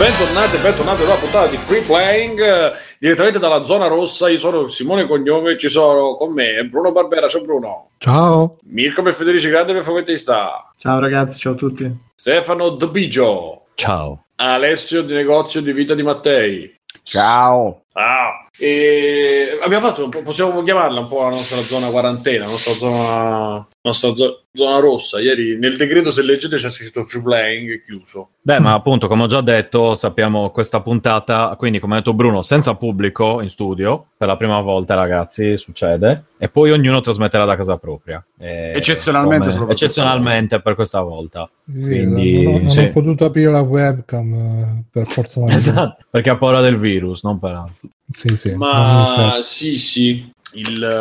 bentornati, bentornati alla puntata di Free Playing direttamente dalla zona rossa. Io sono Simone Cognome, ci sono con me Bruno Barbera. Ciao Bruno. Ciao. Mirko per Federici Grande per Fumettista. Ciao ragazzi, ciao a tutti. Stefano Dobigio. Ciao. Alessio di negozio di vita di Mattei. Ciao. Ah, e abbiamo fatto, un po', possiamo chiamarla un po' la nostra zona quarantena, la nostra zona, nostra zo- zona rossa. Ieri nel decreto, se leggete, c'è scritto free playing chiuso. Beh, ma appunto, come ho già detto, sappiamo questa puntata, quindi come ha detto Bruno, senza pubblico in studio, per la prima volta, ragazzi, succede, e poi ognuno trasmetterà da casa propria. E Eccezionalmente come- eccezionalmente per questa volta. Sì, Quindi, non, ho- non sì. ho potuto aprire la webcam eh, per forza maggiore. Esatto, perché ha paura del virus, non per altro. Sì, sì, mi Ma sì, sì, il...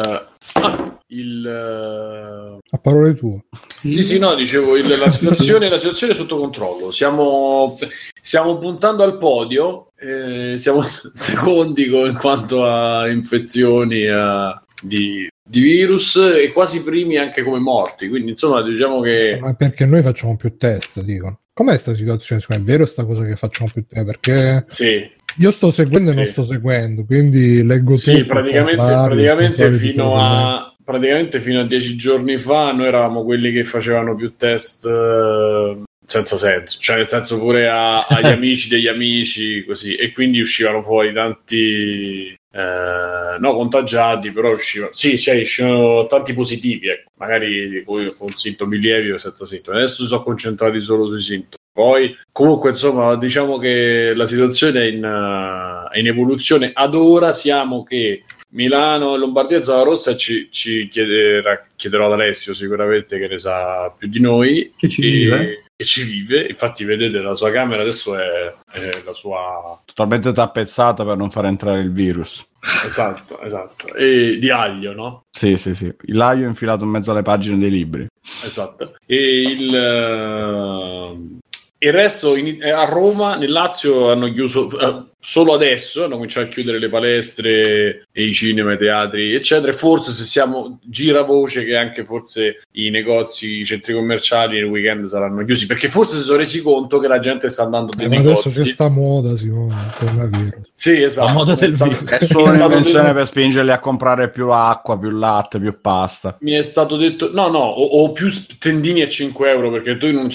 ah, il a parole tue. Sì, sì, no, dicevo, il- la, situazione, la situazione è sotto controllo. Siamo, stiamo puntando al podio, eh, siamo secondi co- in quanto a infezioni eh, di, di virus e quasi primi anche come morti. Quindi, insomma, diciamo che Ma perché noi facciamo più test, dicono. Com'è sta situazione? È vero sta cosa che facciamo più test? Perché sì, io sto seguendo Sì. e non sto seguendo, quindi leggo sì, tutto, praticamente, contrario, praticamente di fino a. Praticamente fino a dieci giorni fa noi eravamo quelli che facevano più test eh, senza senso, cioè nel senso pure a- agli amici degli amici, così, e quindi uscivano fuori tanti eh, no contagiati, però uscivano, sì, cioè uscivano tanti positivi, ecco, magari con, con sintomi lievi o senza sintomi. Adesso si sono concentrati solo sui sintomi. Poi, comunque, insomma, diciamo che la situazione è in, eh, è in evoluzione. Ad ora siamo che Milano e Lombardia, zona rossa, ci, ci chiederà, chiederò ad Alessio sicuramente che ne sa più di noi. Che ci e- vive. Che ci vive, infatti, vedete la sua camera adesso è, è la sua Totalmente tappezzata per non far entrare il virus. esatto, esatto, e di aglio, no? Sì, sì, sì. L'aglio è infilato in mezzo alle pagine dei libri. Esatto. E il, eh, il resto in- a Roma, nel Lazio, hanno chiuso eh, solo adesso, hanno cominciato a chiudere le palestre e i cinema, i teatri, eccetera. Forse se siamo gira voce che anche forse i negozi, i centri commerciali nel weekend saranno chiusi, perché forse si sono resi conto che la gente sta andando Eh, nei ma adesso negozi. che sta moda, Simone, coronavirus. Sì, esatto. La moda del È stato- solo un'invenzione per spingerli a comprare più acqua, più latte, più pasta. mi è stato detto no no o, o più tendini a 5 euro perché tu in, un-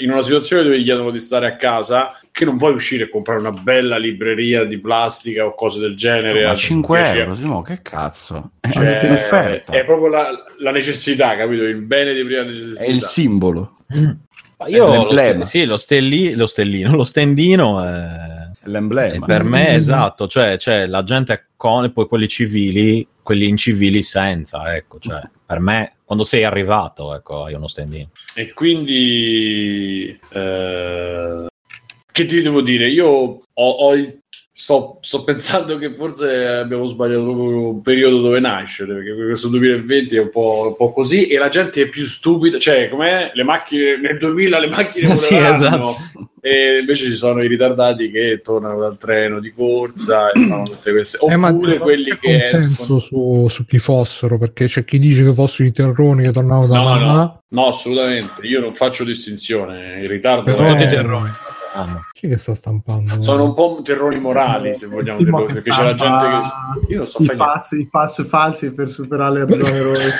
in una situazione dove gli chiedono di stare a casa che non vuoi uscire e comprare una bella libreria di plastica o cose del genere Ma a 5 10 euro, Simo, che cazzo? È Cioè, in offerta. è proprio la, la necessità capito il bene di prima necessità È il simbolo, Ma Io È lo, l'emblema. ste- sì, lo, stelli- lo stellino, lo stendino è... è l'emblema. per me esatto, cioè, cioè la gente con e poi quelli civili, quelli incivili senza, ecco, cioè per me quando sei arrivato, ecco, hai uno stendino. e quindi eh, che ti devo dire? Io ho, ho il- sto, sto pensando che forse abbiamo sbagliato proprio un periodo dove nascere perché questo 2020 è un po', un po' così e la gente è più stupida cioè com'è? Le macchine nel 2000 le macchine Sì, voleranno. esatto. e invece ci sono i ritardati che tornano dal treno di corsa e fanno tutte queste Eh, ma oppure non quelli che escono. su, su chi fossero, perché c'è chi dice che fossero i terroni che tornavano da no, mamma. no, no, assolutamente. Io non faccio distinzione il ritardo Però- è- terroni. Ah, no. Chi che sta stampando? sono un po' terrori morali se vogliamo dirlo perché c'è la gente che io non so i fare niente pass, i pass falsi per superare le zone rosse.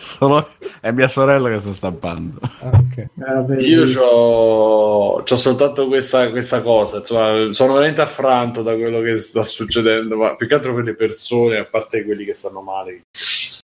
Solo- È mia sorella che sta stampando. Ah, ok. Eh, io c'ho, c'ho soltanto questa, questa cosa insomma sono veramente affranto da quello che sta succedendo ma più che altro per le persone a parte quelli che stanno male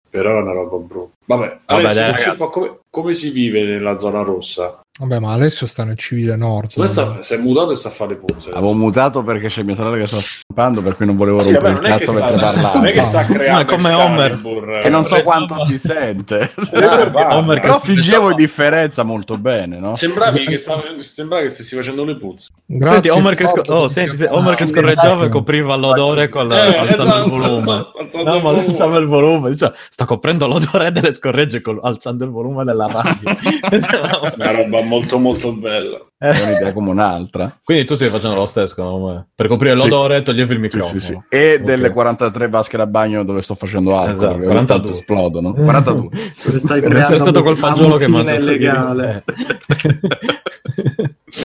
però è una roba brutta vabbè, Vabbè, adesso ragazzi. un po' come, come si vive nella zona rossa Vabbè, ma Alessio sta nel civile nord. Secondo me sta, si è mutato e sta a fare le puzze Avevo mutato perché c'è mia sorella che sta stampando, per cui non volevo Sì, rompere vabbè, il non, è che cazzo sta, mentre non parlavo. è che sta creando Ma è come Homer. Excalibur, Che non so Eh, quanto si sente. Ah, va. Homer che Però fingevo troppo. differenza molto bene, no? Sembravi che stava, sembrava che stessi facendo le puzze. Grazie, Senti, Homer che, sco- oh, senti, se- Homer che Ah, scorreggiava e copriva l'odore con la, Eh, alzando esatto, il volume. esatto, alzando no, il ma volume. alzava il volume. Cioè, sto coprendo l'odore delle scorregge col- alzando il volume della radio. Una roba molto molto bella. È un'idea come un'altra. Quindi tu stai facendo lo stesso me. Per coprire Sì. l'odore toglievi il Sì, microfono. sì, sì. E Ok. delle 43 vasche da bagno dove sto facendo alcol. Esatto, che ogni 42. tanto esplodono. 42. Dove stai Deve essere stato quel fagiolo che mangia illegale.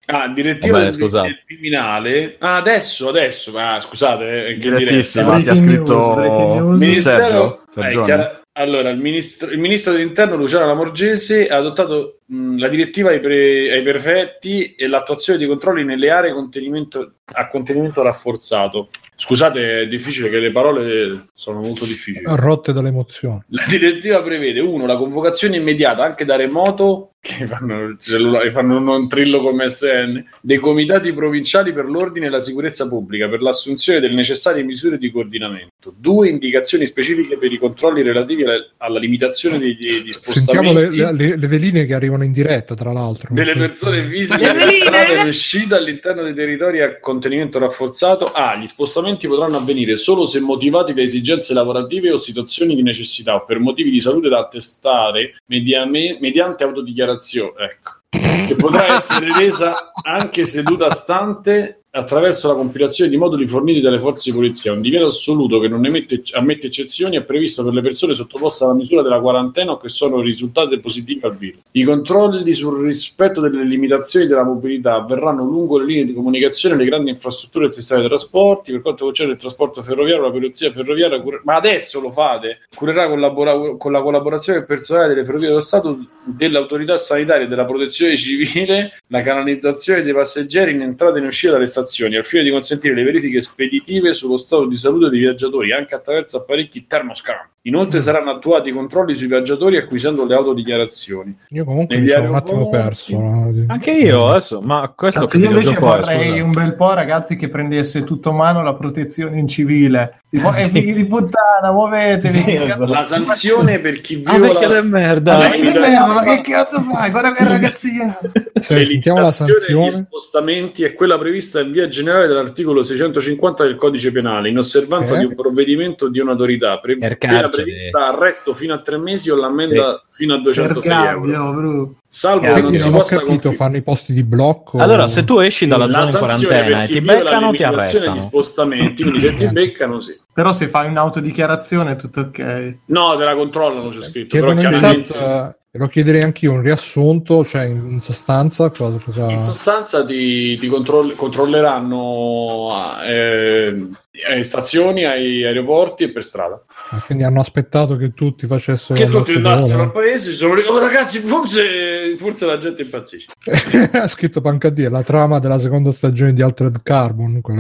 Ah, direttiva Va bene, del, criminale. Ah, adesso, adesso. Ah, scusate, eh, che Direttissimo, diretta. ti ha scritto news, breaking news. Ministero, Sergio? eh, allora, il ministro, il ministro dell'interno Luciano Lamorgese ha adottato mh, la direttiva ai, pre- ai prefetti e l'attuazione di controlli nelle aree contenimento- a contenimento rafforzato. Scusate, è difficile che le parole sono molto difficili. rotte dalle emozioni. La direttiva prevede uno, la convocazione immediata anche da remoto che fanno, il cellulare, fanno un trillo come SN dei comitati provinciali per l'ordine e la sicurezza pubblica per l'assunzione delle necessarie misure di coordinamento. Due indicazioni specifiche per i controlli relativi alla, alla limitazione degli, degli Sentiamo le, spostamenti le- le veline che arrivano in diretta, tra l'altro. delle persone fisiche entrata e uscita all'interno dei territori a contenimento rafforzato. A. Gli spostamenti potranno avvenire solo se motivati da esigenze lavorative o situazioni di necessità o per motivi di salute da attestare mediame- mediante autodichiarazione. Ecco. Che potrà essere resa anche seduta stante attraverso la compilazione di moduli forniti dalle forze di polizia. Un divieto assoluto che non emette- ammette eccezioni è previsto per le persone sottoposte alla misura della quarantena o che sono risultate positive al virus. I controlli sul rispetto delle limitazioni della mobilità avverranno lungo le linee di comunicazione, le grandi infrastrutture del sistema dei trasporti. Per quanto concerne il trasporto ferroviario, la polizia ferroviaria, cure- ma adesso lo fate, curerà collabora- con la collaborazione del personale delle ferrovie dello Stato, dell'autorità sanitaria e della protezione civile, la canalizzazione dei passeggeri in entrata e in uscita dalle stazioni, al fine di consentire le verifiche speditive sullo stato di salute dei viaggiatori, anche attraverso apparecchi termoscan. Inoltre saranno attuati i controlli sui viaggiatori acquisendo le autodichiarazioni. Io comunque Negli mi sono un attimo perso. no? Anche io adesso, ma questo Cazzo, io invece è, vorrei scusa? un bel po', ragazzi, che prendesse tutto a mano la protezione in civile. Tipo, Sì. eh, figli di puttana, muovetevi. Sì, esatto. La sanzione per chi Ah, viola vecchia del merda. Ma Ah, che merda, ma che cazzo fai? Guarda che ragazzino. Se le sentiamo la sanzione, spostamenti è quella prevista in via generale dall'articolo 650 del codice penale, in osservanza Eh? di un provvedimento di un'autorità. Pre- prevista arresto fino a tre mesi o l'ammenda fino a Per 206 euro. bro. Salvo che Quindi non si non possa capito, confi- fanno i posti di blocco. Allora, se tu esci dalla la zona in sanzione quarantena e ti beccano, ti limitazione di arrestano. spostamenti, quindi se ti beccano sì. Però se fai un'autodichiarazione è tutto ok. No, te la controllano, c'è scritto, però Chiedono in chiaramente... chat, eh, lo chiederei anch'io un riassunto, cioè in, sostanza cosa, cosa- In sostanza ti, ti controll- controlleranno eh, alle stazioni, ai aeroporti e per strada. Quindi hanno aspettato che tutti facessero Che tutti andassero al paese, sono oh, ragazzi, forse, forse la gente impazzisce. ha scritto Pancadì, è la trama della seconda stagione di Altered Carbon.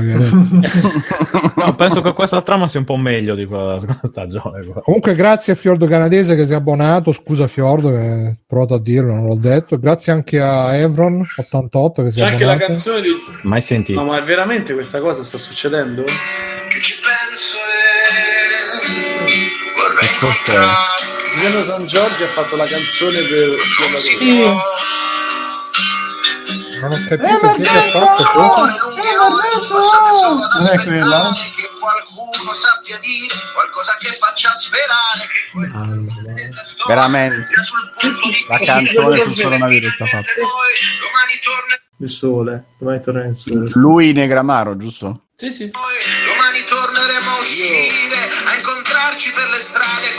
No, penso che questa trama sia un po' meglio di quella della seconda stagione. qua. Comunque grazie a Fiordo Canadese che si è abbonato, scusa Fiordo che ho provato a dirlo, non l'ho detto. Grazie anche a Evron88 che si C'è è anche la abbonato. canzone di... Mai sentito. No, ma veramente questa cosa sta succedendo? che ci cos'è? Giuliano San Giorgio ha fatto la canzone la Sì. Non ho capito che ha fatto questo. Ore lunghe ore passate solo ad Non è quella? che qualcuno sappia dire qualcosa che faccia sperare che questa storia Veramente. La canzone sul coronavirus ha fatto. Il sole, domani torna il sole. Lui Negramaro, giusto? Sì, sì. Poi domani torneremo a uscire, a incontrarci per le strade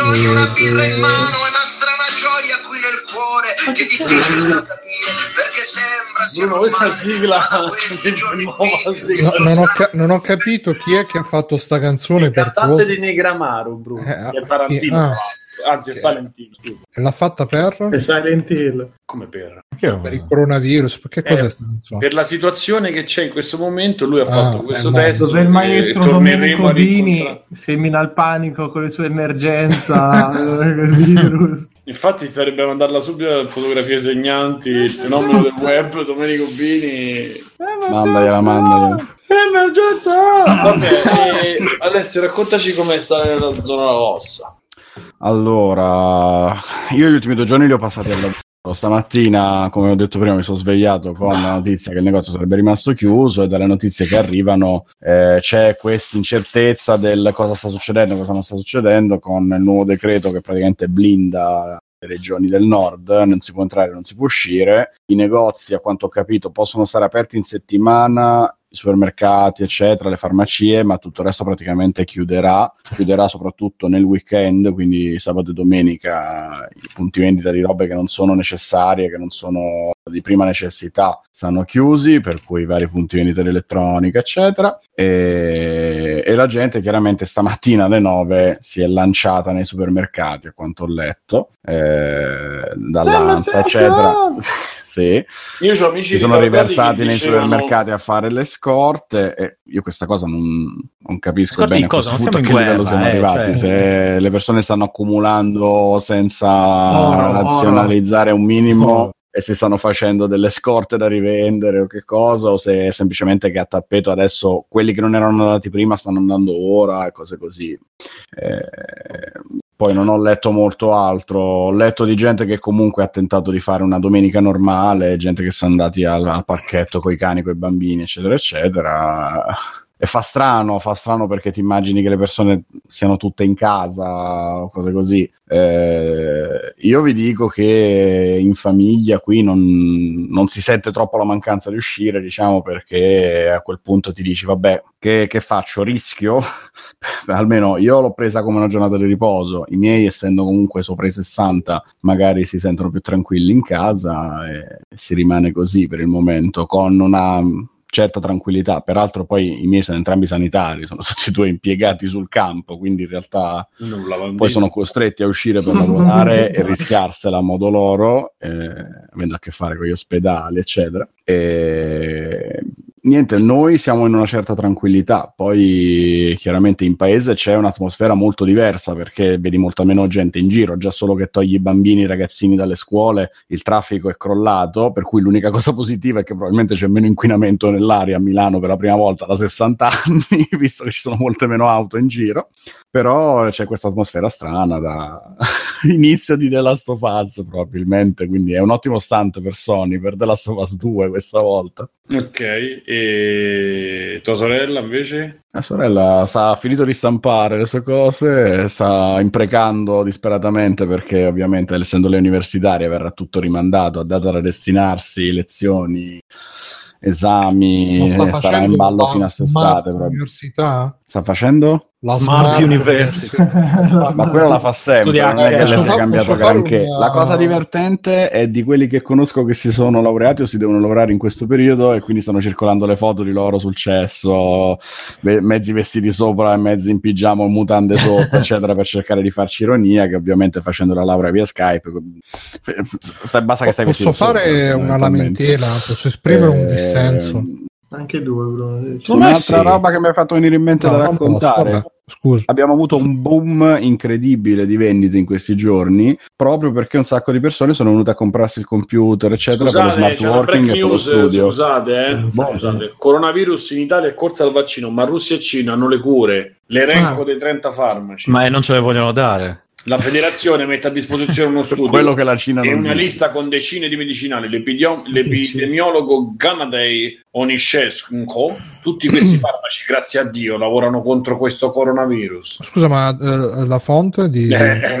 sogno, una birra in mano e una strana gioia qui nel cuore che è difficile da capire perché sembra sia Bruno, questa normale, sigla non, ho ca- non ho capito chi è che ha fatto sta canzone Il per cantante cosa. di Negramaro, Bruno, Eh, che è Tarantino, ah. Anzi è Salentino, scusa. E l'ha fatta per? E Silent Hill. Come per? Per il coronavirus. Perché Eh, cos'è sta canzone? Per la situazione che c'è in questo momento, lui ha Ah, fatto questo eh, testo. Dove il maestro Domenico rincontrare. semina il panico con le sue emergenza il virus. Infatti, sarebbe mandarla subito a fotografie segnanti. Il fenomeno del web, Domenico Bini. Mandagliela, mandagliela. Emergenza! Vabbè, e Alessio, raccontaci com'è stare nella zona rossa. Allora, io gli ultimi due giorni li ho passati al lavoro. Stamattina, come ho detto prima, mi sono svegliato con la notizia che il negozio sarebbe rimasto chiuso e dalle notizie che arrivano eh, c'è questa incertezza del cosa sta succedendo, cosa non sta succedendo con il nuovo decreto che praticamente blinda regioni del nord, non si può entrare, non si può uscire. I negozi, a quanto ho capito, possono stare aperti in settimana i supermercati, eccetera, le farmacie, ma tutto il resto praticamente chiuderà. Chiuderà soprattutto nel weekend, quindi sabato e domenica, i punti vendita di robe che non sono necessarie, che non sono di prima necessità, stanno chiusi, per cui i vari punti vendita di elettronica, eccetera. E, e la gente chiaramente stamattina alle 9 si è lanciata nei supermercati, a quanto ho letto, eh, dall'Anza, eccetera. sì. Io ho amici si sono riversati nei dicevano- supermercati a fare le scorte e io questa cosa non, non capisco bene cosa? a Non siamo in livello siamo guerra, eh, arrivati cioè. se le persone stanno accumulando senza Oro, razionalizzare un minimo e si stanno facendo delle scorte da rivendere o che cosa o se è semplicemente che a tappeto adesso quelli che non erano andati prima stanno andando ora e cose così Eh, poi non ho letto molto altro, ho letto di gente che comunque ha tentato di fare una domenica normale, gente che sono andati al, al parchetto con i cani, con i bambini, eccetera, eccetera. E fa strano, fa strano perché ti immagini che le persone siano tutte in casa o cose così. Eh, io vi dico che in famiglia qui non, non si sente troppo la mancanza di uscire, diciamo, perché a quel punto ti dici, vabbè, che, che faccio? Rischio? Almeno io l'ho presa come una giornata di riposo. I miei, essendo comunque sopra i 60, magari si sentono più tranquilli in casa e si rimane così per il momento, con una certa tranquillità. Peraltro, poi i miei sono entrambi sanitari, sono tutti e due impiegati sul campo, quindi in realtà poi sono costretti a uscire per lavorare e rischiarsela a modo loro, eh, avendo a che fare con gli ospedali, eccetera. E niente, noi siamo in una certa tranquillità, poi chiaramente in paese c'è un'atmosfera molto diversa perché vedi molta meno gente in giro, già solo che togli i bambini, i ragazzini dalle scuole, il traffico è crollato, per cui l'unica cosa positiva è che probabilmente c'è meno inquinamento nell'aria a Milano per la prima volta da 60 anni, visto che ci sono molte meno auto in giro però c'è questa atmosfera strana da inizio di The Last of Us probabilmente quindi è un ottimo stunt per Sony per The Last of Us 2 questa volta Ok, e tua sorella invece? la sorella ha finito di stampare le sue cose sta imprecando disperatamente perché ovviamente essendo le universitarie verrà tutto rimandato ha dato da destinarsi lezioni esami starà in ballo fino a quest'estate proprio. Università? sta facendo? La Smart University. Ma quella la fa sempre, non è che eh, sia far- cambiato granché. una- La cosa divertente è di quelli che conosco che si sono laureati o si devono laureare in questo periodo e quindi stanno circolando le foto di loro sul cesso, mezzi vestiti sopra e mezzi in pigiama o mutande sotto, eccetera, per cercare di farci ironia, che ovviamente facendo la laurea via Skype, sta- basta che stai Posso fare sopra, una lamentela? Posso esprimere un Eh, dissenso? Anche due, Bruno. Un'altra sì. roba che mi ha fatto venire in mente No, da raccontare. Scusa. abbiamo avuto un boom incredibile di vendite in questi giorni proprio perché un sacco di persone sono venute a comprarsi il computer eccetera per lo Scusate, smart working e per lo news, studio scusate, eh. Boh. scusate. Coronavirus in Italia è corsa al vaccino, ma Russia e Cina hanno le cure. L'elenco Ah. dei 30 farmaci. Ma eh, non ce le vogliono dare. La federazione mette a disposizione uno studio quello che la Cina e una dice. lista con decine di medicinali. L'epidio- l'epidemiologo Ganadei Onishesco, tutti questi farmaci, grazie a Dio, lavorano contro questo coronavirus. Scusa, ma eh, la fonte di... Eh,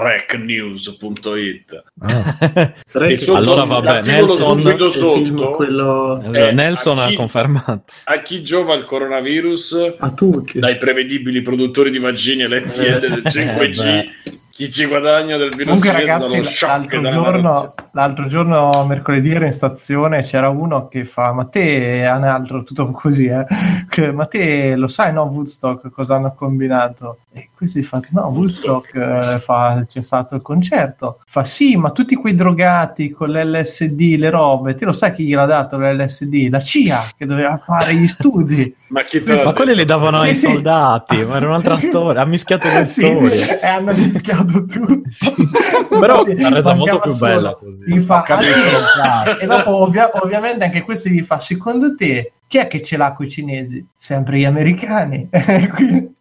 recnews.it Ah, E Allora, vabbè, l'articolo Nelson- subito sotto quello Eh, Nelson ha chi- confermato. a chi giova il coronavirus a tutti. dai prevedibili produttori di vaccini alle aziende del 5G beh. Chi ci guadagna del virus Comunque, ragazzi, l'altro giorno, l'altro giorno, mercoledì, ero in stazione. C'era uno che fa: Ma te, un altro, tutto così, eh? che, ma te lo sai, no? Woodstock cosa hanno combinato? E questi fatti: No, Woodstock eh, fa, c'è stato il concerto. Fa sì, ma tutti quei drogati con l'LSD, le robe, te lo sai chi gliel'ha dato l'LSD? La CIA che doveva fare gli studi. ma chi te Ma quelli li davano Sì, ai sì. soldati, ma era un'altra storia. Ha mischiato due Sì, storie. sì, e hanno rischiato tutto. Però l'ha resa molto più solo- bella così. Gli fa, anche- e dopo ovvia- ovviamente anche questo gli fa secondo te chi è che ce l'ha con i cinesi? Sempre gli americani Quindi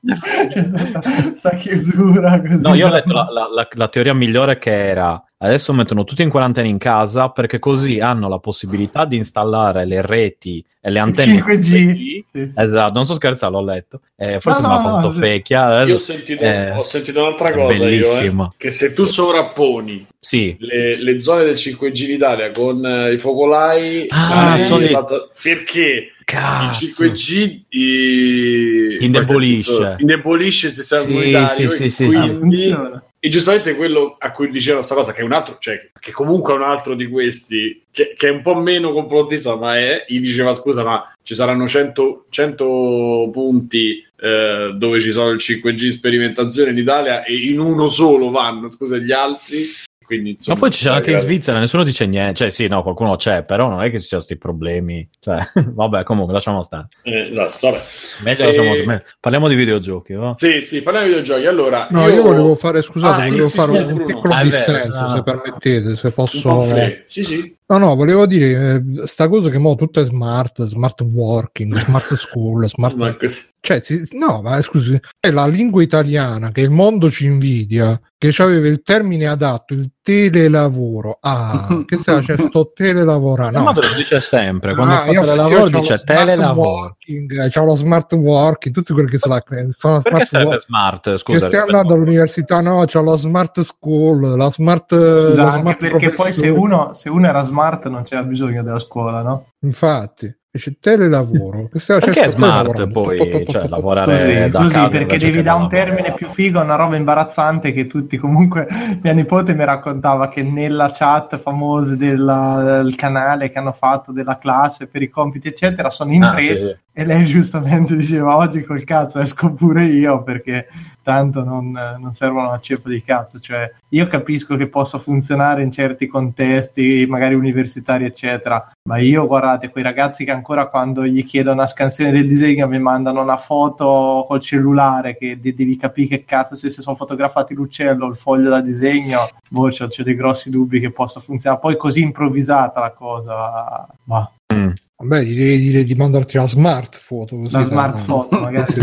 c'è stata sta chiusura così No, io ho letto la, la- la- la teoria migliore che era adesso mettono tutti in quarantena in casa perché così hanno la possibilità di installare le reti e le antenne 5G. Sì, sì. Esatto, non so scherzare, l'ho letto. Eh, forse No, l'ha no, passato no. Fecchia. Io ho sentito, Eh, ho sentito un'altra cosa io, bellissimo. eh, che se tu sovrapponi Sì, le, le zone del 5G in Italia con eh, i focolai Ah, eh, esatto, perché cazzo. il 5G i- Indebolisce. indebolisce il sistema Sì, immunitario sì, sì, sì, Ah, sì. quindi funziona. E giustamente quello a cui diceva questa cosa che è un altro cioè che comunque è un altro di questi che, che è un po' meno complottista ma è gli diceva scusa ma ci saranno 100, 100 punti eh, dove ci sono il 5G in sperimentazione in Italia e in uno solo vanno scusa gli altri quindi Ma insomma poi c'è anche in Svizzera, nessuno dice niente. Cioè, sì, no, qualcuno c'è, però non è che ci siano questi problemi. Cioè, vabbè, comunque, lasciamo stare. eh, esatto, vabbè. Meglio Eh, lasciamo stare. Parliamo di videogiochi, va? Sì, sì, parliamo di videogiochi. Allora, No, io, volevo fare, scusate, Ah, sì, volevo sì, fare scusa, un Bruno. piccolo Ah, dissenso, no. se permettete, se posso... Sì, sì. No, no, volevo dire, eh, sta cosa che mo tutto è smart, smart working, smart school, smart... Ma così. Cioè, si- no, ma scusi, è la lingua italiana che il mondo ci invidia, che aveva il termine adatto, il telelavoro. Ah, che sta c'è sto telelavora? No, ma lo dice sempre. Quando Ah, fa telelavoro dice lo telelavoro. eh, c'ho lo smart working, tutti quelli che sono, sono Perché smart work- smart? che Scusa, stai andando all'università, no, c'è la smart school, la smart, Scusa, la anche smart perché poi se professore. uno, se uno era smart non c'era bisogno della scuola, no? Infatti, dice telelavoro. Che stai- Perché è smart poi? Cioè, lavorare Così, da così, casa perché devi dare un termine più figo, una roba imbarazzante che tutti comunque mia nipote mi raccontava che nella chat famosa del canale che hanno fatto della classe per i compiti eccetera sono in Ah, tre sì, sì. E lei giustamente diceva oggi col cazzo esco pure io perché tanto non, non servono a ceppo di cazzo. Cioè io capisco che possa funzionare in certi contesti magari universitari eccetera ma io guardate quei ragazzi che ancora quando gli chiedono una scansione del disegno mi mandano una foto col cellulare che de- devi capire che cazzo se si sono fotografati l'uccello il foglio da disegno. Boh, c'ho, c'ho dei grossi dubbi che possa funzionare. Poi così improvvisata la cosa ma Mm. Vabbè, gli devi dire di mandarti la smart foto. Così la smart photo magari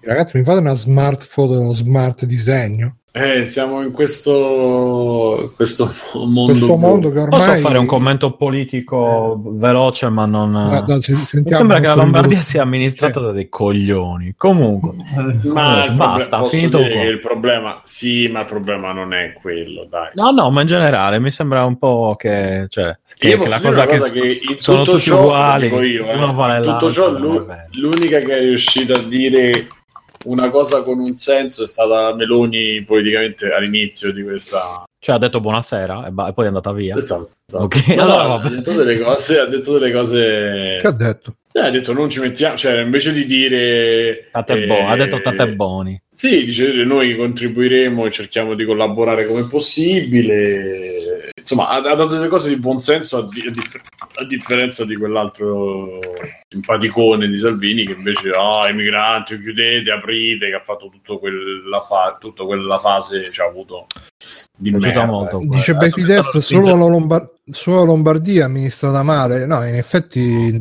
Ragazzi, mi fate una smart foto, uno smart disegno? Eh, siamo in questo, questo mondo. Questo mondo che ormai... Posso fare un commento politico veloce, ma non. Ah, dai, se- Mi sembra che la Lombardia sia amministrata da dei coglioni. Comunque, Ma Eh, il basta, finito che il problema, sì, ma il problema non è quello, dai. no, no, ma in generale mi sembra un po' che, cioè, che, Io che la cosa che, cosa che in sono tutto tutti ciò, uguali, io, eh, vale tutto ciò l'unica che è riuscita a dire una cosa con un senso è stata Meloni politicamente all'inizio di questa... cioè, ha detto buonasera e, ba- e poi è andata via. Esatto, esatto. Ok, No, allora ha detto delle cose, ha detto delle cose... Che ha detto? Eh, ha detto non ci mettiamo, cioè invece di dire... Tate eh, Bo- ha detto Tate Boni. Sì, dice noi contribuiremo e cerchiamo di collaborare come possibile. Insomma, ha, ha dato delle cose di buonsenso a, di- a differ- a differenza di quell'altro simpaticone di Salvini che invece, ah, i migranti, chiudete, aprite, che ha fatto tutto quella, fa- tutta quella fase, ci ha avuto di merda. molto. Dice mi Def, solo la, Lombar- solo Lombardia è amministrata male. No, in effetti...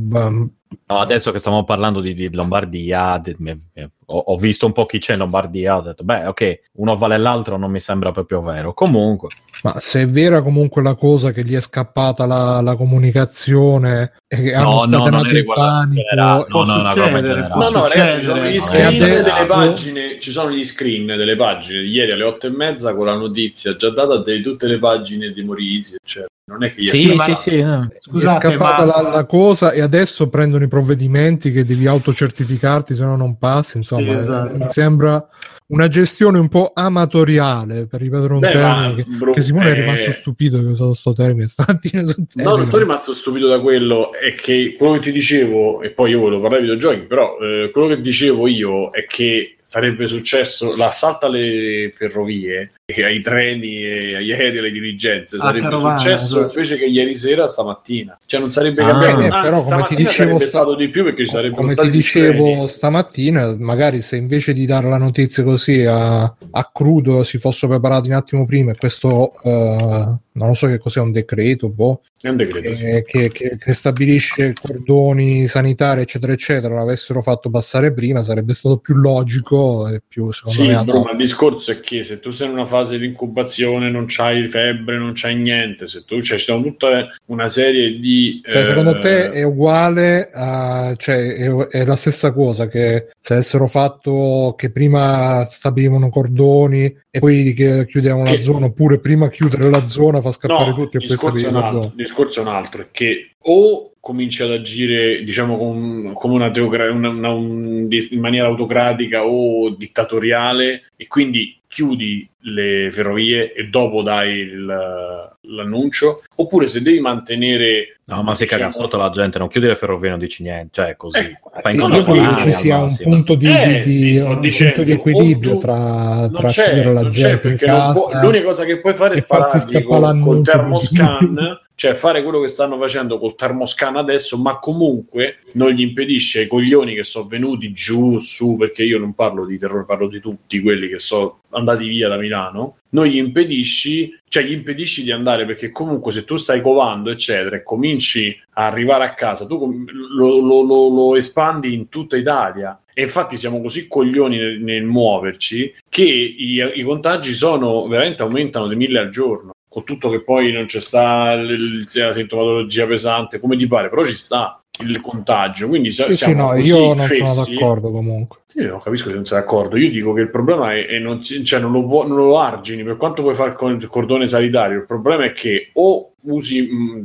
No, adesso che stiamo parlando di, di Lombardia, mi- ho, ho visto un po' chi c'è in Lombardia, ho detto, beh, ok, uno vale l'altro, non mi sembra proprio vero. Comunque, Ma se è vera comunque la cosa che gli è scappata la, la comunicazione e che hanno no, no, non il panico, no, no, in succedere. No, no, Può ragazzi, ci sono gli screen adesso- delle pagine, ci sono gli screen delle pagine di ieri alle otto e mezza con la notizia già data di tutte le pagine di Morisi, eccetera. Non è che gli è Sì, sì, no. sì. eh. gli è Scusate, scappata ma- la, la cosa e adesso prendono i provvedimenti che devi autocertificarti se no non passi. Insomma, Sì, esatto. mi sembra una gestione un po' amatoriale per ripetere un Beh, ma, termine che, bro, che Simone è eh, rimasto stupito che ho usato sto termine stamattina No, non sono rimasto stupito da quello, è che quello che ti dicevo, e poi io volevo parlare di videogiochi, però eh, quello che dicevo io è che sarebbe successo l'assalto alle ferrovie, e ai treni, e agli aerei, alle dirigenze, sarebbe carovana, successo esatto. invece che ieri sera stamattina. Cioè non sarebbe Ah, cambiato, eh, anzi però come ti dicevo sarebbe sta- stato di più perché ci sarebbero come ti dicevo treni. stamattina, magari se invece di dare la notizia così a, a crudo si fossero preparati un attimo prima e questo eh, non lo so che cos'è un decreto boh, È un decreto, sì. che, che- che- che stabilisce cordoni sanitari eccetera eccetera l'avessero fatto passare prima sarebbe stato più logico capisco è più secondo Sì, me adatto. ma il discorso è che se tu sei in una fase di incubazione, non c'hai febbre, non c'hai niente, se tu cioè, ci sono tutta una serie di. Cioè, eh, secondo te è uguale a, cioè, è, è la stessa cosa che se avessero fatto che prima stabilivano cordoni e poi che chiudevano Che- la zona, oppure prima chiudere la zona fa scappare No, tutti e poi stabilire il discorso è un altro, è che o cominci ad agire diciamo con- come una teocra- una- una- un- in maniera autocratica o dittatoriale e quindi chiudi le ferrovie e dopo dai il- l'annuncio oppure se devi mantenere No, ma si diciamo- caga sotto la gente, non chiudi le ferrovie, non dici niente, cioè è così. Eh, Fai Io incontro credo ci sia un punto di, Eh, di- sì, un dicendo, punto di equilibrio tu- tra, non tra c'è, chiudere la gente non può- casa l'unica cosa che puoi fare è sparargli col, col termoscan cioè fare quello che stanno facendo col termoscan adesso ma comunque non gli impedisce ai coglioni che sono venuti giù su perché io non parlo di terrore parlo di tutti quelli che sono andati via da Milano non gli impedisci cioè gli impedisci di andare perché comunque se tu stai covando eccetera e cominci a arrivare a casa tu lo, lo- lo- lo espandi in tutta Italia. E infatti siamo così coglioni nel, nel muoverci che i, i contagi sono veramente aumentano di mille al giorno. Con tutto che poi non c'è sta la sintomatologia pesante come ti pare però ci sta il contagio quindi Sì, sì, siamo no, così io non fessi sono d'accordo comunque. sì, non capisco se non sei d'accordo. Io dico che il problema è, è non, ci- cioè non, lo può- non lo argini per quanto puoi fare con il cordone sanitario. Il problema è che o usi mh,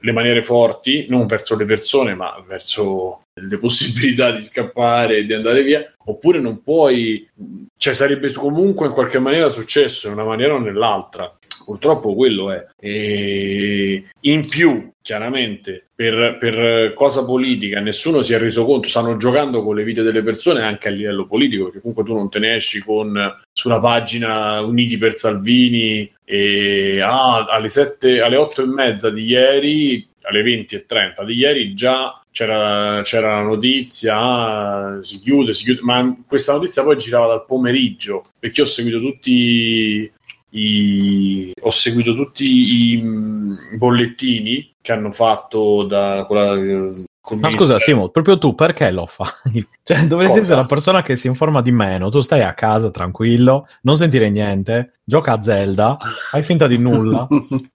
le maniere forti, non verso le persone, ma verso le possibilità di scappare e di andare via, oppure non puoi, cioè sarebbe comunque in qualche maniera successo in una maniera o nell'altra. Purtroppo quello è. E in più, chiaramente, per, per cosa politica nessuno si è reso conto, stanno giocando con le vite delle persone anche a livello politico, perché comunque tu non te ne esci con sulla pagina Uniti per Salvini e ah, alle, sette, alle 8 e mezza di ieri, alle 20 e 30 di ieri già c'era, c'era la notizia, ah, si chiude, si chiude, ma questa notizia poi girava dal pomeriggio, perché ho seguito tutti i, ho seguito tutti i mh, bollettini che hanno fatto da quella col Ma scusa. Simo, proprio tu perché lo fai? Cioè, dovresti essere la persona che si informa di meno. Tu stai a casa tranquillo, non sentire niente, gioca a Zelda, fai finta di nulla.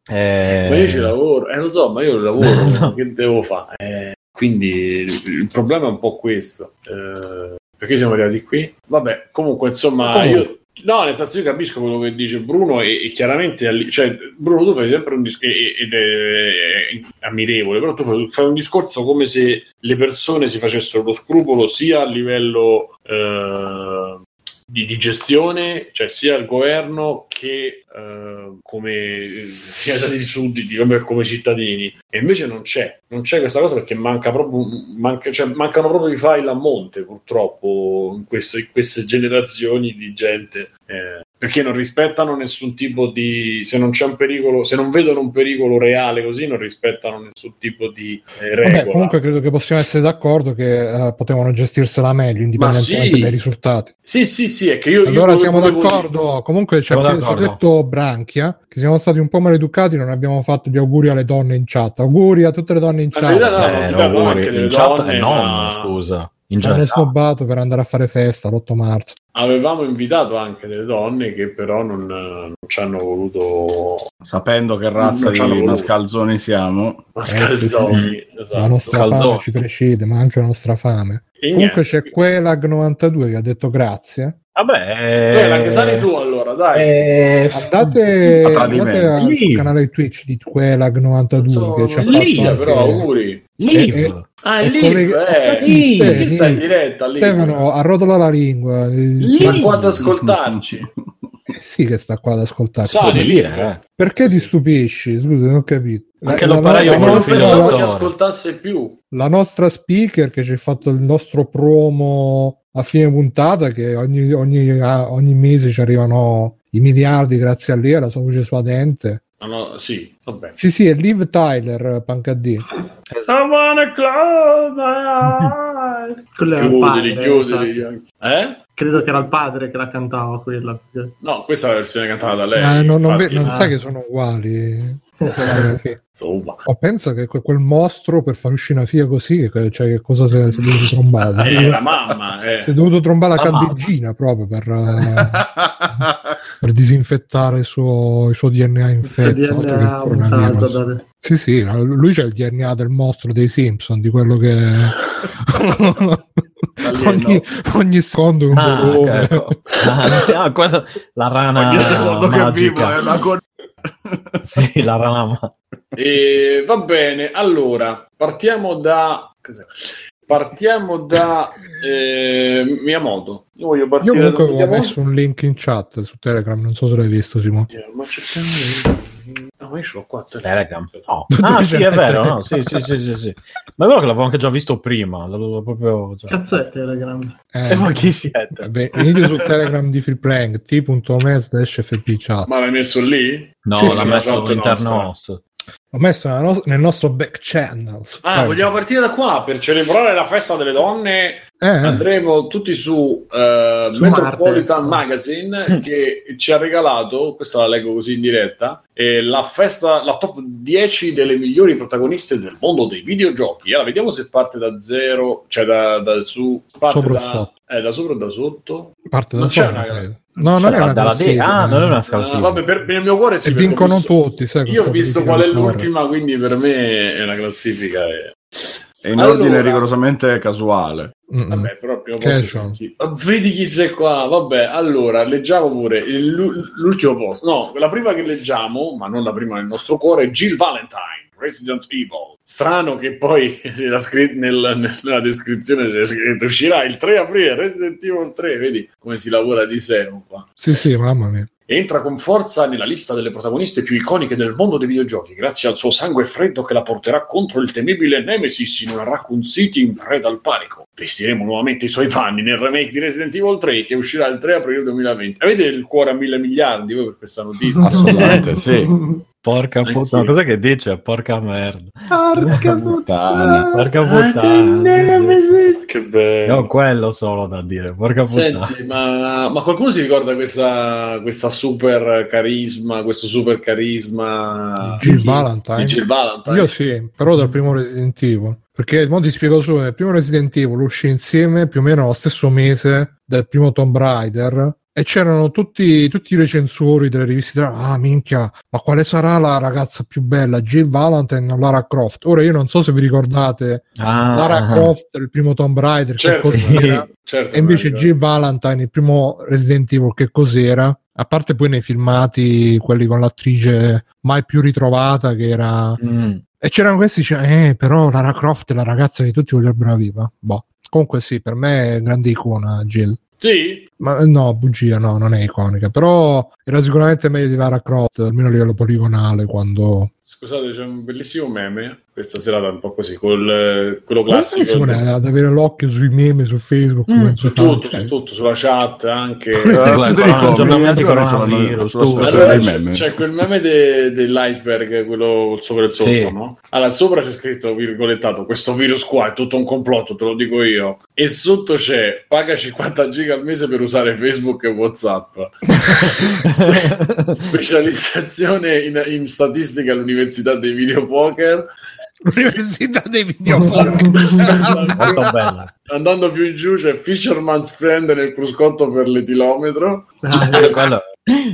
eh, Ma io ci lavoro, eh lo so, ma io lavoro, No. che devo fare? Eh, quindi il, problema è un po' questo. Eh, perché siamo arrivati qui? Vabbè, comunque, insomma, Comunque. io... No, nel senso io capisco quello che dice Bruno e, e chiaramente, cioè, Bruno tu fai sempre un discorso, ed è ammirevole, però tu fai, fai un discorso come se le persone si facessero lo scrupolo sia a livello eh, di, di gestione, cioè sia il governo che eh, come sia di sudditi, come cittadini. E invece non c'è, non c'è questa cosa perché manca proprio, manca- cioè, mancano proprio i file a monte purtroppo in queste, in queste generazioni di gente. eh, perché non rispettano nessun tipo di se non c'è un pericolo, se non vedono un pericolo reale così, non rispettano nessun tipo di eh, regola. Vabbè, comunque credo che possiamo essere d'accordo che eh, potevano gestirsela meglio, indipendentemente sì. dai risultati. Sì, sì, sì, è che io, io Allora volevo- siamo volevo dire- d'accordo. Comunque ci ha d'accordo. detto Branchia che siamo stati un po' maleducati, non abbiamo fatto gli auguri alle donne in chat. Auguri a tutte le donne in chat. in realtà no, eh, no, no, no, auguri. in chat donne, e non, ma- scusa. In generale. snobbato per andare a fare festa l'8 marzo. Avevamo invitato anche delle donne che però non, non ci hanno voluto Sapendo che razza di voluto. mascalzoni siamo. mascalzoni. esatto. La nostra Calzone. fame ci precede, ma anche la nostra fame. E Comunque niente. c'è Quelag92 che ha detto grazie. Vabbè, Beh, la che sali tu allora, dai. eh, Andate, andate al sul canale Twitch di Quelag92 So- che ci ha fatto però auguri. Live. Eh, eh, Ah, è lì, collega- eh. Sì. stai in diretta lì? Stefano arrotola la lingua. Ma Eh, qua ad ascoltarci. Sì che sta qua ad ascoltarci. Sali Puoi lì, eh. Perché ti stupisci? Scusa, non ho capito. Anche la, l'operaio la non pensavo ci ascoltasse più. la nostra speaker che ci ha fatto il nostro promo a fine puntata che ogni, ogni- ogni mese ci arrivano i miliardi grazie a lei, alla sua voce suadente. No, no, sì, vabbè. Sì, sì, è Liv Tyler, Pancadì. Chiudili, chiudili. Eh? Credo che era il padre che la cantava quella. No, questa è la versione cantata da lei. Ah, non, non ve- non ah. sai che sono uguali. Sì. Insomma. O pensa che que- quel mostro per far uscire una figlia così, che, cioè, che cosa si è, si è dovuto trombare? Eh, la mamma, eh. Si è dovuto trombare la La candeggina proprio per, eh, per disinfettare il suo, il suo DNA Il infetto. DNA il mutato coronavirus. dalle- Sì, sì, lui c'ha il DNA del mostro dei Simpson, di quello che ogni, ogni secondo è un Ah, ecco. Ah, la rana Ogni secondo che vivo magica. è una con- Sì, la rana ma- E va bene, allora partiamo da. cos'è? Partiamo da eh, Miyamoto. Io voglio Io partire comunque da avevo messo un link in chat su Telegram, non so se l'hai visto Simone. Ma cerchiamo. Ma io ce l'ho qua. Telegram. No. Ah, sì, è vero. No? Sì, sì, sì, sì, sì. Ma è vero che l'avevo anche già visto prima. L'avevo proprio... cioè. Cazzo è Telegram? Eh, E voi chi siete? venite sul Telegram di Freeplank t.me slash fpchat. Ma l'hai messo lì? No, Sì, l'ha sì, messo all'interno L'ho messo nos- nel nostro back channel. Ah, Eh, vogliamo partire da qua per celebrare la festa delle donne. eh, eh. Andremo tutti su, eh, Su Metropolitan Marte. Magazine che ci ha regalato, questa la leggo così in diretta, eh, la festa, la top 10 delle migliori protagoniste del mondo dei videogiochi. Allora, vediamo se parte da zero, cioè da, da su, parte Sopra da, sotto? eh, da sopra o da sotto. parte da non c'è sopra, una- credo. No, non è una dalla classifica, de- Ah, non è una eh. Ah, scalzina. vabbè, per, nel mio cuore ho vincono visto- tutti. Sai, Io ho visto qual è del cuore. l'ultima, quindi per me è una classifica. eh. È in Allora- ordine rigorosamente casuale. Mm-mm. Vabbè, però prima o Che poi c'ho? si senti- Ah, Vedi chi c'è qua. Vabbè, allora leggiamo pure il- l'u- l'ultimo posto. No, la prima che leggiamo, ma non la prima nel nostro cuore, è Jill Valentine, Resident Evil. Strano che poi nella, scri- nel- nella descrizione c'è scritto uscirà il 3 aprile Resident Evil 3. Vedi come si lavora di seno qua. Sì, sì, mamma mia. Entra con forza nella lista delle protagoniste più iconiche del mondo dei videogiochi, grazie al suo sangue freddo che la porterà contro il temibile Nemesis in una Raccoon City in preda al panico. Vestiremo nuovamente i suoi panni nel remake di Resident Evil 3 che uscirà il 3 aprile 2020. Avete il cuore a mille miliardi voi per questa notizia? Assolutamente sì. Porca puttana. Cos'è che dice? Porca merda. Porca puttana. Porca Ah, puttana. che bello. Ho quello solo da dire. Porca puttana. Senti, ma, ma qualcuno si ricorda questa, questa super carisma, questo super carisma Jill di- Valentine? di Jill Valentine? Io sì, però dal primo Resident Evil. Perché mo ti spiego solo, nel primo Resident Evil uscì insieme più o meno lo stesso mese del primo Tomb Raider e c'erano tutti, tutti i recensori delle riviste ah minchia ma quale sarà la ragazza più bella Jill Valentine o Lara Croft ora io non so se vi ricordate Ah, Lara ah. Croft il primo Tomb Raider che Certo, cos'era certo, e invece Jill Valentine il primo Resident Evil che cos'era a parte poi nei filmati quelli con l'attrice mai più ritrovata che era Mm. e c'erano questi dice, eh, però Lara Croft è la ragazza che tutti vorrebbero viva. Boh. Comunque sì, per me è grande icona Jill. Sì? Ma eh, no, bugia, no, non è iconica. Però era sicuramente meglio di Lara Croft, almeno a livello poligonale, quando... Scusate, c'è un bellissimo meme questa serata un po' così, col, eh, quello classico. Simone, ad avere l'occhio sui meme su Facebook. Mm, Su fa, tutto, cioè. su tutto, sulla chat anche. C'è, quel meme de- dell'iceberg, quello sopra e il sotto, Sì. no? Allora, sopra c'è scritto, virgolettato, questo virus qua è tutto un complotto, te lo dico io. E sotto c'è, paga 50 giga al mese per usare Facebook e Whatsapp. Specializzazione in, in statistica all'Università dei Videopoker. L'università dei video Molto bella. Andando più in giù c'è Fisherman's Friend nel cruscotto per l'etilometro. Quello-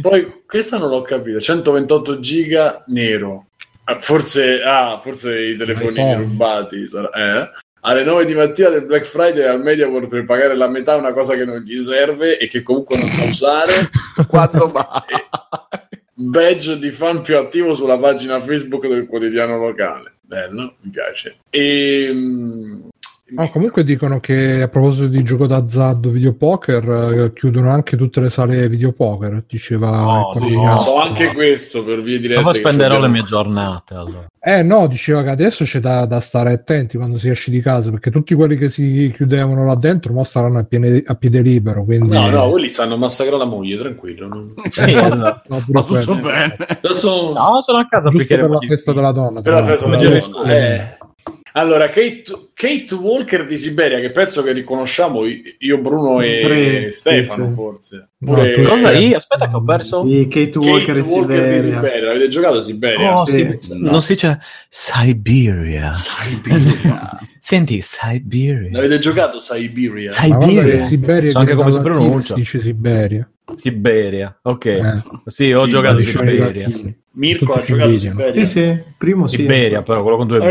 Poi questa non l'ho capita, 128 giga nero. Ah, Forse, ah, forse i telefonini iPhone. rubati. sarà- eh? Alle 9 di mattina del Black Friday al MediaWorld per pagare la metà una cosa che non gli serve e che comunque non sa usare. Quando va? Badge di fan più attivo sulla pagina Facebook del quotidiano locale. Bello, mi piace. E, mm, No, comunque dicono che a proposito di gioco d'azzardo videopoker eh, chiudono anche tutte le sale videopoker, diceva No, sì, no. so anche questo per vie dirette. Dopo che spenderò le mie giornate. Allora. Eh no, diceva che adesso c'è da, da stare attenti quando si esce di casa, perché tutti quelli che si chiudevano là dentro mo staranno a, piede- a piede libero, quindi... No, no, quelli stanno a massacrare la moglie, tranquillo. non- Sì, esatto. No, pure tutto bene. Adesso- No, sono a casa Giusto perché per la festa della donna. Per la festa della donna, le eh. Allora, Kate, Kate Walker di Siberia, che penso che riconosciamo io, Bruno e Tre, Stefano, sì, sì. forse. No, Pure- tu- Cosa io? Aspetta che ho perso. Di Kate Walker, Kate e Walker di Siberia. L'avete giocato a Siberia? Oh, Sì. sì, Non si dice Siberia. Siberia. Senti, Siberia. L'avete giocato Siberia? Siberia. Siberia So anche come si pronuncia. si dice Siberia. Siberia. Ok. Eh, Sì, ho Sì, giocato Siberia. Mirko ha giocato. Siberia. Sì, sì, primo sì. Siberia, però quello con due B.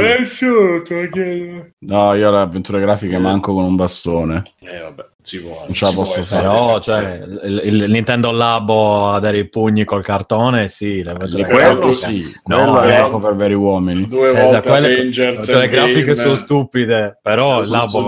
No, io le avventure grafiche manco con un bastone. Eh vabbè, si può. Non ce la si posso essere. Però, cioè, il, il Nintendo Labo a dare i pugni col cartone, sì. Le le quello grafiche. sì, No, quello è eh. gioco per veri uomini. Due Esatto, volte quelle- Avengers cioè, le grafiche sono stupide, però il Labo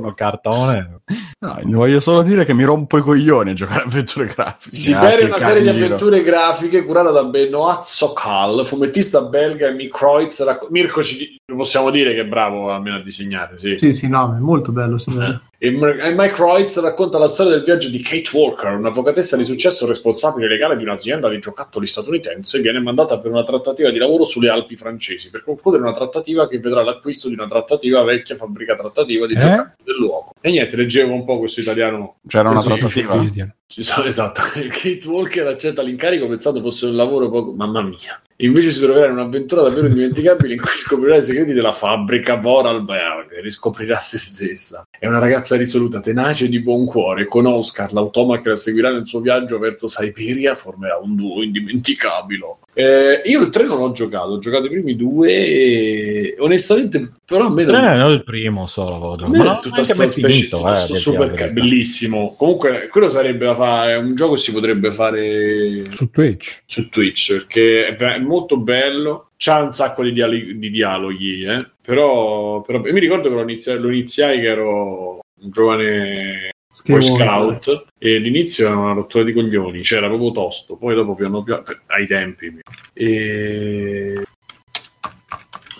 col cartone. No, voglio solo dire che mi rompo i coglioni a giocare a avventure grafiche. È Ah, una serie di avventure grafiche curata da Benoit Sokal, fumettista belga e Mick Kreutz. racco- Mirko ci possiamo dire che è bravo almeno a disegnare, sì. Sì, sì, no, è molto bello. signore. E M- e Mike Kreutz racconta la storia del viaggio di Kate Walker, un'avvocatessa di successo responsabile legale di un'azienda di giocattoli statunitense, viene mandata per una trattativa di lavoro sulle Alpi francesi, per concludere una trattativa che vedrà l'acquisto di una trattativa vecchia fabbrica trattativa di Eh? giocattoli del luogo. E niente, leggevo un po' questo italiano. C'era una trattativa. Ci sono- esatto, Kate Walker accetta l'incarico pensando fosse un lavoro poco... Mamma mia. Invece si troverà in un'avventura davvero indimenticabile in cui scoprirà i segreti della fabbrica Vorarlberg e riscoprirà se stessa. È una ragazza risoluta, tenace e di buon cuore. Con Oscar, l'automa che la seguirà nel suo viaggio verso Siberia, formerà un duo indimenticabile. Eh, io il 3 non ho giocato, ho giocato i primi due e onestamente però a me non... Eh, no, il primo solo avevo A giocato. Ma non tutta sta specie, finito, tutto eh, super ca- bellissimo. Comunque, quello sarebbe da fare. È un gioco che si potrebbe fare Su Twitch. su Twitch perché è molto bello. C'ha un sacco di, diali- di dialoghi, eh. però, però- mi ricordo che lo iniziai, lo iniziai che ero un giovane Skywalker. Scout e l'inizio era una rottura di coglioni, cioè era proprio tosto. Poi, dopo, piano piano, ai tempi, e...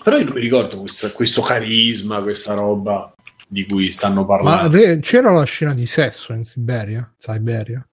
però io non mi ricordo questo, questo carisma, questa roba di cui stanno Ma parlando. re- c'era la scena di sesso in Siberia? Siberia?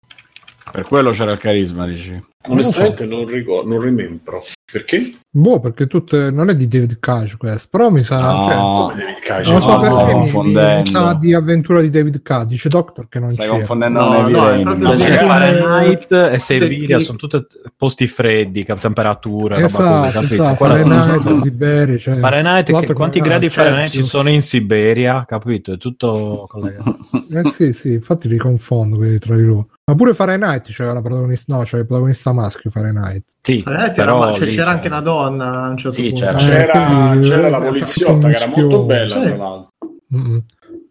Per quello c'era il carisma, dici. Onestamente non ricordo, non rimembro. Perché? Boh, perché tutte non è di David Cage questo, però mi sa... No. cioè, Come David Cage? non lo so no, perché stai mi, confondendo. sa di avventura di David Cage. Dice Doctor che non Stai c'è. confondendo No, con no, no? Fahrenheit e Siberia sono tutti posti freddi, cap- temperature, roba così, Esatto, capito? esatto, Fahrenheit, so- Siberia, cioè, Fahrenheit, che- quanti che- gradi ah, Fahrenheit ci sono in Siberia, capito? È tutto collegato. Eh sì, sì, infatti li confondo quelli tra di loro. Ma pure Fahrenheit c'era la protagonista, no, c'era il protagonista maschio Fahrenheit. Sì, Fahrenheit era- però cioè, lì c'era c'è- anche una donna a un certo Sì, punto. c'era. C'era, quindi, c'era la eh, poliziotta che era molto bella, Sì. tra l'altro.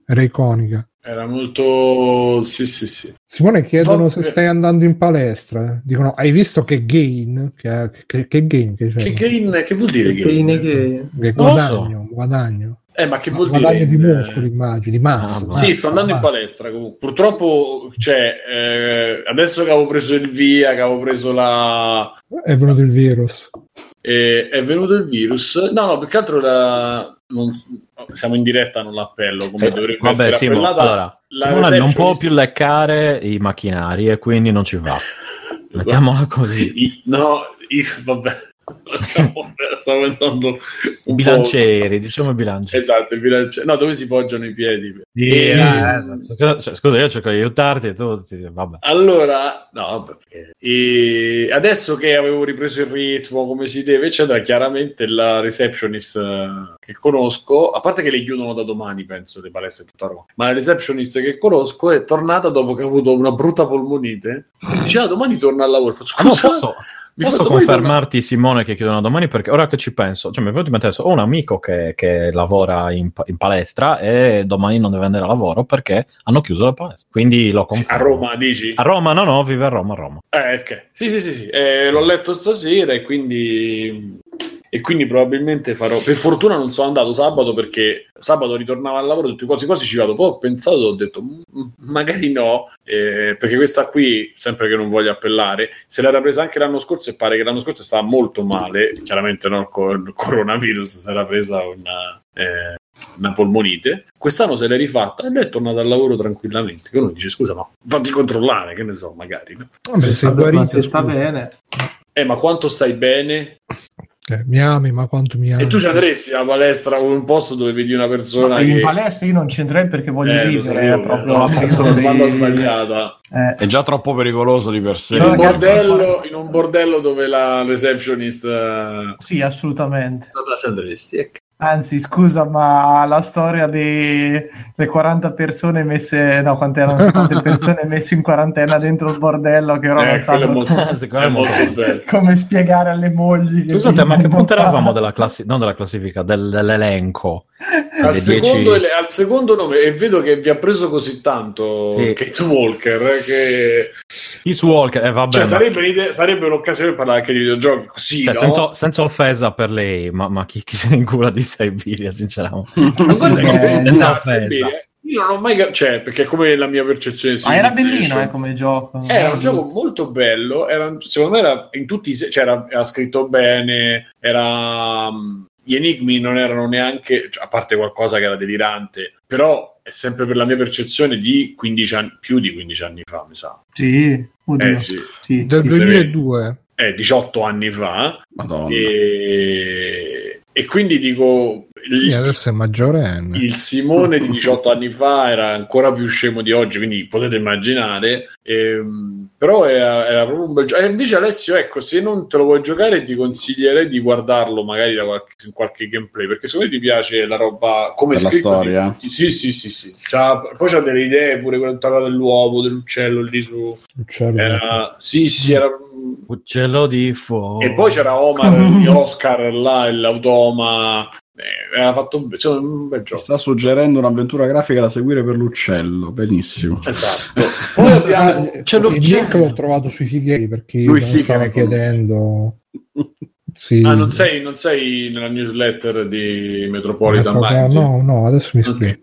Era iconica. Era molto... Sì, sì, sì. Simone chiedono Vabbè. se stai andando in palestra. Dicono, hai visto che gain? Che, che, che gain che c'è? Che, gain, che vuol dire Che gain? in- che- Non lo guadagno, guadagno. Eh, ma che vuol guadagno dire? di Eh, muscoli, immagini, di massa. Ah, Sì, sto andando in massa. palestra comunque. Purtroppo, cioè, eh, adesso che avevo preso il via, che avevo preso la... È venuto il virus. Eh, è venuto il virus. No, no, più che altro la... non- siamo in diretta, non l'appello, come Eh, dovrebbe vabbè, essere Simo, allora, la Simone non può più leccare i macchinari e quindi non ci va. Mettiamola così. I- no, i- vabbè. Stavo pensando un po'... Bilancieri, diciamo bilancieri. Esatto, il bilanciere. No, dove si poggiano i piedi. Sì, E- eh, scusa, cioè, scusa, io cerco di aiutarti e tu ti- vabbè. Allora, no, perché- e adesso che avevo ripreso il ritmo come si deve, eccetera, chiaramente la receptionist eh, che conosco, a parte che le chiudono da domani, penso, le palestre tutta Roma, ma la receptionist che conosco è tornata dopo che ha avuto una brutta polmonite. E dice, ah, domani torna al lavoro. Faccio, Ah, no, scusa, posso, mi posso confermarti, Simone, che chiudono domani? Perché ora che ci penso, cioè mi è venuto in mente adesso, ho un amico che, che lavora in, in palestra e domani non deve andare a lavoro perché hanno chiuso la palestra. Quindi lo torna- A confermo. Roma, dici? A Roma, no, no, vive a Roma, a Roma. Eh, ok. Sì, sì, sì, sì. Eh, l'ho letto stasera e quindi... E quindi probabilmente farò... Per fortuna non sono andato sabato perché sabato ritornavo al lavoro, detto quasi quasi ci vado. Poi ho pensato, ho detto "Mm, magari no, eh, perché questa qui, sempre che non voglio appellare, se l'era presa anche l'anno scorso e pare che l'anno scorso stava molto male, chiaramente no, con il coronavirus, si era presa una... eh, una polmonite, quest'anno se l'è rifatta e lei è tornata al lavoro tranquillamente. Che uno dice: Scusa, ma fatti controllare, che ne so, magari. no? Vabbè, se ma guarito, se sta bene. Eh, ma quanto stai bene? Eh, mi ami, ma quanto mi ami. E tu ci andresti alla palestra o in un posto dove vedi una persona in che... palestra io non c'entrerei perché voglio Eh, vivere sapevo, è proprio no, la dei- banda sbagliata. Eh, È già troppo pericoloso di per sé. In No, un, bordello, in un bordello dove la receptionist... eh, sì, assolutamente. Ci andresti? Ecco. Anzi, scusa, ma la storia delle 40 persone messe, no, quante erano 50 persone messe in quarantena dentro il bordello che ora non Eh, sanno molto, Secondo me è è molto come spiegare alle mogli. Scusate, ma che punto eravamo della classi- non della classifica, del- dell'elenco? Al secondo, dieci- al secondo nome, e vedo che vi ha preso così tanto Sì. Kate Walker eh, che Peace Walker, eh, vabbè, cioè, ma- sarebbe, l'occasione per parlare anche di videogiochi così, cioè, no? senza, senza offesa per lei, ma, ma chi, chi se ne incula di Siberia, sinceramente? Ma guarda che Eh, senza offesa. Siberia, io non ho mai cap- cioè, perché come la mia percezione Ma era bellino eh, come gioco. Era un gioco molto bello, era, secondo me era in tutti i se- cioè era, era scritto bene, era, mm, gli enigmi non erano neanche, cioè, a parte qualcosa che era delirante, però è sempre per la mia percezione di 15 anni, più di 15 anni fa, mi sa. Sì, oddio, Eh sì, sì. Del Sì, 2002. eh, 18 anni fa. Madonna. E, e quindi dico, il, adesso è maggiorenne. il Simone di 18 anni fa era ancora più scemo di oggi, quindi potete immaginare. Ehm, però era, era proprio un bel gioco. E invece, Alessio, ecco, se non te lo vuoi giocare, ti consiglierei di guardarlo magari da qualche, in qualche gameplay perché secondo me ti piace la roba come Per la storia? di- Sì, sì, sì, sì. C'ha- poi c'ha delle idee pure quella dell'uovo, dell'uccello lì su. Uccello. Era, sì, sì, era. Uccello di fuoco. E poi c'era Omar di Oscar là, l'automa. Eh, era fatto be- cioè, un bel gioco. sta suggerendo un'avventura grafica da seguire per l'uccello. Benissimo. Esatto. Poi abbiamo. Ah, l'ho- il link l'ho trovato sui fighieri perché Lui lo stava chiedendo. Sì. Ah, non sei, non sei nella newsletter di Metropolitan Metro- Magazine? No, no, adesso mi scrivo. Ok.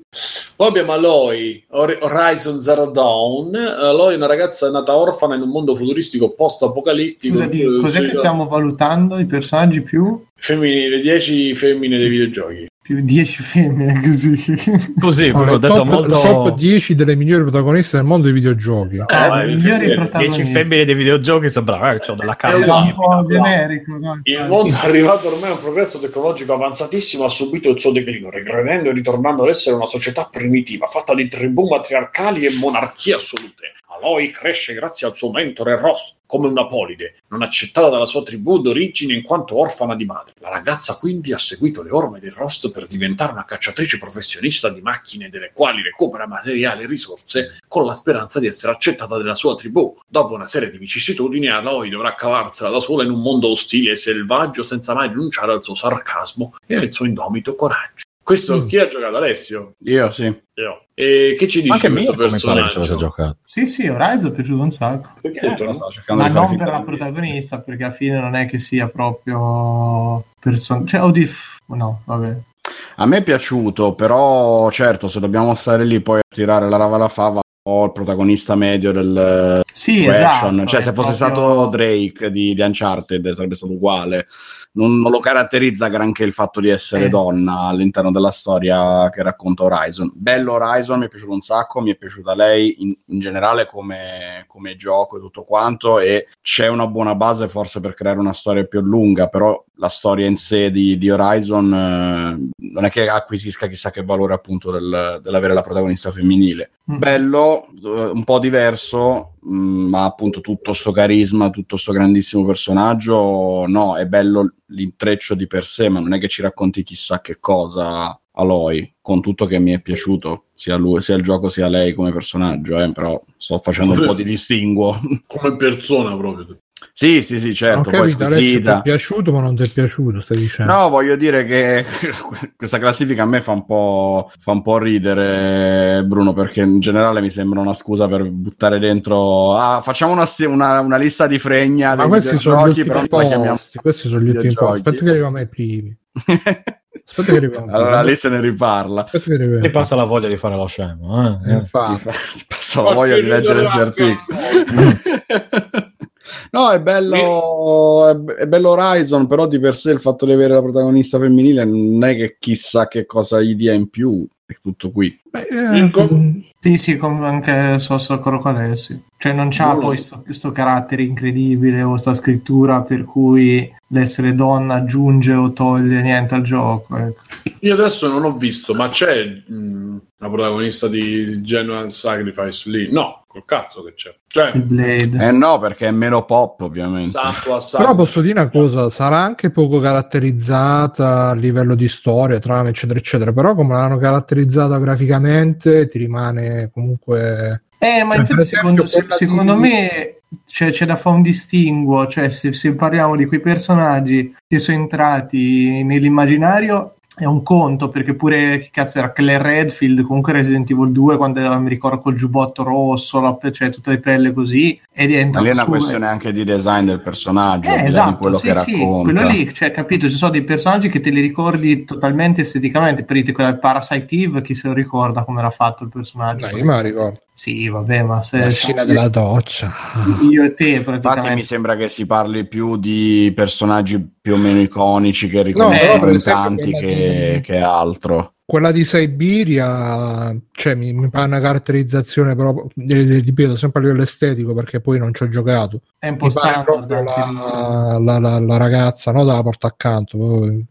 Poi abbiamo Aloy, Hor- Horizon Zero Dawn. Aloy è una ragazza nata orfana in un mondo futuristico post-apocalittico. Scusati, Eh, cos'è che stiamo valutando? I personaggi più? Femmine, le 10 femmine dei videogiochi. Più 10 femmine così. Così, No, proprio detto top, molto... top 10 delle migliori protagoniste del mondo dei videogiochi. Ah, migliori femmine. protagonisti. 10 femmine dei videogiochi sembra eh, c'ho della carne un po' generico. no? Il mondo è arrivato ormai a un progresso tecnologico avanzatissimo, ha subito il suo declino, regredendo e ritornando ad essere una società primitiva, fatta di tribù matriarcali e monarchie assolute. Aloy cresce grazie al suo mentore Ross, come una polide, non accettata dalla sua tribù d'origine in quanto orfana di madre. La ragazza quindi ha seguito le orme del Rost per diventare una cacciatrice professionista di macchine delle quali recupera materiale e risorse con la speranza di essere accettata dalla sua tribù. Dopo una serie di vicissitudini, Aloy dovrà cavarsela da sola in un mondo ostile e selvaggio senza mai rinunciare al suo sarcasmo e al suo indomito coraggio. Questo Mm. chi ha giocato Alessio? Io sì. Io. E che ci dice Anche questo personaggio? giocato. Sì, sì, Horizon è piaciuto un sacco. Perché Eh, detto, no, Ma non per la protagonista, perché alla fine non è che sia proprio person- cioè oddio, no, vabbè. A me è piaciuto, però certo, se dobbiamo stare lì poi a tirare la lava alla fava o il protagonista medio del Sì, question, esatto. cioè se fosse proprio- stato Drake di, di Uncharted sarebbe stato uguale. Non, non lo caratterizza granché il fatto di essere Eh. donna all'interno della storia che racconta Horizon. Bello Horizon, mi è piaciuto un sacco, mi è piaciuta lei in, in generale come, come gioco e tutto quanto e c'è una buona base forse per creare una storia più lunga, però la storia in sé di, di Horizon eh, non è che acquisisca chissà che valore appunto del- dell'avere la protagonista femminile. Mm. Bello, eh, un po' diverso, mh, ma appunto tutto sto carisma, tutto sto grandissimo personaggio, no, è bello l'intreccio di per sé, ma non è che ci racconti chissà che cosa Aloy, con tutto che mi è piaciuto, sia, lui, sia il gioco sia lei come personaggio, eh, però sto facendo un po' di distinguo. Come persona proprio. Sì, sì, sì, certo, poi capito, Alessio, ti è piaciuto, ma non ti è piaciuto, stai dicendo. No, voglio dire che questa classifica a me fa un, po', fa un po' ridere, Bruno, perché in generale mi sembra una scusa per buttare dentro. Ah, facciamo una, sti- una- una lista di fregna. ma questi sono gli però la chiamiamo. posti. Questi sono gli ultimi posti. Aspetta che arriviamo ai primi. Aspetta che arriviamo. allora lì se ne riparla. Ti passa la voglia di fare lo scemo. Eh, Eh? infatti. Passa la voglia di leggere questi articoli. No, è bello, è, è bello Horizon, però di per sé il fatto di avere la protagonista femminile non è che chissà che cosa gli dia in più. è tutto qui. Beh, eh, Mirko? Sì, sì, com- anche so so ancora qual è, sì. Cioè non c'ha No, poi sto, sto carattere incredibile o sta scrittura per cui l'essere donna aggiunge o toglie niente al gioco. ecco. Io adesso non ho visto, ma c'è mh, la protagonista di Genuine Sacrifice lì? No, col cazzo che c'è. Cioè. Eh no, perché è meno pop, ovviamente. santo santo. Però posso dire una cosa, sarà anche poco caratterizzata a livello di storia, trama, eccetera, eccetera, però come l'hanno caratterizzata graficamente ti rimane comunque... Eh, ma Cioè, infatti secondo, secondo di- me c'è, c'è da fare un distinguo, cioè se, se parliamo di quei personaggi che sono entrati nell'immaginario è un conto, perché pure che cazzo era Claire Redfield, comunque Resident Evil 2 quando era, mi ricordo col giubbotto rosso, la, cioè tutte le pelle così, ed è Ma entrato lì è una su- questione anche di design del personaggio, eh, esatto, di quello sì, che sì, racconta. quello lì, cioè, capito, ci sono dei personaggi che te li ricordi totalmente esteticamente, per dire quella di Parasite Eve, chi se lo ricorda come era fatto il personaggio? No, io me la ricordo. Sì, vabbè, ma se La scena della doccia. io e te Infatti mi praticamente. sembra che si parli più di personaggi più o meno iconici che riconoscono esempio, tanti che, che altro. Quella di Siberia, cioè mi, mi pare una caratterizzazione proprio, eh, ripeto, sempre a livello estetico perché poi non ci ho giocato. È un po' standard lì. la, la, la, la ragazza, no, dalla porta accanto,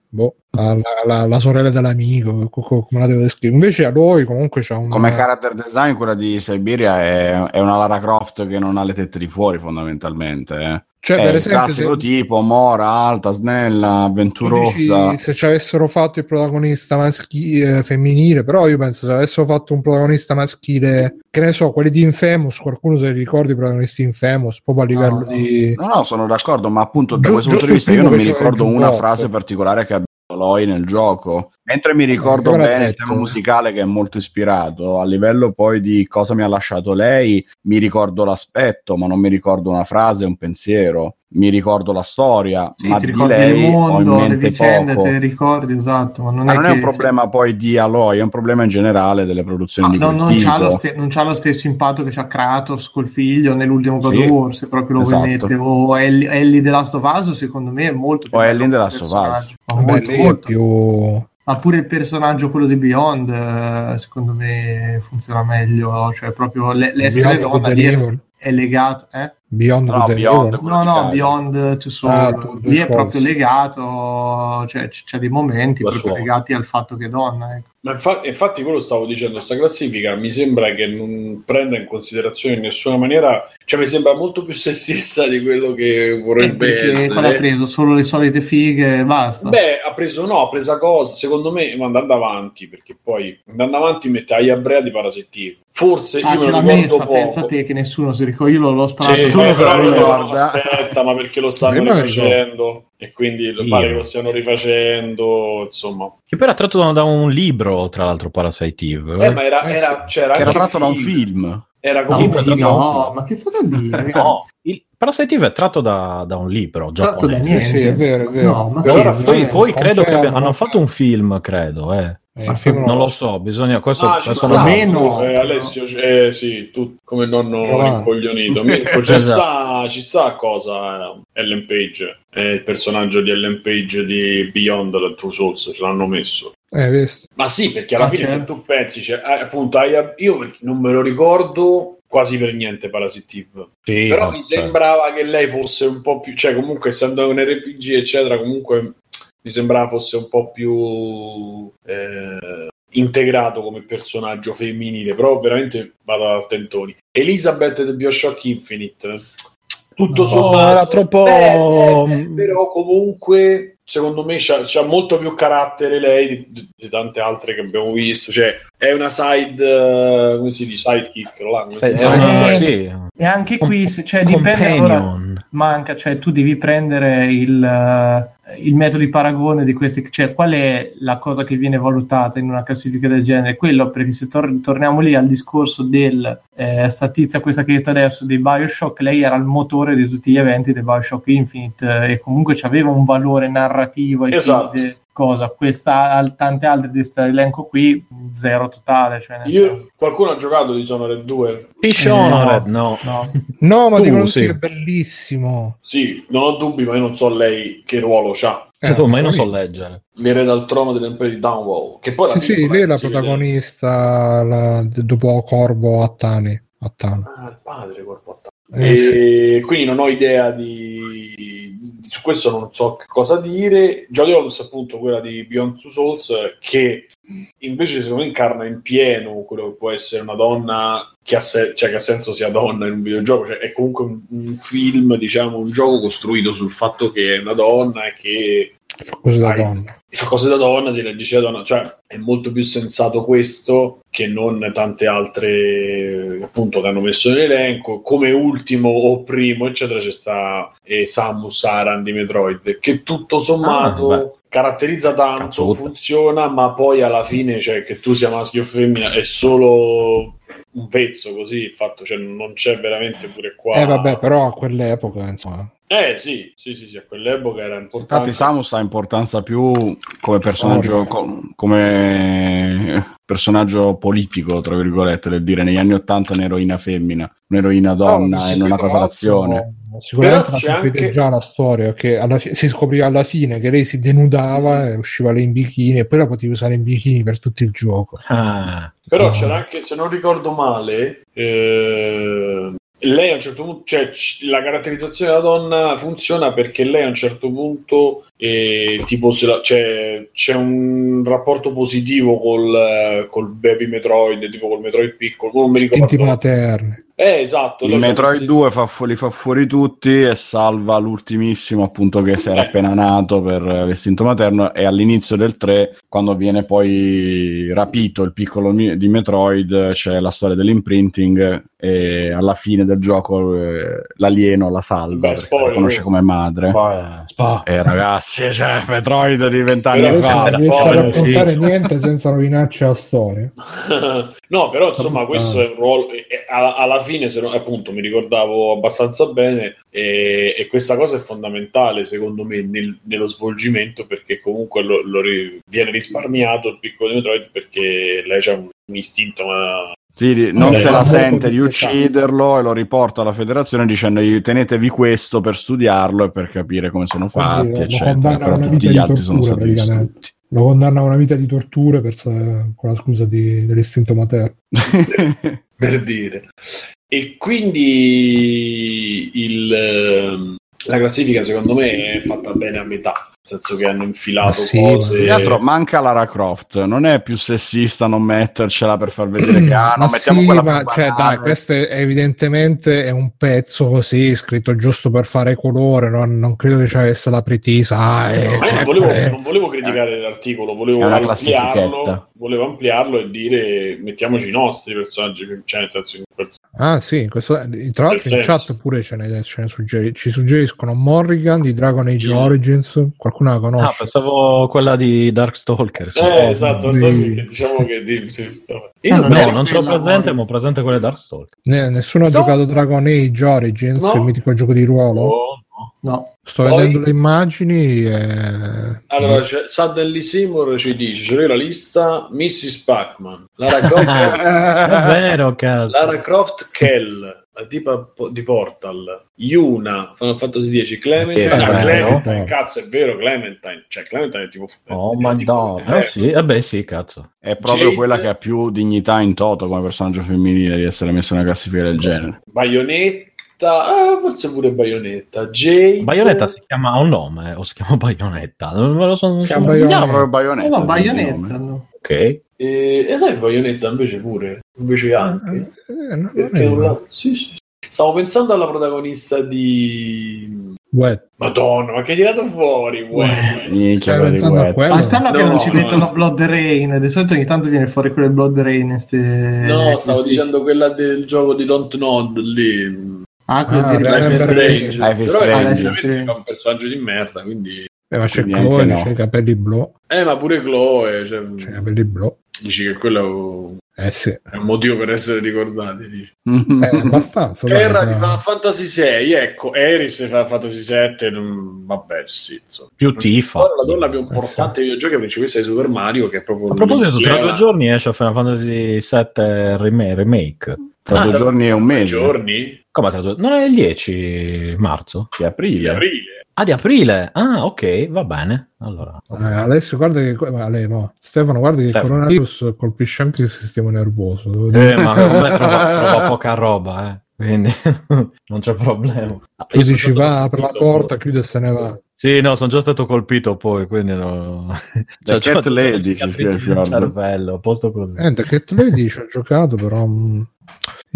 boh, la, la- la- la sorella dell'amico, co- co- come la devo descrivere. Invece a lui comunque c'è un... Come character design, quella di Siberia è, è una Lara Croft che non ha le tette di fuori, fondamentalmente. eh. Cioè, per il esempio, classico se, tipo Mora, alta, snella, tu dici avventurosa. se ci avessero fatto il protagonista maschile, femminile, però io penso se avessero fatto un protagonista maschile, che ne so, quelli di Infamous, qualcuno se li ricorda i protagonisti Infamous, proprio a livello no. di... No, no, sono d'accordo, ma appunto da Giu- questo punto di vista il io non mi ricordo il una frase particolare che abbia Loi nel gioco. Mentre mi ricordo ora bene il detto. tema musicale che è molto ispirato, a livello poi di cosa mi ha lasciato lei, mi ricordo l'aspetto, ma non mi ricordo una frase, un pensiero. Mi ricordo la storia, Sì, ma ti di ricordi lei il ho in mondo, le mente vicende, poco. te le ricordi, esatto, ma non Ma è non che è un problema poi di Aloy, è un problema in generale delle produzioni No, di no, quel non, c'ha lo ste- non c'ha lo stesso impatto che c'ha Kratos col figlio nell'ultimo God Sì, of War, se proprio lo esatto. vuoi mettere. O Ellie, Ellie The Last of Us, secondo me è molto più O Ellie The Last of Us. Vabbè, molto, lei è molto. più... Ma pure il personaggio, quello di Beyond, eh, secondo me funziona meglio. Cioè, proprio le- l'essere donna lì è legato. Eh? Beyond No, Good Beyond, No, no. Beyond to Soul. Ah, to the lì è proprio legato, cioè c- c'è dei momenti La proprio sua. legati al fatto che è donna. Ecco. Ma infa- infatti, quello stavo dicendo, sta classifica mi sembra che non prenda in considerazione in nessuna maniera, cioè mi sembra molto più sessista di quello che Eh, vorrebbe perché quale ha essere. preso? Solo le solite fighe e basta. Beh, ha preso no, ha preso cosa, secondo me, ma andando avanti, perché poi andando avanti mette Aya Brea di Parasettivo. Forse Ah, io ce l'ha messa, poco. pensa te che nessuno si ricorda. Io l'ho, l'ho sparato. Sì, solo ma se lo io- ricorda. aspetta, ma perché lo stanno lo rifacendo e quindi Io. pare che lo stiano rifacendo, insomma. Che poi era tratto da, da un libro, tra l'altro, Parasite Eve. Eh, ma era, Eh, era, Che era anche tratto da un film. Era No, comunque libro, da- no, ma che state a dire? No, il Parasite Eve è tratto da, da un libro Tratto da giapponese. Sì, niente. sì, è vero, è vero. No, ma Però che- ora Poi, veramente? poi credo che Confermo, abbia- hanno confermo. fatto un film, credo. Eh. Eh, sì, Non lo so, bisogna. Questo, Ah, ci questo sta, meno. eh, Alessio, eh, sì, tu come nonno Giovanni. rincoglionito. Mirko, ci, Esatto. sta, ci sta cosa eh, Ellen Page, è il personaggio di Ellen Page di Beyond the Two Souls, ce l'hanno messo. Eh? Ma sì, perché alla Ah, fine certo. se tu pensi, cioè, eh, appunto, io non me lo ricordo quasi per niente Parasitive. Sì, Però mi cioè, sembrava che lei fosse un po' più, cioè comunque essendo un RPG eccetera, comunque mi sembrava fosse un po' più eh, integrato come personaggio femminile, però veramente vado a tentoni. Elizabeth di Bioshock Infinite, tutto No, sommato, era troppo- Beh, eh, però comunque secondo me c'ha, c'ha molto più carattere lei di, di- di tante altre che abbiamo visto, cioè è una side, eh, come si dice, sidekick, là, come si Sai, dice? è una- Eh, sì. E anche qui, se- cioè, dipende allora, manca, cioè tu devi prendere il, eh, il metodo di paragone di questi, cioè qual è la cosa che viene valutata in una classifica del genere? Quello perché se tor- torniamo lì al discorso del eh, sta tizia, questa che hai detto adesso, dei Bioshock, lei era il motore di tutti gli eventi dei Bioshock Infinite eh, e comunque aveva un valore narrativo e Esatto. quindi, cosa, questa, al- tante altre di questo elenco qui, zero totale. Cioè senso- Io, qualcuno ha giocato Dishonored 2? Dishonored, no. no. No, ma Tu, dicono sì. che è bellissimo. Sì, non ho dubbi, ma io non so lei che ruolo c'ha. Eh, Che ma io non so protagonista. leggere. L'erede al trono delle imprese di Downwall. Che poi Sì, sì, lei è la protagonista la- dopo Corvo a Tani. A Tano. Ah, il padre corpo a Eh, sì. e quindi non ho idea di- su questo non so cosa dire. Jodie Holmes appunto quella di Beyond Two Souls che invece secondo me incarna in pieno quello che può essere una donna che ha, se- cioè, che ha senso sia donna in un videogioco cioè, è comunque un, un film diciamo un gioco costruito sul fatto che è una donna e che Fa cose da donna. fa cose da donna, si legge da donna, cioè è molto più sensato questo che non tante altre appunto che hanno messo nell'elenco. Come ultimo o primo, eccetera, c'è sta eh, Samus Aran di Metroid, che tutto sommato Ah, caratterizza tanto, Cazzotta. funziona, ma poi alla fine, cioè che tu sia maschio o femmina, è solo un vezzo così, il fatto, cioè non c'è veramente pure qua. Eh vabbè, però a quell'epoca, insomma. Eh sì, sì, sì, sì, a quell'epoca era importante. Infatti Samus ha importanza più come personaggio, Oh, co- come personaggio politico, tra virgolette, del dire negli anni Ottanta un'eroina femmina, un'eroina donna No, e non una cosa d'azione. Sicuramente Però capite anche- già la storia, che alla fi- si scopriva alla fine che lei si denudava e usciva lei in bikini e poi la potevi usare in bikini per tutto il gioco. Ah, Però Ah. c'era anche, se non ricordo male, eh, lei a un certo punto, cioè c- la caratterizzazione della donna funziona perché lei a un certo punto, eh, tipo, se la- cioè, c'è un rapporto positivo col, eh, col baby Metroid, tipo col Metroid piccolo, non mi ricordo. Istinti. Eh, esatto. Il Metroid questi- 2 fa fu- li fa fuori tutti e salva l'ultimissimo appunto che si era Eh. appena nato per l'istinto materno e all'inizio del 3 quando viene poi rapito il piccolo mi- di Metroid c'è la storia dell'imprinting e alla fine del gioco eh, l'alieno la salva Beh, spoiler, la conosce come madre e ragazzi cioè Metroid di vent'anni fa non riesco a raccontare sì. niente senza rovinarci la storia. no, però insomma, questo è un ruolo. alla, alla fine, se no, appunto, mi ricordavo abbastanza bene. E, e questa cosa è fondamentale, secondo me, nel- nello svolgimento, perché comunque lo, lo ri- viene risparmiato il piccolo di Metroid perché lei c'ha un, un istinto. Sì, non Vabbè, se la molto sente di ucciderlo e lo riporta alla federazione dicendogli tenetevi questo per studiarlo e per capire come sono Quindi fatti, lo eccetera. Però tutti gli altri sono tortura, stati praticamente. distrutti. Lo condanna a una vita di torture per, con la scusa di- dell'istinto materno. per dire. E quindi il, ehm, la classifica, secondo me, è fatta bene a metà. Nel senso che hanno infilato Ma sì, cose. Altro manca Lara Croft, non è più sessista non mettercela per far vedere che ah, Ma non mettiamo sì, quella ma più cioè, banale. dai, questo è, evidentemente è un pezzo così scritto giusto per fare colore. Non, non credo che ci avesse la pretesa. ah, eh, Ma io non eh, volevo, eh. non volevo criticare l'articolo, volevo È ampliarlo, volevo ampliarlo e dire mettiamoci i nostri personaggi, cioè nel senso Ah, sì, questo, eh, tra l'altro in chat pure ce ne, ce ne suggeri- ci suggeriscono Morrigan di Dragon Age. Origins. Qualcuno la Ah, conosce? pensavo quella di Darkstalker. sì. Eh, esatto, che diciamo che di- sì. Io Ah, non non No, non ce l'ho quella, presente, no. ma ho presente quelle Darkstalker. Ne- nessuno ha So- giocato Dragon Age Origins, No. il mitico gioco di ruolo. Oh, no. No. Sto Poi- vedendo le immagini. E... Allora, c'è, Suddenly Seymour ci dice, c'è la lista, Mrs. Pac-Man, Lara Croft, È vero, cazzo. Lara Croft Kell, la tipa po- di Portal, Yuna, Final Fantasy X, Clementine, È ah, vero. Clementine, cazzo è vero, Clementine, cioè Clementine è tipo... Oh, è madonna. tipo- Eh, sì, eh beh, sì, cazzo. È proprio Jade- quella che ha più dignità in toto come personaggio femminile di essere messa in una classifica del genere. Bayonetta, ah, forse pure Bayonetta, Jade... Bayonetta si chiama ha un nome eh, o si chiama Bayonetta? Non me lo so. non Si so- chiama chiama proprio No, Bayonetta. no, nome. no. Ok. E, e sai Bayonetta invece pure, invece anche. Eh, no, non Perché è non male. la- sì, sì. Stavo pensando alla protagonista di... Wet. Madonna, ma che hai tirato fuori? a Wet. quello? Ma stanno che No, non ci no. mettono Blood Rain. Di solito ogni tanto viene fuori quello Blood Rain. in ste- No, stavo sì. dicendo quella del gioco di Don't Nod lì. Ah, quello Ah, di Life is Strange. Strange. Life is Però Strange. effettivamente fa un personaggio di merda, quindi... Eh, ma c'è Chloe, no. c'è i capelli blu. Eh, ma pure Chloe, cioè, C'è i capelli blu. Dici che quello Eh sì. è un motivo per essere ricordati. Dici. Eh, abbastanza. Terra di Final Fantasy 6, ecco, Eris di Final Fantasy 7, vabbè, sì. insomma. Più Non Tifa. la donna più importante dei videogiochi è principessa di Super Mario, che è proprio... A proposito, tra due giorni esce Final Fantasy VII Remake. remake. Tra Ah, due tra- giorni e un mese giorni? Come tra due? Non è il 10 marzo? di Di aprile. Ah, di aprile? Ah, ok, va bene. Allora, Eh, adesso guarda che ma lei, no. Stefano, guarda che il Stefano. coronavirus colpisce anche il sistema nervoso. devo dire. eh, ma come trova, trova poca roba, eh. Quindi non c'è problema. Ah, Tu io dici va, apre la porta, chiude e se ne va. Sì, no, sono già stato colpito poi, quindi no. The c'ho Cat Lady, si scrive cervello, a posto così. Eh, The Cat Lady ci ho giocato, però.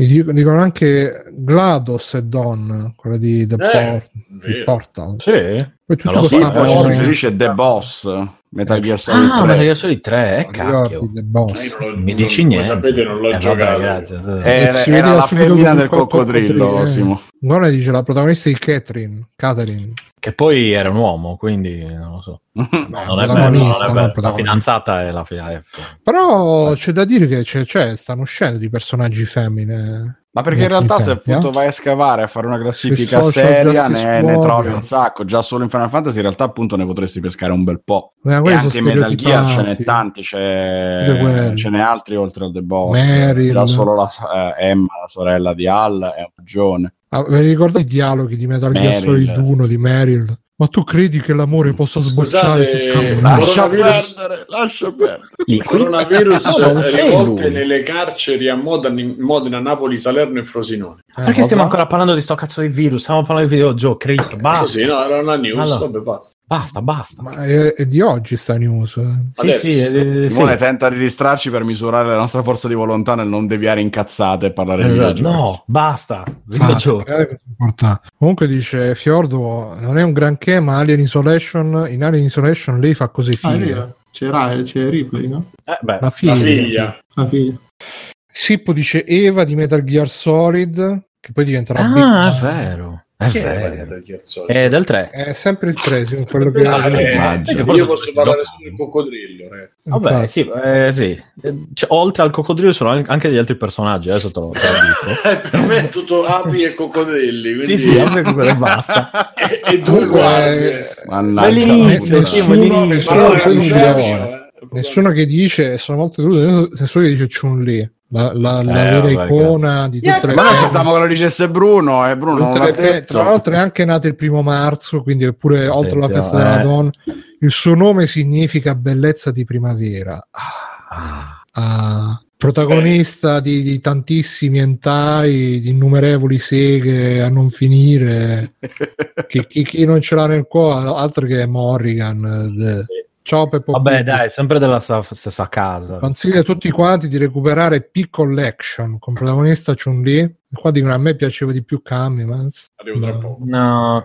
Dicono anche GLaDOS e Dawn, quella di The Eh, Port-. Portal. Sì? Poi tutto lo so, Sì, poi ci no. suggerisce The Boss, Metal Gear Solid Ah, 3. Metal Gear Solid 3, eh, cacchio. The Boss. Eh, non lo- Mi non- dici come niente. sapete, non l'ho Eh, vabbè, giocato. grazie. Era, Si era la femmina del coccodrillo, coccodrillo, eh. Simo. Guarda dice la protagonista di Catherine. Catherine. Che poi era un uomo, quindi non lo so. Beh, Non è bello, non è bello. La fidanzata è la figlia F. Però c'è da dire che c'è- stanno uscendo di personaggi femmine. Ma perché in realtà se appunto vai a scavare, a fare una classifica seria, ne, ne trovi un sacco. Già solo in Final Fantasy in realtà appunto ne potresti pescare un bel po'. Ma E anche in Metal Gear ce n'è tanti, quelli. ce n'è altri oltre al The Boss. Meryl. Già solo la, eh, Emma, la sorella di Al, è un ragione. Ah, vi ricordate i dialoghi di Metal Gear Meryl. Solid 1 di Meryl? Ma tu credi che l'amore possa sbocciare Scusate, ma- Lascia perdere, lascia perdere. Il coronavirus sei rivolte nelle carceri a Modena, Modena, Napoli, Salerno e Frosinone. Eh, Perché stiamo cosa? ancora parlando di sto cazzo di virus? Stiamo parlando di videogiochi, Cristo, basta. Così, no, era una news, Allora. vabbè, basta. Basta, basta. Ma è, è di oggi sta news. eh. Sì, Adesso. sì, eh, Simone sì. tenta di distrarci per misurare la nostra forza di volontà nel non deviare incazzate e parlare di Esatto. videogiochi. No, basta. Ah. Comunque dice Fiordo non è un granché, ma Alien Isolation, in Alien Isolation lei fa cose Ah, fighe. vero. C'era, c'è Ripley, no? Eh, beh, la figlia. La figlia. La figlia. Sippo dice Eva di Metal Gear Solid, che poi diventerà Ah, Big- è vero. È Chi è del? È del 3. È sempre il 3, sì, quello che Ah, eh, immagino. io posso parlare solo del coccodrillo, ragazzi. Vabbè, Infatti. sì, eh, sì. Eh, cioè, oltre al coccodrillo ci sono anche degli altri personaggi, adesso te lo, te lo dico. Eh, per me è tutto api e coccodrilli. Quindi... Sì, sì, quello e basta. e, e due guardie. Mannaggia. Nessuno- è eh. Nessuno che dice, sono molto deluso, nessuno che dice Chun-Li, la, la, la Eh, vera icona di tutte le Ma aspettavamo che lo dicesse Bruno e Bruno non l'ha fe- tra l'altro è anche nata il primo marzo, quindi è pure oltre alla festa Attenzione, della eh. donna. Il suo nome significa bellezza di primavera. Ah, Ah, ah. protagonista di, di tantissimi hentai, di innumerevoli seghe a non finire. Che, chi, chi non ce l'ha nel cuore, altro che Morrigan. eh, Ciao Peppo. Vabbè, Pippi. dai, sempre della sa- stessa casa. Consiglio a tutti quanti di recuperare P Collection con protagonista Chun-Li. Qua dicono a me piaceva di più Kami, ma Arrivo tra No. poco. No,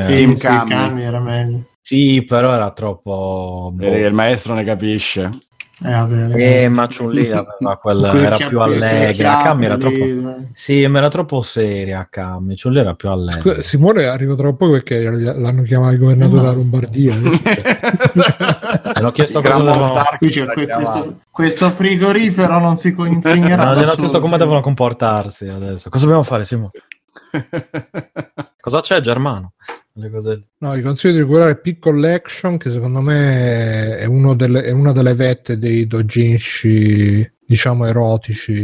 Sì, sì, Kami. Kami era meglio. sì, però era troppo. boh. Il maestro ne capisce. Eh, vabbè, Eh, ma Chun-Li aveva quel- Quel era più allegra. Kami era lì, troppo. Sì, ma era troppo seria. Kami. Chun-Li era più allegra. Scusa, Simone arriva tra poco perché l'hanno chiamato il governatore della Lombardia. E l'ho chiesto cosa c'è que- questo, questo frigorifero non si consegnerà. No, hanno chiesto come cioè. devono comportarsi adesso. Cosa dobbiamo fare, Simo? Cosa c'è, Germano? Le cose. No, vi consiglio di recuperare P Collection, che secondo me è, uno delle- è una delle vette dei dojinshi, diciamo, erotici.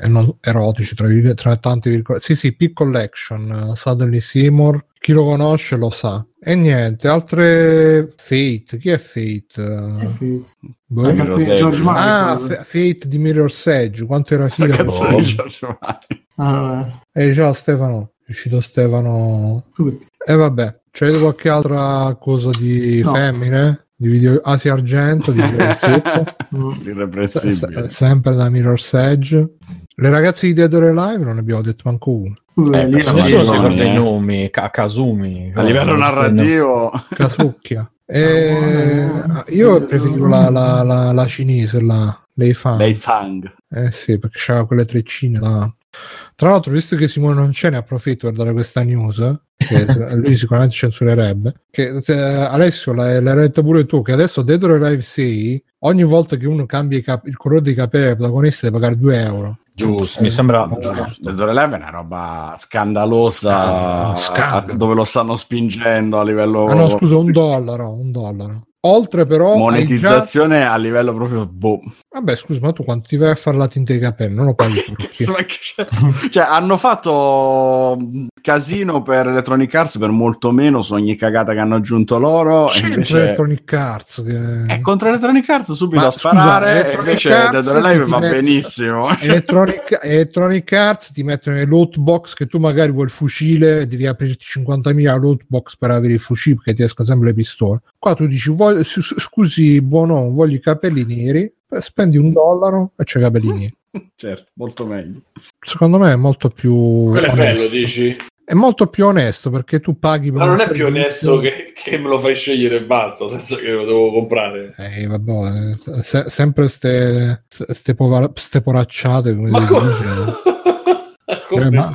E non erotici, tra, tra tante virgolette. Sì, sì, P Collection, Suddenly Seymour. Chi lo conosce lo sa. E niente, altre Fate. Chi è Fate? Eh, finito. Boh. Mirror di Edge. George Ah. F- Fate di Mirror's Edge, quanto era George Michael. Ah, vabbè. E ciao Stefano, è uscito Stefano. Tutti. E vabbè, c'è qualche altra cosa di No. femmine? Di video Asia Argento, di se- sempre da Mirror's Edge. Le ragazze di Dead or Alive non ne abbiamo detto manco uno. Vabbè, Eh, lì era Sì, Nessuno si no, ricorda eh. i nomi, Ka- Kazumi. A livello narrativo, Casucchia. E io preferivo la, la, la, la cinese, la, lei fa. Lei Fang. Eh sì, perché c'era quelle treccine là. Tra l'altro, visto che Simone non c'è, ne approfitto per dare questa news. Che lui sicuramente censurerebbe. Che se- Alessio, l'hai, l'hai letta pure tu. Che adesso Dead or Alive 6, ogni volta che uno cambia i cap- il colore dei capelli del protagonista, deve pagare 2 euro. Giusto, mi sembra Eh, giusto. Dead or Alive è una roba scandalosa scandalo. dove lo stanno spingendo a livello Ah no, scusa, un dollaro. Un dollaro. Oltre però ai già, monetizzazione a livello proprio boh. Vabbè, scusa, ma tu quando ti vai a fare la tinta ai capelli non lo paghi cioè, hanno fatto mh, casino per Electronic Arts per molto meno su ogni cagata che hanno aggiunto loro. E C'è invece Electronic Arts che... è contro Electronic Arts subito Ma a sparare. scusa, e invece Dead or Alive va mette- benissimo. Electronic, Electronic Arts ti mettono nelle loot box che tu magari vuoi il fucile e devi aprirti 50.000 loot box per avere il fucile perché ti escono sempre le pistole. Qua tu dici, voglio- scusi, buono, voglio i capelli neri, spendi un dollaro e c'è i capelli neri. certo, molto meglio. Secondo me è molto più Quello è bello, dici? È molto più onesto perché tu paghi per Ma non è più onesto che, che me lo fai scegliere e basta, senza che lo devo comprare. Eh, vabbè, eh, se- sempre ste, ste, povar- ste poracciate come Ma come? come Eh, ma-?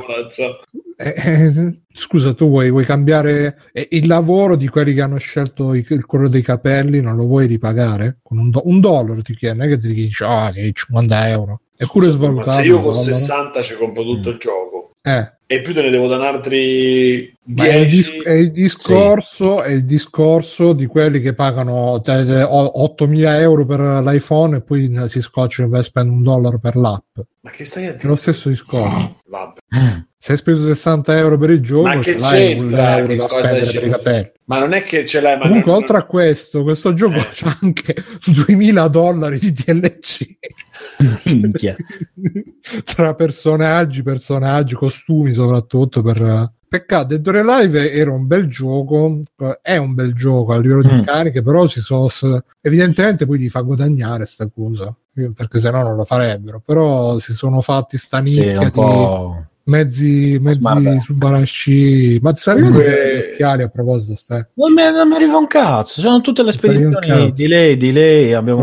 Eh, eh, scusa, tu vuoi, vuoi cambiare eh, il lavoro di quelli che hanno scelto i- il colore dei capelli? Non lo vuoi ripagare? Con un, do- un dollaro ti chiede, non è che ti dici ah, che 50 euro. Eppure Scusa, Ma svalutato. se io il con dollaro. 60 ci compro tutto il gioco Eh, e più te ne devo dare altri ma è il, 10 dis- è il discorso, è il discorso di quelli che pagano te- te- o- 8.000 euro per l'iPhone e poi si scocciano per spendere un dollaro per l'app. Ma che stai a È dire? lo stesso discorso. Vabbè. Se hai speso 60 euro per il gioco, Ma che ce l'hai un c'entra? euro da cosa spendere per i capelli. Ma non è che ce l'hai, ma Comunque, non- oltre a questo, questo gioco Eh. c'ha anche 2000 dollari di DLC Minchia. tra personaggi, personaggi, costumi, soprattutto per. Peccato, Dead or Alive era un bel gioco, eh, è un bel gioco a livello di Mm. meccaniche, però si sono, s- evidentemente poi gli fa guadagnare sta cosa, eh, perché se no non lo farebbero, però si sono fatti sta Sì, nicchia un di. Mezzi, mezzi su barasci, ma ti sai Comunque- gli a proposito, stai? Non mi, non mi arriva un cazzo, sono tutte le Non spedizioni di lei, di lei, abbiamo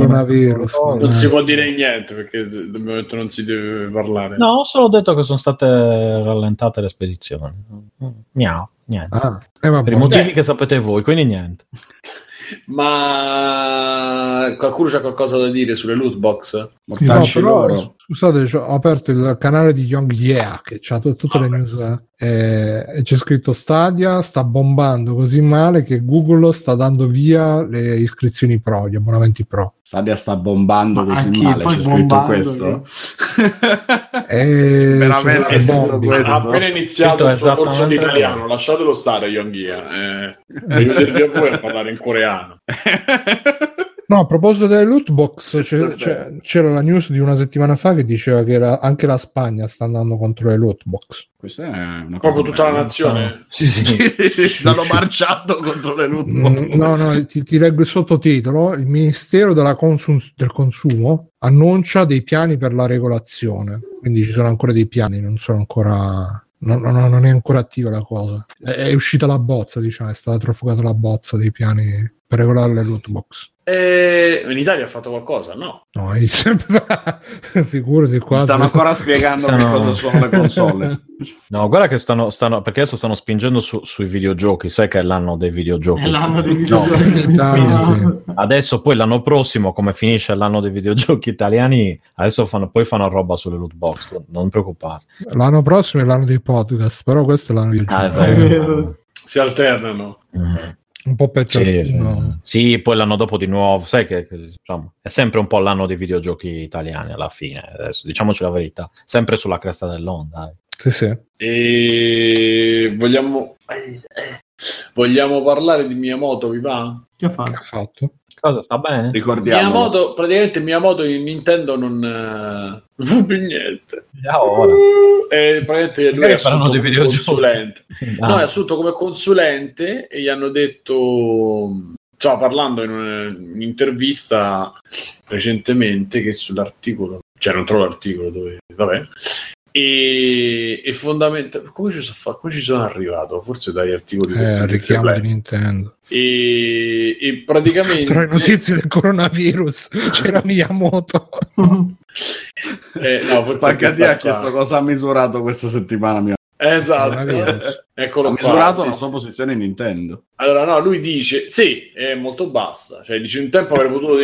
non Eh. si può dire niente perché abbiamo detto non si deve parlare. No, ho solo detto che sono state rallentate le spedizioni. Miau, niente. Ah, eh. Per i motivi che sapete voi, quindi niente. Ma qualcuno c'ha qualcosa da dire sulle loot box? No, però, loro. scusate, ho aperto il canale di Young Yeah che ha tutte le news eh, e c'è scritto Stadia sta bombando così male che Google sta dando via le iscrizioni pro, gli abbonamenti pro. Stadia sta bombando Ma così male, c'è scritto questo. E Veramente è stato questo. Ha appena iniziato il suo corso di italiano, lasciatelo stare, Yonghia. Eh, servirvi a voi a parlare in coreano. No, a proposito delle loot box, è c'è- c'era la news di una settimana fa che diceva che la- anche la Spagna sta andando contro le loot box. Questa è una cosa Proprio tutta la bella. nazione. Sì, sì. Stanno marciando contro le loot Mm, box. No, no, ti, ti leggo il sottotitolo. Il Ministero della Consum- del Consumo annuncia dei piani per la regolazione. Quindi ci sono ancora dei piani, non sono ancora. Non, non- non è ancora attiva la cosa. È, è uscita la bozza, diciamo, è stata trafugata la bozza dei piani per regolare le loot box. E in Italia ha fatto qualcosa? No. No, sempre figurati qua. Stanno ancora spiegando che Stanno- cosa sono le console. No, guarda che stanno, stanno perché adesso stanno spingendo su- sui videogiochi, sai che è l'anno dei videogiochi. È l'anno dei No. videogiochi. in Italia, sì. Adesso poi l'anno prossimo, come finisce l'anno dei videogiochi italiani, adesso fanno, poi fanno roba sulle loot box, non preoccuparti. L'anno prossimo è l'anno dei podcast, però questo è l'anno di Ah, è È vero. vero. Si alternano. Mm. Un po' per Sì, ciascuno. sì, poi l'anno dopo di nuovo, sai che, che, insomma, è sempre un po' l'anno dei videogiochi italiani alla fine, adesso, diciamoci la verità, sempre sulla cresta dell'onda. eh. Sì, sì. E vogliamo. Vogliamo parlare di Miyamoto, vi va? Che ha Che fatto? ha fatto? Cosa sta bene? Ricordiamo. Miyamoto, praticamente Miyamoto in Nintendo non, eh, fa più niente. Già ora. E praticamente lui è assunto dei come consulente. No, è assunto come consulente e gli hanno detto, insomma, parlando in un- un'intervista recentemente che sull'articolo, cioè non trovo l'articolo dove, vabbè, e, e fondamentalmente, come ci, sono fa- come ci sono arrivato? Forse dagli articoli Eh, richiamo di. Nintendo. E, e praticamente Tra le notizie del coronavirus c'era Miyamoto. eh, no, forse sta ha chiesto qua. cosa ha misurato questa settimana. mia. esatto eccolo Ha qua, misurato sì, la sì. sua posizione in Nintendo. Allora, no, lui dice: Sì, è molto bassa. Cioè, dice: Un tempo avrei potuto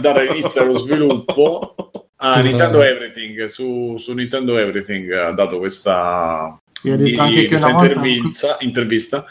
dare inizio allo sviluppo a Scusa. Nintendo Everything. Su, su Nintendo Everything ha dato questa, di- questa intervista, intervista.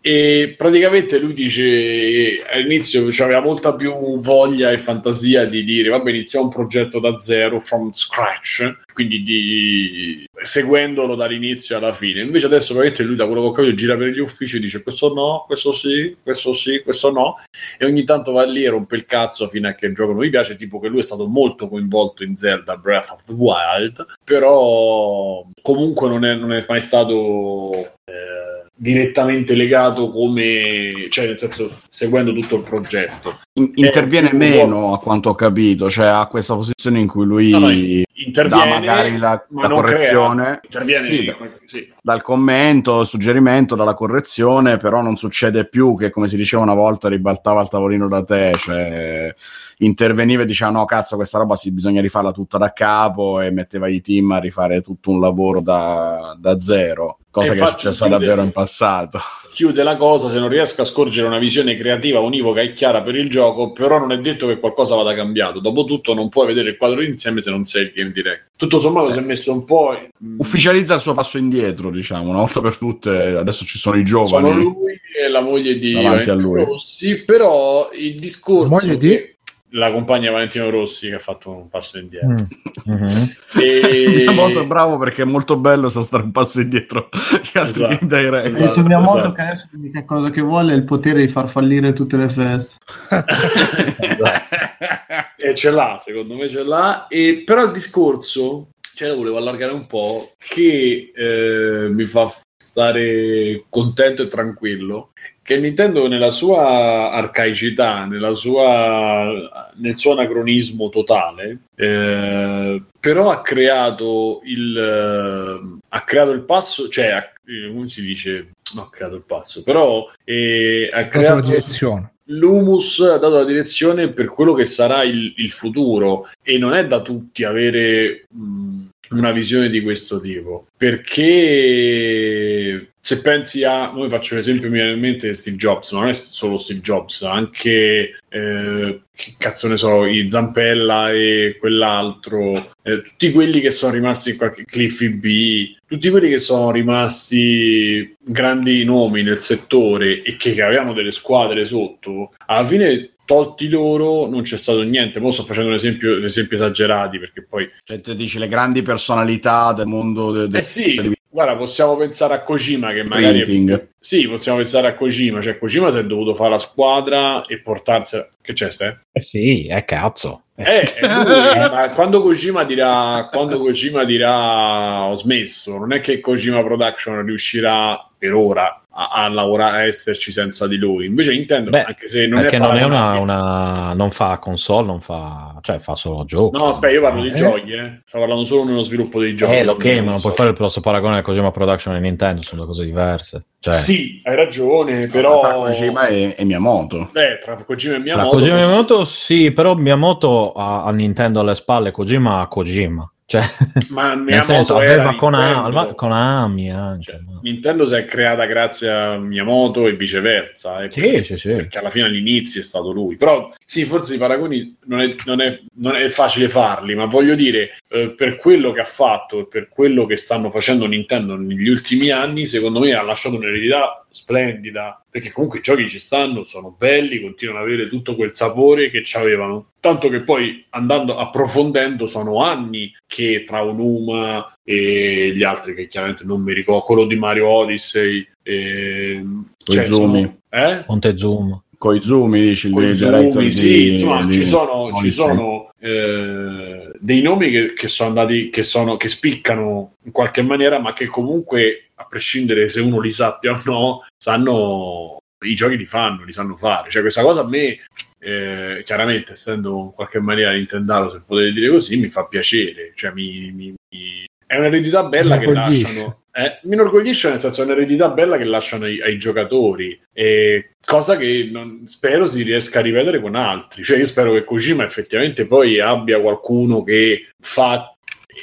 E praticamente lui dice all'inizio cioè, aveva molta più voglia e fantasia di dire vabbè iniziamo un progetto da zero, from scratch, quindi di, seguendolo dall'inizio alla fine. Invece adesso praticamente lui da quello che ho capito gira per gli uffici e dice questo no, questo sì, questo sì, questo no e ogni tanto va lì e rompe il cazzo fino a che il gioco non mi piace, tipo che lui è stato molto coinvolto in Zelda Breath of the Wild, però comunque non è, non è mai stato... Eh, direttamente legato come cioè nel senso seguendo tutto il progetto In- interviene meno a quanto ho capito, cioè ha questa posizione in cui lui No, no, interviene dà magari la, ma la correzione crea. interviene Sì, sì. dal commento, suggerimento, dalla correzione, però non succede più che come si diceva una volta ribaltava il tavolino da te, cioè interveniva e diceva no cazzo questa roba si bisogna rifarla tutta da capo e metteva i team a rifare tutto un lavoro da, da zero, cosa E che è successa davvero in passato. Chiude la cosa se non riesco a scorgere una visione creativa univoca e chiara per il gioco però non è detto che qualcosa vada cambiato dopotutto non puoi vedere il quadro insieme se non sei il game direct tutto sommato si è messo un po' Ufficializza il suo passo indietro, diciamo, una volta per tutte, adesso ci sono i sono giovani. lui e la moglie di Davanti a Valentino lui. Rossi però il discorso La moglie di? che- la compagna Valentino Rossi che ha fatto un passo indietro Mm. Mhm. e... È molto bravo perché è molto bello sa stare un passo indietro Esatto. indirect. Ha Esatto, detto mia esatto. che adesso l'unica cosa che vuole è il potere di far fallire tutte le feste. e ce l'ha, secondo me ce l'ha. E, però il discorso, cioè lo volevo allargare un po', che eh, mi fa stare contento e tranquillo, che Nintendo nella sua arcaicità, nella sua, nel suo anacronismo totale, eh, però ha creato il eh, ha creato il passo, cioè ha- eh, come si dice? No, ha creato il passo, però eh, ha la creato direzione. l'humus ha dato la direzione per quello che sarà il, il futuro e non è da tutti avere mh, una visione di questo tipo perché se pensi a noi faccio l'esempio mi viene in mente Steve Jobs ma non è solo Steve Jobs anche eh, che cazzo ne so i Zampella e quell'altro eh, tutti quelli che sono rimasti in qualche Cliffy B tutti quelli che sono rimasti grandi nomi nel settore e che, che avevano delle squadre sotto, alla fine tolti loro non c'è stato niente. Mo sto facendo un esempio, esempi esagerati perché poi... Cioè, te dici le grandi personalità del mondo de- de- Eh sì, guarda, possiamo pensare a Kojima che magari... printing. Sì, possiamo pensare a Kojima, cioè Kojima si è dovuto fare la squadra e portarsi... Che c'è, Ste? Eh sì, è cazzo. Eh Eh, è lui, ma quando Kojima dirà quando Kojima dirà ho smesso, non è che Kojima Production riuscirà per ora a, a lavorare a esserci senza di lui. Invece Nintendo, Beh, anche se non è non è una, una- non fa console, non fa, cioè fa solo giochi. No, aspetta, io parlo di Eh? giochi, eh. Sto parlando solo nello sviluppo dei giochi. Eh, ok, ma non puoi fare il grosso paragone a Kojima Production e Nintendo, sono due cose diverse. Cioè, Sì, hai ragione, Tra però Kojima e, e Miyamoto. Eh, tra Kojima e tra Miyamoto, Kojima e Miyamoto sì, però Miyamoto ha, ha Nintendo alle spalle, Kojima ha Kojima. Cioè, ma Miyamoto aveva. Konami- Konami anche. Cioè, ma- Nintendo si è creata grazie a Miyamoto e viceversa. eh, Sì, perché- sì, sì. perché alla fine all'inizio è stato lui. Però sì, forse i paragoni non è, non è- non è facile farli, ma voglio dire, eh, per quello che ha fatto e per quello che stanno facendo Nintendo negli ultimi anni, secondo me ha lasciato un'eredità splendida, perché comunque i giochi ci stanno, sono belli, continuano ad avere tutto quel sapore che ci avevano. Tanto che poi andando approfondendo sono anni che tra Unuma e gli altri che chiaramente non mi ricordo, quello di Mario Odyssey, ehm, Koizumi. sono- eh? Montezuma. Koizumi, dici il Koizumi, director sì, di- insomma, di- ci sono, ci sono eh, dei nomi che, che sono andati, che, sono, che spiccano in qualche maniera, ma che comunque, a prescindere se uno li sappia o no, sanno i giochi li fanno, li sanno fare. Cioè, questa cosa a me, eh, chiaramente, essendo in qualche maniera Nintendo, se potete dire così, mi fa piacere. Cioè, mi, mi- mi- è un'eredità bella che lasciano. Eh, mi inorgoglisce nel senso è un'eredità bella che lasciano ai, ai giocatori e cosa che non- spero si riesca a ripetere con altri cioè io spero che Kojima effettivamente poi abbia qualcuno che fa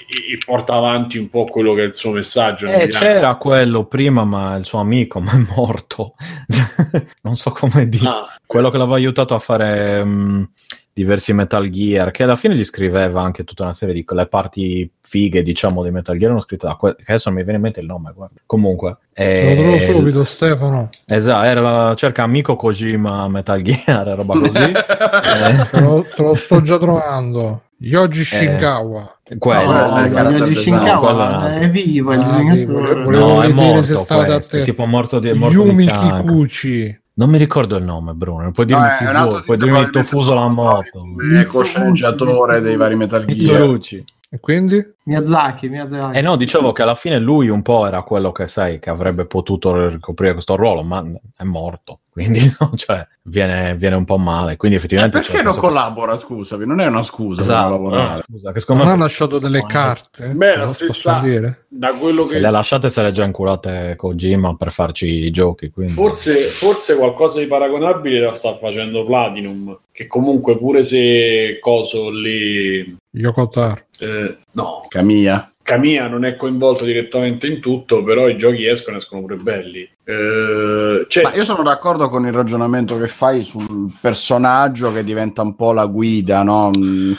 e, porta avanti un po' quello che è il suo messaggio Eh, c'era quello prima, ma il suo amico ma è morto. non so come dire. Ah, Quello che l'aveva aiutato a fare mm, diversi Metal Gear, che alla fine gli scriveva anche tutta una serie di quelle parti fighe, diciamo, di Metal Gear, erano scritte da que- che adesso non mi viene in mente il nome, guarda. Comunque. Lo trovo eh, subito, Stefano. Esatto, era cerca amico Kojima Metal Gear, roba così. Eh, Te lo, te lo sto già trovando. Yoji Shinkawa. quello, No, eh, Yoji design, Shinkawa quello è è vivo, il Ah, disegnatore. volevo- volevo- no, è vedere se morto questo, te. tipo morto di, morto di Yumi cancro. Kikuchi. Non mi ricordo il nome, Bruno. Puoi dirmi No, è chi vuoi, puoi dirmi Tofuso la moto. come co-sceneggiatore dei vari Metal Gear. Pizzorucci. E quindi? Miyazaki, Miyazaki. Eh no, dicevo che alla fine lui un po' era quello che sai che avrebbe potuto ricoprire questo ruolo, ma è morto. Quindi no, cioè, viene, viene un po' male. Quindi Eh, effettivamente perché c'è non questo- collabora, scusami? Non è una scusa per Esatto. non lavorare. Scusa, che secondo Non ha me lasciato delle No, carte? Beh, la Lo stessa- dire? Da quello se che le ha lasciate se le ha già inculate Kojima per farci i giochi. Quindi... Forse, forse qualcosa di paragonabile la sta facendo Platinum, che comunque pure se Coso lì... Yoko Taro. eh, no, Camilla. Camilla non è coinvolto direttamente in tutto, però i giochi escono, escono pure belli. Eh, cioè, Ma io sono d'accordo con il ragionamento che fai sul personaggio che diventa un po' la guida, no? Mm,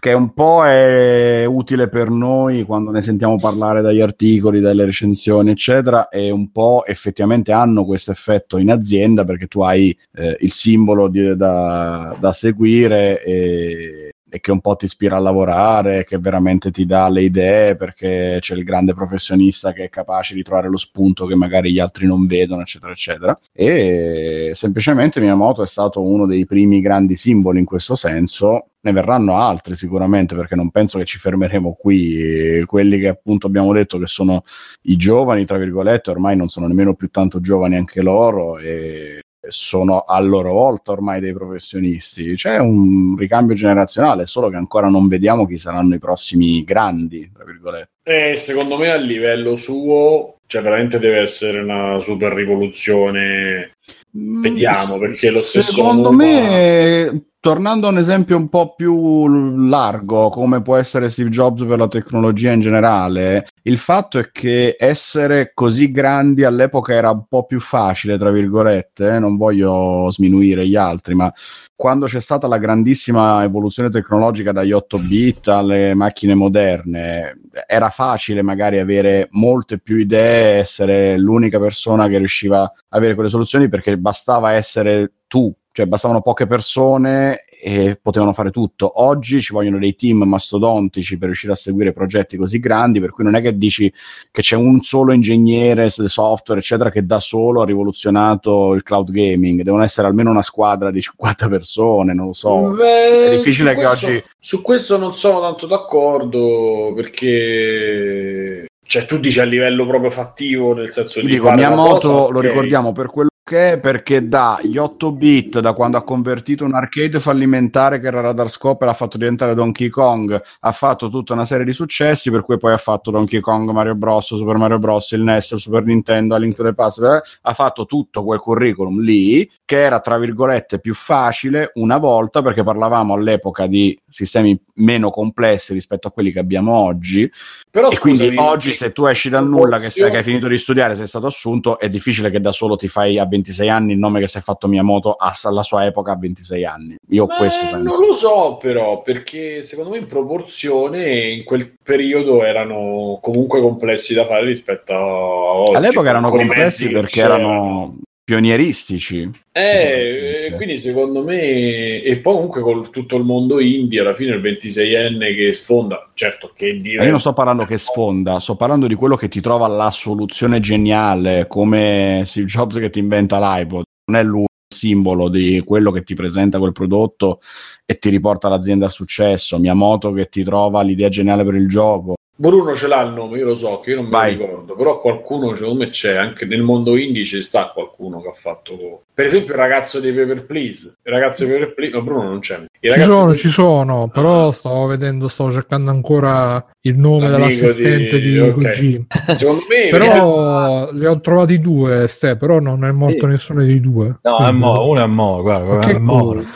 che un po' è utile per noi quando ne sentiamo parlare dagli articoli, dalle recensioni, eccetera, e un po' effettivamente hanno questo effetto in azienda perché tu hai eh, il simbolo di- da, da seguire e, e che un po' ti ispira a lavorare, che veramente ti dà le idee perché c'è il grande professionista che è capace di trovare lo spunto che magari gli altri non vedono, eccetera, eccetera. E semplicemente Miyamoto è stato uno dei primi grandi simboli in questo senso. Ne verranno altri sicuramente perché non penso che ci fermeremo qui. Quelli che appunto abbiamo detto che sono i giovani, tra virgolette, ormai non sono nemmeno più tanto giovani anche loro e sono a loro volta ormai dei professionisti. C'è un ricambio generazionale, solo che ancora non vediamo chi saranno i prossimi grandi, tra virgolette. eh, secondo me a livello suo, cioè veramente deve essere una super rivoluzione. Vediamo, perché lo stesso Secondo Numa- me, tornando a un esempio un po' più largo, come può essere Steve Jobs per la tecnologia in generale, il fatto è che essere così grandi all'epoca era un po' più facile, tra virgolette, eh, non voglio sminuire gli altri, ma quando c'è stata la grandissima evoluzione tecnologica dagli 8 bit alle macchine moderne, era facile magari avere molte più idee, essere l'unica persona che riusciva a avere quelle soluzioni perché bastava essere tu, cioè bastavano poche persone e potevano fare tutto. Oggi ci vogliono dei team mastodontici per riuscire a seguire progetti così grandi, per cui non è che dici che c'è un solo ingegnere software, eccetera, che da solo ha rivoluzionato il cloud gaming. Devono essere almeno una squadra di 50 persone, non lo so. Beh, È difficile che questo- oggi- Su questo non sono tanto d'accordo perché... Cioè, tu dici a livello proprio fattivo, nel senso di dico, Miyamoto cosa, lo ok. ricordiamo per quello perché dagli 8 bit, da quando ha convertito un arcade fallimentare che era Radar Scope e l'ha fatto diventare Donkey Kong, ha fatto tutta una serie di successi, per cui poi ha fatto Donkey Kong, Mario Bros, Super Mario Bros, il NES, il Super Nintendo, A Link to the Past, eh, ha fatto tutto quel curriculum lì, che era tra virgolette più facile una volta, perché parlavamo all'epoca di sistemi meno complessi rispetto a quelli che abbiamo oggi, Però e quindi scusami, oggi se tu esci dal nulla, che, sai, che hai finito di studiare, sei stato assunto, è difficile che da solo ti fai a 26 anni il nome che si è fatto Miyamoto alla sua epoca a 26 anni. Io Beh, questo penso. Non lo so, però, perché secondo me in proporzione in quel periodo erano comunque complessi da fare rispetto a oggi. All'epoca erano complessi perché erano pionieristici. Eh, eh, quindi secondo me, e poi comunque con tutto il mondo indie, alla fine il 26enne che sfonda, certo che dire... Ma io non sto parlando che sfonda, sto parlando di quello che ti trova la soluzione geniale, come Steve Jobs che ti inventa l'iPod. Non è lui il simbolo di quello che ti presenta quel prodotto e ti riporta l'azienda al successo. Miyamoto che ti trova l'idea geniale per il gioco. Bruno ce l'ha il nome, io lo so, che io non me Vai. lo ricordo, però qualcuno secondo me c'è, anche nel mondo indie ci sta qualcuno che ha fatto... Per esempio il ragazzo dei Paper Please, il ragazzo dei Paper Please, no Bruno non c'è. Il Ci sono, dei- ci sono, però stavo vedendo, stavo cercando ancora il nome L'amico dell'assistente di- di, ok. Kojima. Secondo me... Però li ho trovati due, Ste, però non è morto Sì. nessuno dei due. No, è Quindi- mo- uno è mo, guarda, guarda, che è morto.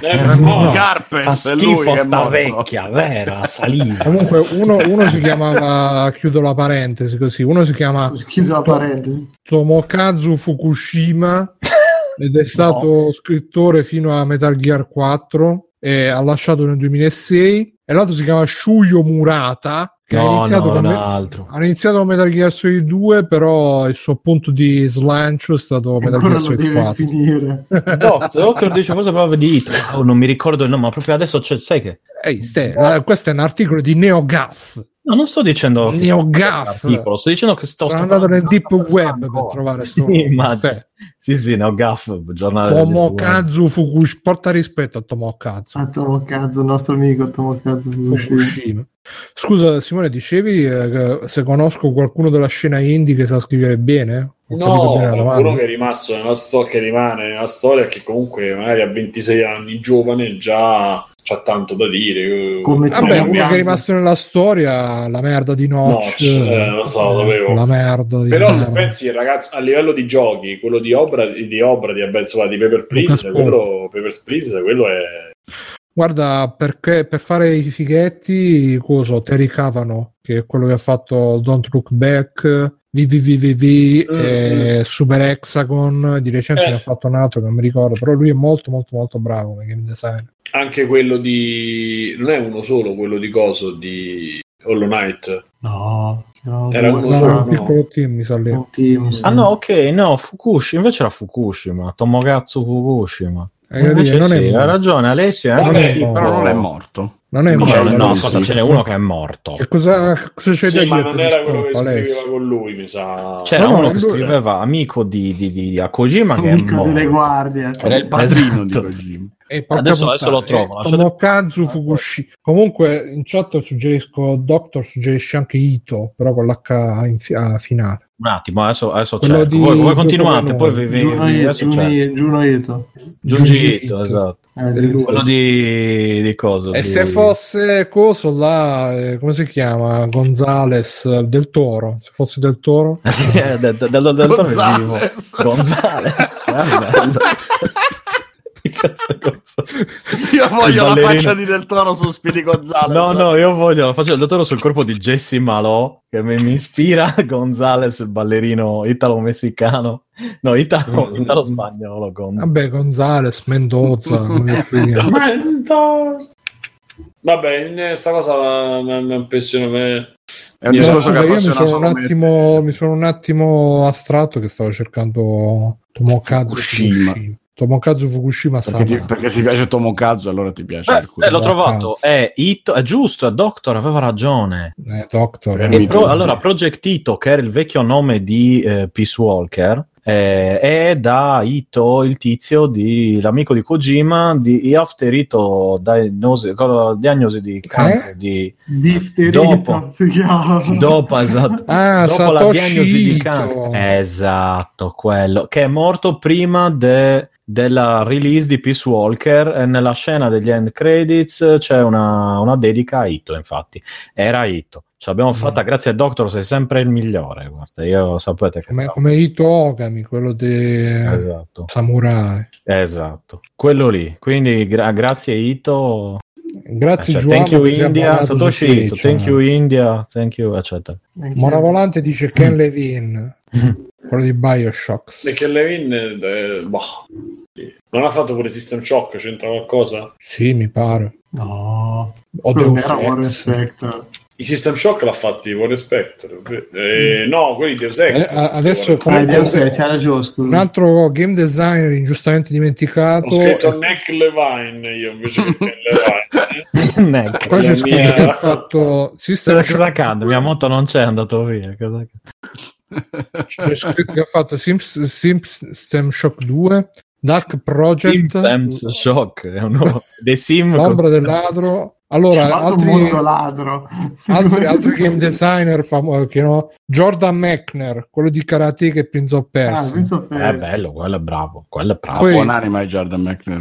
Eh, No. no. Carpet, Fa è schifo è sta morto. vecchia, vera, saliva. Comunque uno, uno si chiamava, chiudo la parentesi così, uno si chiama Chiuso la parentesi. Tomokazu Fukushima ed è stato scrittore fino a Metal Gear 4 e ha lasciato nel 2006 e l'altro si chiama Shuyo Murata che ha No, iniziato no, con un me- altro. ha iniziato con Metal Gear Solid 2 però il suo punto di slancio è stato Metal Ancora Gear non Solid deve 4 finire. Doctor, Doctor dice forse proprio di Ito. Oh, non mi ricordo il nome, ma proprio adesso c'è, sai che... Ehi, ste, eh, questo è un articolo di NeoGAF No, non sto dicendo... che- NeoGAF articolo, sto dicendo che sto... sto andato nel deep web per trovare sto Sì. Sì, sì, no, gaff, giornale. Tomokazu Fukushima porta rispetto a Tomokazu A Tomokazu, il nostro amico Tomokazu Fukushima. Fukushima. Scusa Simone, dicevi eh, se conosco qualcuno della scena indie che sa scrivere bene? Ho No, bene la domanda? uno che è rimasto nella storia, che rimane nella storia, che comunque magari a 26 anni, giovane, già c'ha tanto da dire. Come Vabbè, uno che è rimasto nella storia, la merda di Notch. Notch, eh, lo so, lo sapevo. La merda di Però se merda. pensi, ragazzi, a livello di giochi, quello di Obra, di, Obra, di, vabbè, insomma, di Paper Please, quello, Papers, Please, quello è... Guarda, perché per fare i fighetti, cosa, Terry Cavano, che è quello che ha fatto Don't Look Back, VVVVV, Mm, e Super Hexagon, di recente Eh. ne ha fatto un altro che non mi ricordo, però lui è molto molto molto bravo come game designer. Anche quello di... non è uno solo, quello di coso, di Hollow Knight. No, no, Era uno No, solo, un no. piccolo team mi sa lì. un team, sì. Ah no, ok, no, Fukushima, invece era Fukushima, Tomokazu Fukushima. Capito? Invece non sì, è morto. ragione Alessia. Non eh, è sì, morto. Però non è morto. Non è morto. no, no, ascolta, sì. ce n'è uno che è morto. Che cosa, cosa c'è Sì, ma non era quello che scriveva con lui, mi sa. C'era No, no, uno che scriveva amico di, di, di a Kojima che è Amico morto. delle guardie. Era il padrino Esatto. di Kojima. Adesso- adesso lo trovo, eh, lasciate- Tomokazu Fukushima. Comunque in chat suggerisco Doctor suggerisce anche Ito, però con l'H in fi- a finale. Un attimo, adesso, adesso cerco. di- Voi, voi continuate, poi vi, vi, Juno, vi- Juno Ito. Junji Junji Ito, Ito. esatto. Eh, di. Quello di, di cosa? E di- se fosse coso là, eh, come si chiama? Gonzales del Toro. Se fosse del Toro, sì, eh, del, del, del, del Gonzales. Ah, Gonzales? Io voglio la faccia di Del Toro su Speedy Gonzales. No, no, io voglio la faccia del dottore sul corpo di Jesse Malò che mi, mi ispira Gonzales, il ballerino italo-messicano. No, italo, italo-spagnolo. Gonzales. vabbè, Gonzales, Mendoza, no. Vabbè, questa cosa mi impressiona me. È un Io- discorso che mi sono, un attimo, mi sono un attimo astratto che stavo cercando Tomokazu Fukushima. Fukushima. Tomokazu Fukushima Perché, ti, perché si piace Tomokazu, allora ti piace. Eh, eh, l'ho trovato, è Ito, è giusto, è Doctor, aveva ragione. Eh, Doctor. Eh, eh. pro- allora, Project Ito, che era il vecchio nome di eh, Peace Walker, eh, è da Ito il tizio di l'amico di Kojima di After Ito diagnosi, cosa- diagnosi di cancro di Difterito Dopo. si chiama. dopo, esatto, Ah, dopo la diagnosi di cancro. Esatto quello che è morto prima de- della release di Peace Walker. E nella scena degli end credits c'è una, una dedica a Ito infatti. Era Ito ce l'abbiamo fatta Mm. grazie a Doctor sei sempre il migliore guarda io sapete che Come, stavo- come Ito Ogami, quello di esatto Samurai. esatto quello lì quindi gra- grazie Ito Grazie cioè, Giovanni. thank you India Satoshi Ito Twitch, thank eh. you India thank you eccetera Monavolante dice Ken Levin, quello di Bioshock. Perché Levin, eh, boh, non ha fatto pure System Shock, c'entra qualcosa? Sì, mi pare. No, O quello Deus era War Ex. I System Shock l'ha fatti War Spectre. Eh, no, quelli di Deus Ex. Eh, a- adesso come- Ah, Deus Ex, ragione. Un altro game designer ingiustamente dimenticato. Ho scritto Neck Levine io invece che Levine. Neck. Qua c'è scritto mia- che ha fatto System Shock, accade? Mia moto non c'è, è andato via. Cosa... c'è scritto che ha fatto Sims- System Shock 2, Dark Project, Sims Shock è uno dei sim. L'ombra del ladro. Allora, altri, un mondo ladro. altri, altri game designer famosi che no? Jordan Mechner, quello di Karate che Prince of Ah, Persia. Prince of È Persia. bello, quello è bravo. Quello è bravo. Poi- Buonanima è Jordan McNair.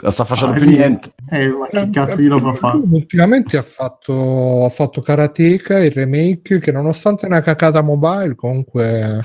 Non sta facendo Ah, più è niente. Eh, ma che cazzo glielo fa fare? Ultimamente ha fatto, ha fatto Karateka, il remake, che nonostante una cacata mobile comunque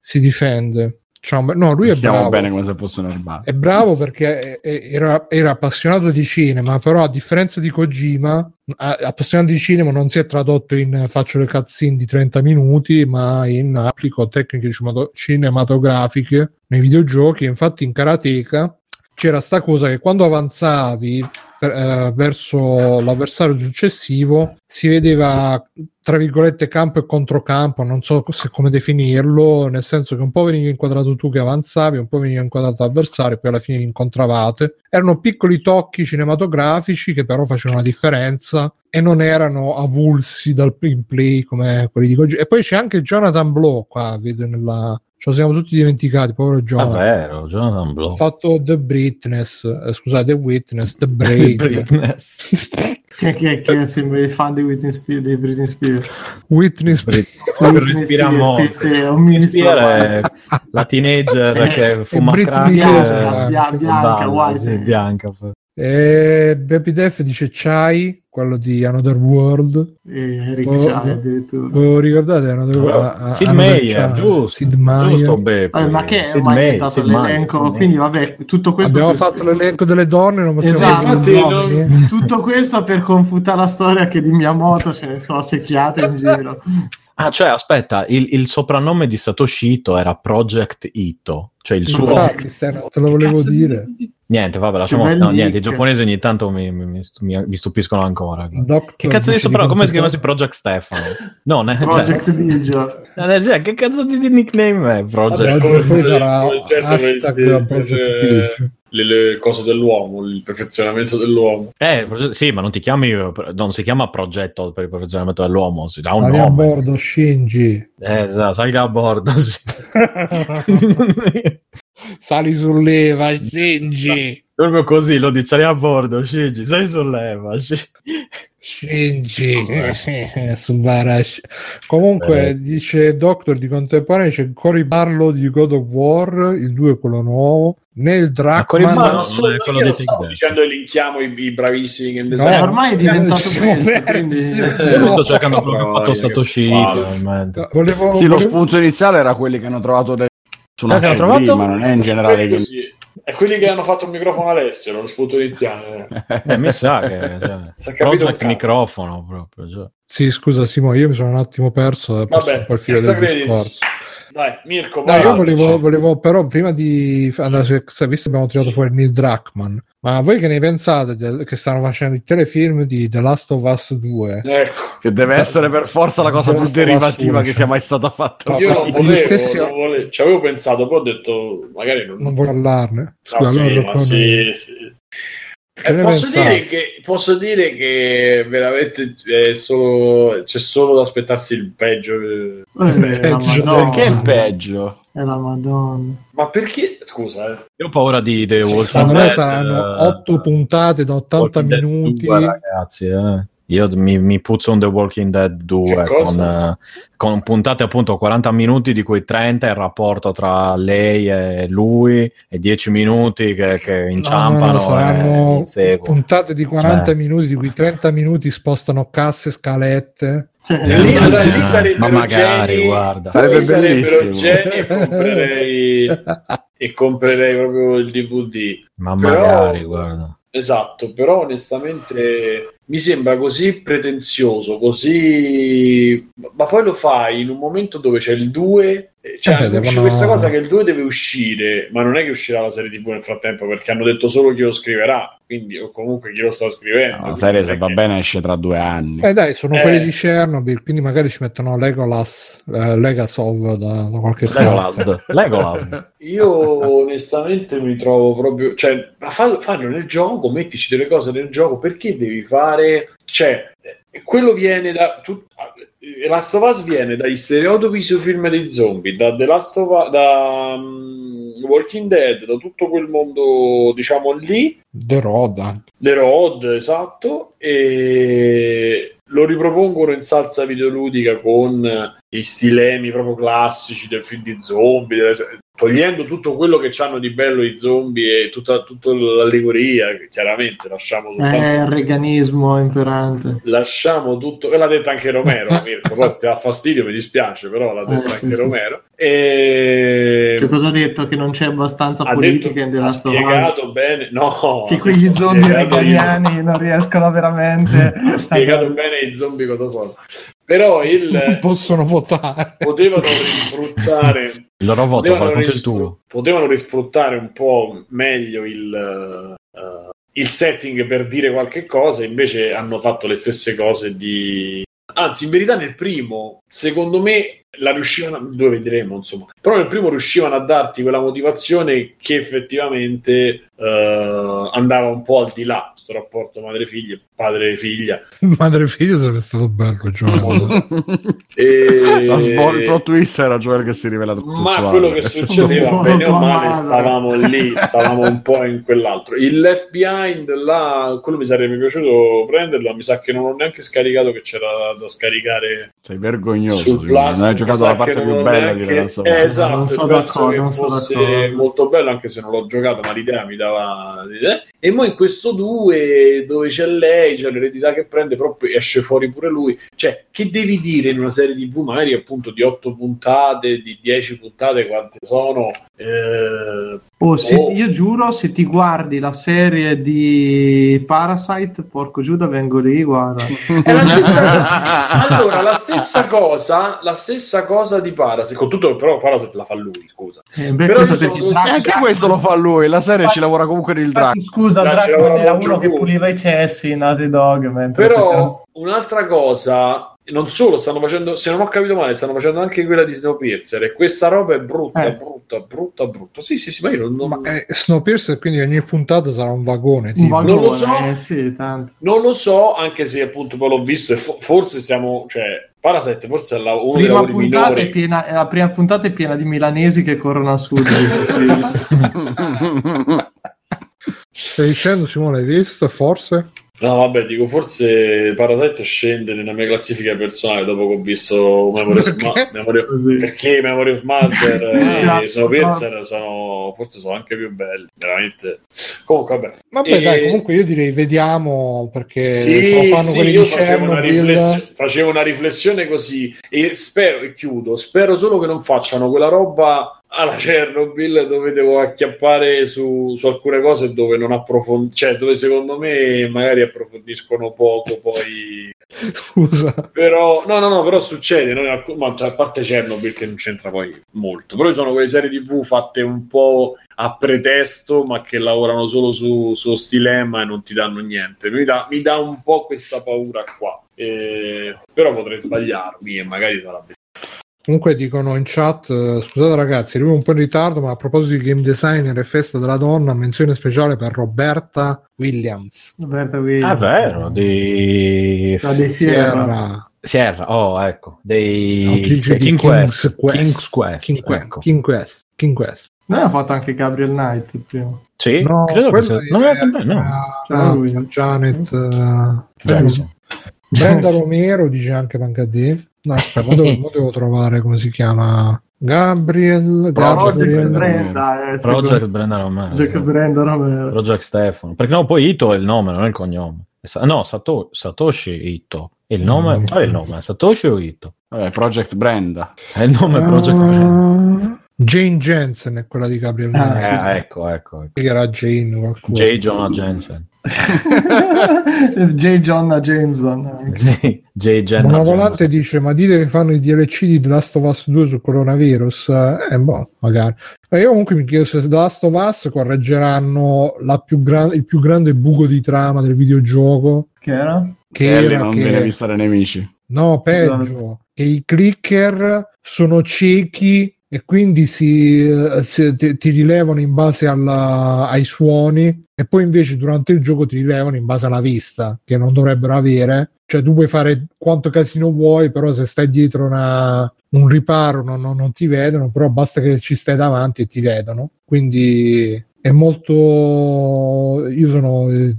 si difende. Cioè, no, lui è Stiamo bravo. bene come se fosse normale. È bravo perché era, era appassionato di cinema, però a differenza di Kojima, appassionato di cinema non si è tradotto in faccio le cutscene di 30 minuti, ma in applico tecniche cinematografiche nei videogiochi. Infatti in Karateka c'era sta cosa che quando avanzavi eh, verso l'avversario successivo si vedeva tra virgolette campo e controcampo, non so se come definirlo, nel senso che un po' veniva inquadrato tu che avanzavi, un po' veniva inquadrato l'avversario, poi alla fine vi incontravate. Erano piccoli tocchi cinematografici che però facevano la differenza e non erano avulsi dal gameplay come quelli di oggi. E poi c'è anche Jonathan Blow qua, vedo nella... Ce lo siamo tutti dimenticati, povero Jonathan. Davvero, Jonathan Blow. Ha fatto The Britness, eh, scusate, The Witness, The Brave, Britness. Che, che, che sembra il fan di Britney Spears, di Britney Spears. Witness Brit- Britney respira Spears, molto. sì, sì, un. Spears è la teenager che fuma Britney crack Bianca, eh, bia- e bianca, white. sì, bianca. E Baby Def dice Chai, quello di Another World. E Eric Oh, Chai oh. addirittura. Lo ricordate? Another a- Sid Meier, giusto, Sid Meier. giusto Beppe. Ma che è Sid Meier, diventato Sid l'elenco? Sid Meier. Quindi vabbè, tutto questo Abbiamo per- fatto l'elenco delle donne, non possiamo Esatto, uomini. tutto questo per confutare la storia che di Miyamoto ce ne sono secchiate in giro. Ah, cioè, aspetta, il, il soprannome di Satoshi Ito era Project Ito, cioè il suo... Infatti, Steno, te lo volevo Cazzo di- dire. Niente, vabbè, lasciamo no, niente, i giapponesi ogni tanto mi, mi- mi stu- mi- mi stupiscono ancora. Doctor Che cazzo di soprannome? Come si quanto- chiama Project Stefano? No, ne, Project Vigio. cioè, eh, cioè, che cazzo di, nickname è Project? Vabbè, come poi sarà certo hashtag Project eh, Peach. Le, le cose dell'uomo, il perfezionamento dell'uomo. Eh, sì, ma non ti chiami, non si chiama progetto per il perfezionamento dell'uomo, si dà un Sali a nome. bordo, Shinji. Eh, esatto, salga a bordo. sì. Sali sull'Eva, Shinji. Proprio così lo dice, sali a bordo, Shinji, sei solleva. Shinji. Subarashi. Comunque, Eh. dice Doctor di contemporaneo, c'è Cory Barlow di God of War, il 2 è quello nuovo. Druckmann. Barlow- Ma non non so, è quello io di Take dicendo che linkiamo i, i bravissimi game No, Eh, designer. ormai è diventato ci siamo questo, quindi... Io lo sto cercando fatto che Satoshi palle. Ito, probabilmente. Volevo, Sì, lo spunto iniziale era quelli che hanno trovato su Ah, hanno Hack trovato? ma non è in generale Quelli così. È quelli che hanno fatto il microfono Alessio, lo spunto iniziale. Eh, mi sa che cioè, Si è capito un cazzo. microfono proprio. Cioè. Sì, scusa Simone, io mi sono un attimo perso e perso Vabbè, un po' il filo del credits. discorso. Dai, Mirko, No, io volevo, volevo però prima di se visto abbiamo tirato Sì. fuori Neil Druckmann ma voi che ne pensate del- che stanno facendo il telefilm di The Last of Us 2 Ecco. Che deve essere per forza la cosa più derivativa che sua. sia mai stata fatta. Io non volevo, stessi- non volevo- ci avevo pensato, poi ho detto, magari non... non voglio parlarne Ah, Scusa, sì, allora sì, sì. Eh, posso, dire che, posso dire che veramente è solo, c'è solo da aspettarsi il peggio. Eh, la Peggio Madonna. Perché il peggio? È la Madonna. Ma perché? Scusa, eh. Io ho paura di The Walking secondo me Dead. saranno eh, 8 puntate da 80 Walking Dead minuti 2, ragazzi, eh. Io mi, mi puzzo un The Walking Dead 2 Che con, eh, con puntate appunto 40 minuti di cui 30 il rapporto tra lei e lui e 10 minuti che, che inciampano No, no, no, e saranno inseguono. puntate di 40 Cioè. minuti di cui 30 minuti spostano casse scalette Cioè, E lì, Eh, allora, lì eh, sarebbero ma magari, geni, guarda. Sarebbe sarebbero bellissimo. geni e comprerei, e comprerei proprio il DVD. Ma Però- magari, guarda. Esatto, però onestamente mi sembra così pretenzioso, così... Ma poi lo fai in un momento dove c'è il 2, cioè Eh, devono- questa cosa che il 2 deve uscire, ma non è che uscirà la serie TV nel frattempo perché hanno detto solo chi lo scriverà, quindi o comunque chi lo sta scrivendo. No, la serie se va che- bene esce tra due anni. eh dai sono Eh. quelli di Chernobyl quindi magari ci mettono Legolas eh, Legasov da, da qualche parte Legolas. Legolas. Io onestamente mi trovo proprio, cioè, ma fallo, fallo nel gioco, mettici delle cose nel gioco, perché devi fare, cioè, eh, quello viene da, tu, eh, Last of Us viene dagli stereotipi sui film dei zombie, da The Last of Us, da mm, Walking Dead, da tutto quel mondo, diciamo, lì, The Road anche. The Road, esatto, e lo ripropongono in salsa videoludica con eh, gli stilemi proprio classici del film di zombie, delle- togliendo tutto quello che hanno di bello i zombie e tutta, tutta l'allegoria, che chiaramente lasciamo soltanto... è il reganismo imperante. Lasciamo tutto, e l'ha detto anche Romero, Mirko, poi ti dà fastidio, mi dispiace, però l'ha detto Eh, sì, anche sì, Romero. E... Cioè, cosa ha detto? Che non c'è abbastanza ha politica detto, in ha Last of Us? spiegato bene, no, Che ha quegli zombie io- reganiani non riescono veramente ha spiegato bene i zombie cosa sono. Però non il, possono votare. potevano risfruttare Il loro voto potevano, il tuo. potevano risfruttare un po' meglio il, eh, il setting per dire qualche cosa, invece hanno fatto le stesse cose di... Anzi, in verità nel primo, secondo me, la riuscivano, dove vedremo, insomma, però nel primo riuscivano a darti quella motivazione che effettivamente eh, andava un po' al di là, questo rapporto madre-figlia, padre-figlia. Madre figlio sarebbe stato bello, Giovanni. E... La svol- il plot twist era Joel che si rivela Ma sessuale. quello che succedeva, bene o male, stavamo lì, stavamo un po' in quell'altro. Il Left Behind, là, quello mi sarebbe piaciuto prenderlo, mi sa che non ho neanche scaricato che c'era da scaricare Sei vergognoso. Plus. Non hai giocato la parte più bella di neanche- The Last of Us. esatto, Non sono penso che fosse molto bello, anche se non l'ho giocato, ma l'idea mi dava... eh. E poi in questo 2, dove c'è lei, c'è l'eredità che prende, però poi esce fuori pure lui. Cioè, che devi dire in una serie TV, magari appunto di 8 puntate, di 10 puntate, quante sono? Eh, Oh, se- Oh. Io giuro, se ti guardi la serie di Parasite, porco Giuda, vengo lì, guarda. È la stessa allora, la stessa cosa, la stessa cosa di Parasite, con tutto però Parasite la fa lui, scusa. Eh, beh, Però E anche questo lo fa lui. La serie ci lavora comunque nel Infatti, Drac. Scusa, c'era Dracula era un uno che puliva i cessi Naughty Dog. Però un'altra cosa, non solo stanno facendo, se non ho capito male, stanno facendo anche quella di Snowpiercer e questa roba è brutta, Eh. brutta, brutta, brutta. Sì, sì, sì, ma io non, non- Ma eh, Snowpiercer, quindi ogni puntata sarà un vagone. un vagone, non lo so. eh, sì, tanto. non lo so, anche se appunto poi l'ho visto e fo- forse stiamo, cioè, Parasite forse è la, uno dei Prima lavori puntata è piena, la prima puntata è piena di milanesi che corrono a sud. Stai dicendo, Simone, hai visto? Forse? No, vabbè, dico, forse Parasite scende nella mia classifica personale dopo che ho visto Memory of, Ma- Perché? Memory of- Così. perché Memory of Mother e Snowpiercer sono forse sono anche più belli, veramente. Comunque, vabbè. Vabbè, E- dai, comunque io direi vediamo perché Sì, fanno sì, io facevo una, rifless- facevo una riflessione così e spero, e chiudo, spero solo che non facciano quella roba alla Chernobyl dove devo acchiappare su, su alcune cose dove non approfondiscono, cioè dove secondo me magari approfondiscono poco poi Scusa. però no no no però succede no? Ma, cioè, a parte Chernobyl che non c'entra poi molto però sono quelle serie tv fatte un po' a pretesto ma che lavorano solo su, su stilema e non ti danno niente mi dà, mi dà un po' questa paura qua Eh, però potrei sbagliarmi e magari sarà Comunque dicono in chat, eh, scusate ragazzi, arrivo un po' in ritardo, ma a proposito di game designer e festa della donna, menzione speciale per Roberta Williams. Roberta Williams. Ah, vero, di La dei Sierra. Sierra. Sierra, oh ecco, dei No, di King King's Quest, Quest. King's Quest, King, ecco. King Quest. King Quest. Noi abbiamo fatto anche Gabriel Knight prima. Sì, No, credo che sia... è- non era sempre, no. era- lui. Janet. eh, Jackson. Brenda Romero dice anche Pancadì. No, aspetta, devo, devo trovare come si chiama. Gabriel. Project Gabriel. Brenda. Eh, Project Brenda Romero. Project sì. Brenda Romero. Project Stefano. Perché no, poi Ito è il nome, non è il cognome. No, Sato- Satoshi Ito. E il nome? Mm. Qual è il nome? Satoshi o Ito? Vabbè, Project Brenda. È il nome Project Brenda. Ah, Jane Jensen è quella di Gabriel Ah. Eh, ecco, ecco. ecco. Che era Jane qualcuno. J. Jonah Jensen. J. John Jameson. Sì, J. Jenna Monovolante Jensen. dice: Ma dite che fanno i DLC di The Last of Us 2 sul coronavirus? Eh, boh, magari. Ma io comunque mi chiedo se The Last of Us correggeranno la più gran- il più grande buco di trama del videogioco. Che era? Che Ellie era non che- viene vista dai nemici. No, peggio, che i clicker sono ciechi e quindi si, eh, si- ti, ti rilevano in base alla- ai suoni e poi invece durante il gioco ti rilevano in base alla vista, che non dovrebbero avere. Cioè tu puoi fare quanto casino vuoi, però se stai dietro una- un riparo non, non- non ti vedono, però basta che ci stai davanti e ti vedono. Quindi è molto... Io sono eh,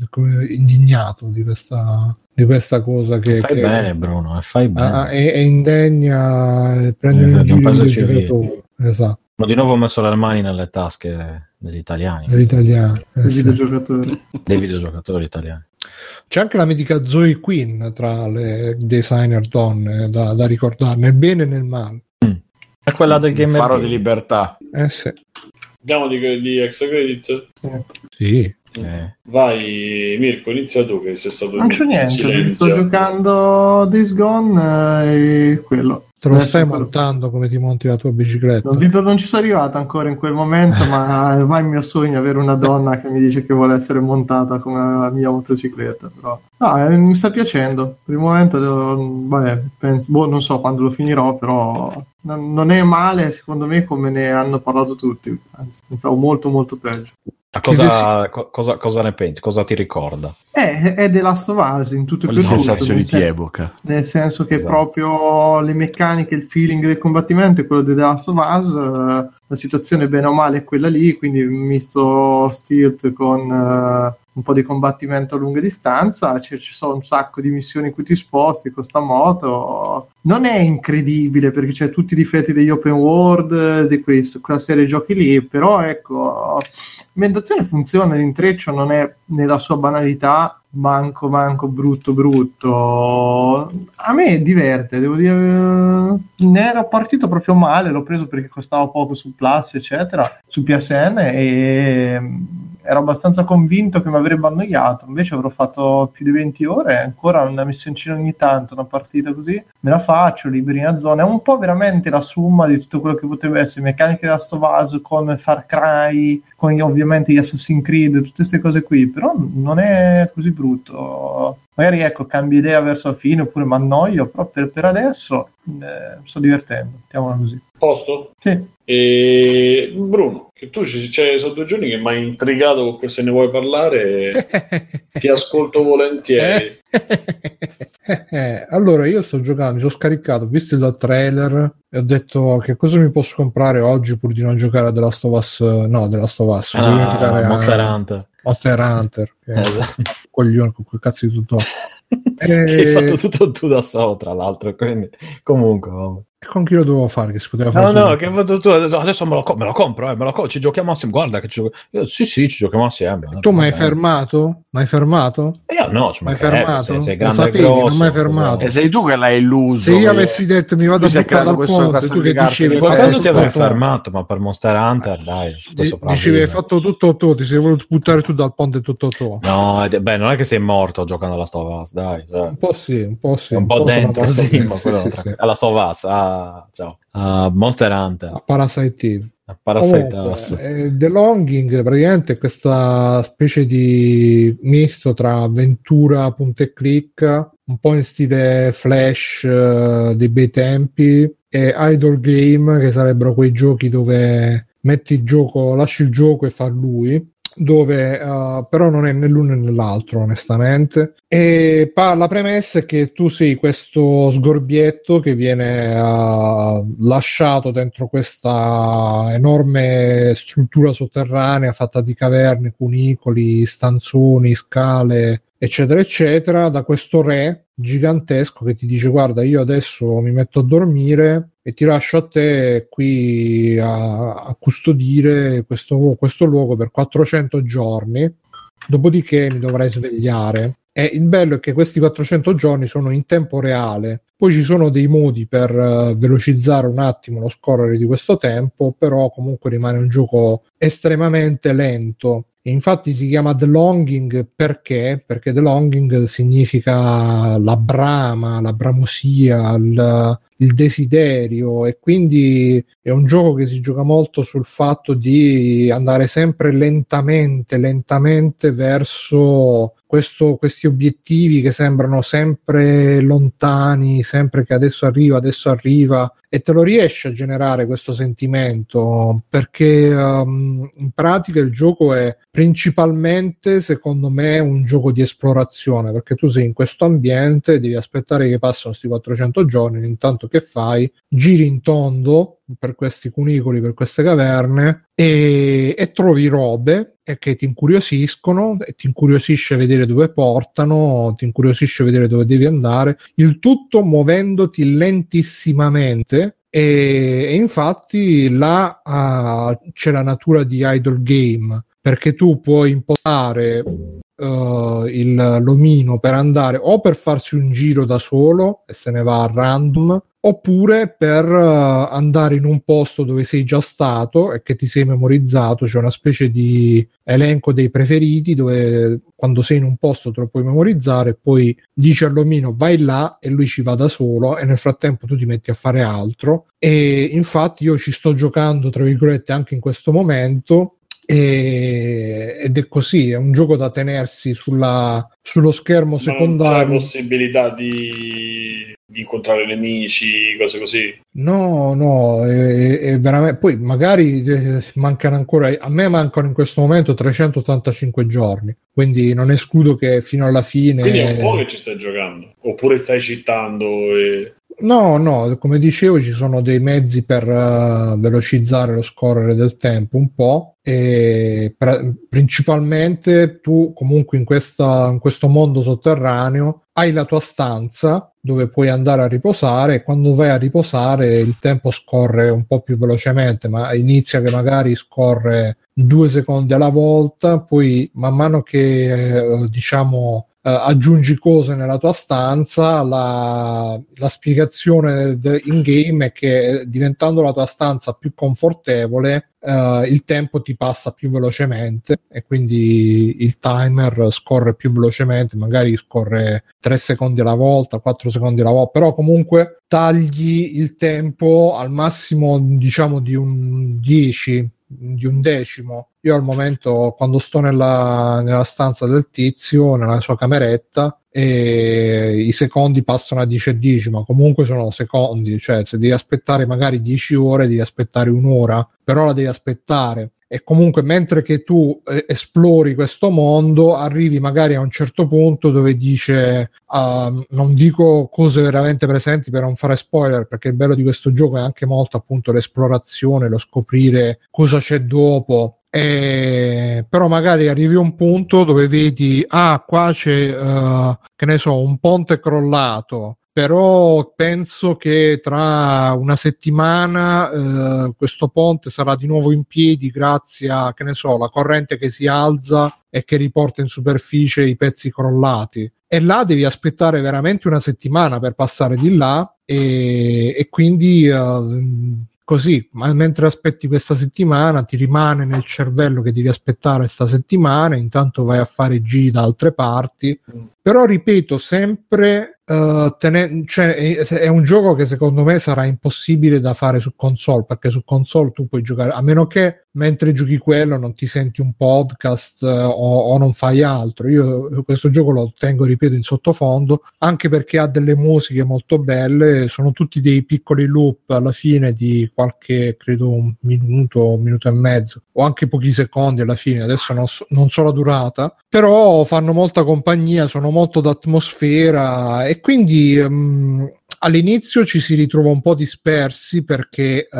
indignato di questa, di questa cosa che... Fai che- bene, Bruno, e fai bene. Ah, è, è indegna e prendono Eh, in non giro giocatori esatto Ho di nuovo messo le mani nelle tasche degli italiani, degli italiani eh, Il sì. videogiocatore. dei videogiocatori italiani. c'è anche la mitica Zoe Quinn tra le designer donne da, da ricordare nel bene e nel male È quella del gamer. faro di libertà. eh sì, andiamo di, di extra credit sì. Eh. vai Mirko inizia tu che sei stato Non c'è niente. Sto giocando Days Gone eh, e quello. Te lo Adesso stai quello- montando come ti monti la tua bicicletta? Non, vi- non ci sono arrivato ancora in quel momento, ma è ormai il mio sogno avere una donna che mi dice che vuole essere montata come la mia motocicletta. Però. No, eh, mi sta piacendo. Per il momento, devo- vabbè, penso- boh, non so quando lo finirò, però non, non è male secondo me come ne hanno parlato tutti. Anzi, pensavo molto molto peggio. Ma cosa, co- cosa, cosa ne pensi? Cosa ti ricorda? È, è The Last of Us in tutto e per tutto. sensazioni nel ti evoca. nel senso che Esatto. proprio le meccaniche, il feeling del combattimento è quello di The Last of Us, eh, la situazione bene o male è quella lì, quindi misto stilt con eh, un po' di combattimento a lunga distanza, ci, ci sono un sacco di missioni in cui ti sposti con sta moto, non è incredibile perché c'è tutti i difetti degli open world, di quei- quella serie di giochi lì, però ecco, l'ambientazione funziona, l'intreccio non è nella sua banalità, manco manco brutto brutto. A me diverte, devo dire, eh, ne ero partito proprio male, l'ho preso perché costava poco su Plus, eccetera, su PSN e mm, ero abbastanza convinto che mi avrebbe annoiato, invece avrò fatto più di 20 ore, ancora una missioncina ogni tanto, una partita così, me la faccio, liberina zona, è un po' veramente la somma di tutto quello che potrebbe essere meccaniche da Us con Far Cry, con ovviamente gli Assassin's Creed, tutte queste cose qui, però non è così brutto. Magari ecco, cambio idea verso la fine oppure mi annoio, però per, per adesso eh, sto divertendo, mettiamola così. Posto? Sì. E Bruno, che tu ci, cioè, sono due giorni che mi hai intrigato con questo se ne vuoi parlare, ti ascolto volentieri. Eh, allora io sto giocando, mi sono scaricato, ho visto il trailer e ho detto che cosa mi posso comprare oggi pur di non giocare a The Last of Us, no, The Last of Us, a Ah, Monster Hunter. Monster Hunter, che Esatto. coglione con quel cazzo di tutto. Che hai E fatto tutto tu da solo, tra l'altro. Quindi, comunque, vabbè. Con chi lo dovevo fare? Che si poteva fare No, no, che hai fatto tu adesso me lo, co- me lo compro, eh, me lo co- ci giochiamo assieme. Guarda che ci gioco- io, sì, sì, ci giochiamo assieme. Tu mi hai Eh, fermato? Mi hai fermato? Io no, ci Mi hai fermato? Sei, sei Lo grande e sapevi, non grosso, mi hai fermato. E sei tu che l'hai illuso. Se io avessi detto mi vado a buttare dal ponte, tu che dicevi fatto Qualcosa ti avrei fermato, ma per Monster Hunter, dai, Di- sopravvivere. Dicevi hai fatto tutto tu, ti sei voluto buttare tu dal ponte tutto tu. No, beh, non è che sei morto giocando alla Stovaz, dai. cioè. Un po' sì, un po' sì. un po' dentro, sì. alla Stovaz, ah, ciao. Ah, Monster Hunter, A Parasite Eve. a Parasite Comunque, eh, The Longing praticamente è questa specie di misto tra avventura, punta e click, un po' in stile flash eh, dei bei tempi e idle game che sarebbero quei giochi dove metti il gioco, lasci il gioco e fa lui dove eh, però non è né l'uno né l'altro onestamente. E pa- la premessa è che tu sei questo sgorbietto che viene eh, lasciato dentro questa enorme struttura sotterranea fatta di caverne, cunicoli, stanzoni, scale eccetera eccetera da questo re gigantesco che ti dice guarda io adesso mi metto a dormire e ti lascio a te qui a, a custodire questo, questo luogo per 400 giorni. Dopodiché mi dovrai svegliare. E il bello è che questi 400 giorni sono in tempo reale. Poi ci sono dei modi per eh, velocizzare un attimo lo scorrere di questo tempo però comunque rimane un gioco estremamente lento e infatti si chiama The Longing perché? Perché The Longing significa la brama, la bramosia, il, il desiderio e quindi è un gioco che si gioca molto sul fatto di andare sempre lentamente, lentamente verso questo- questi obiettivi che sembrano sempre lontani, sempre che adesso arriva, adesso arriva e te lo riesci a generare questo sentimento? Perché um, in pratica il gioco è principalmente secondo me un gioco di esplorazione perché tu sei in questo ambiente devi aspettare che passano questi 400 giorni intanto che fai? Giri in tondo per questi cunicoli per queste caverne e, e trovi robe e che ti incuriosiscono e ti incuriosisce vedere dove portano ti incuriosisce vedere dove devi andare il tutto muovendoti lentissimamente e, e infatti là ah, c'è la natura di idle game perché tu puoi impostare eh, il, l'omino per andare o per farsi un giro da solo e se ne va a random oppure per eh, andare in un posto dove sei già stato e che ti sei memorizzato, c'è una specie di elenco dei preferiti dove quando sei in un posto te lo puoi memorizzare, poi dici all'omino vai là e lui ci va da solo e nel frattempo tu ti metti a fare altro. E infatti io ci sto giocando tra virgolette anche in questo momento e- ed è così, è un gioco da tenersi sulla- sullo schermo Ma non c'è secondario. possibilità di, di incontrare nemici, cose così. No, no, è, è veramente. Poi magari eh, mancano ancora. A me mancano in questo momento 385 giorni. Quindi non escludo che fino alla fine. Quindi è un po' che ci stai giocando. Oppure stai citando e... No, no, come dicevo, ci sono dei mezzi per eh, velocizzare lo scorrere del tempo un po'. E pra- principalmente tu, comunque, in, questa, in questo mondo sotterraneo, hai la tua stanza dove puoi andare a riposare. E quando vai a riposare, il tempo scorre un po' più velocemente, ma inizia che magari scorre due secondi alla volta. Poi, man mano che eh, diciamo aggiungi cose nella tua stanza, la, la spiegazione in game è che diventando la tua stanza più confortevole, eh, il tempo ti passa più velocemente e quindi il timer scorre più velocemente, magari scorre 3 secondi alla volta, 4 secondi alla volta, però comunque tagli il tempo al massimo diciamo di un 10 di un decimo. Io al momento, quando sto nella, nella stanza del tizio, nella sua cameretta, e i secondi passano a 10 e 10, ma comunque sono secondi, cioè se devi aspettare magari 10 ore, devi aspettare un'ora, però la devi aspettare. E comunque mentre che tu eh, esplori questo mondo, arrivi magari a un certo punto dove dice, uh, non dico cose veramente presenti per non fare spoiler, perché il bello di questo gioco è anche molto appunto l'esplorazione, lo scoprire cosa c'è dopo, eh, però magari arrivi a un punto dove vedi, ah, qua c'è, uh, che ne so, un ponte crollato, però penso che tra una settimana eh, questo ponte sarà di nuovo in piedi grazie a, che ne so, la corrente che si alza e che riporta in superficie i pezzi crollati. E là devi aspettare veramente una settimana per passare di là e, e quindi uh, così, ma mentre aspetti questa settimana ti rimane nel cervello che devi aspettare questa settimana, intanto vai a fare giri da altre parti. Però ripeto sempre, uh, cioè, è, è, un gioco che secondo me sarà impossibile da fare su console, perché su console tu puoi giocare, a meno che mentre giochi quello non ti senti un podcast uh, o, o, non fai altro. Io questo gioco lo tengo, ripeto, in sottofondo, anche perché ha delle musiche molto belle, sono tutti dei piccoli loop alla fine di qualche, credo, un minuto, un minuto e mezzo, o anche pochi secondi alla fine, adesso non so, non so la durata, però fanno molta compagnia, sono molto d'atmosfera e quindi um, all'inizio ci si ritrova un po' dispersi perché uh,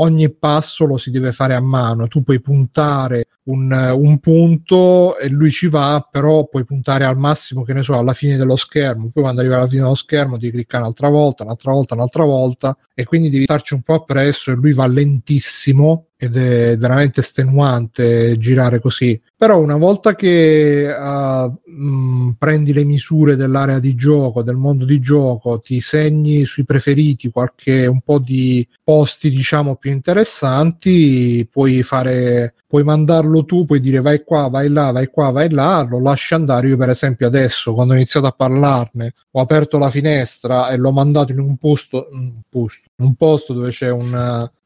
ogni passo lo si deve fare a mano, tu puoi puntare un, un, punto e lui ci va, però puoi puntare al massimo, che ne so, alla fine dello schermo. Poi quando arriva alla fine dello schermo devi cliccare un'altra volta, un'altra volta, un'altra volta e quindi devi starci un po' appresso e lui va lentissimo ed è veramente estenuante girare così. Però una volta che uh, mh, prendi le misure dell'area di gioco, del mondo di gioco, ti segni sui preferiti qualche un po' di posti diciamo più interessanti, puoi fare puoi mandarlo tu, puoi dire vai qua, vai là, vai qua, vai là, lo lasci andare. Io, per esempio, adesso quando ho iniziato a parlarne, ho aperto la finestra e l'ho mandato in un posto, un posto, un posto dove c'è un.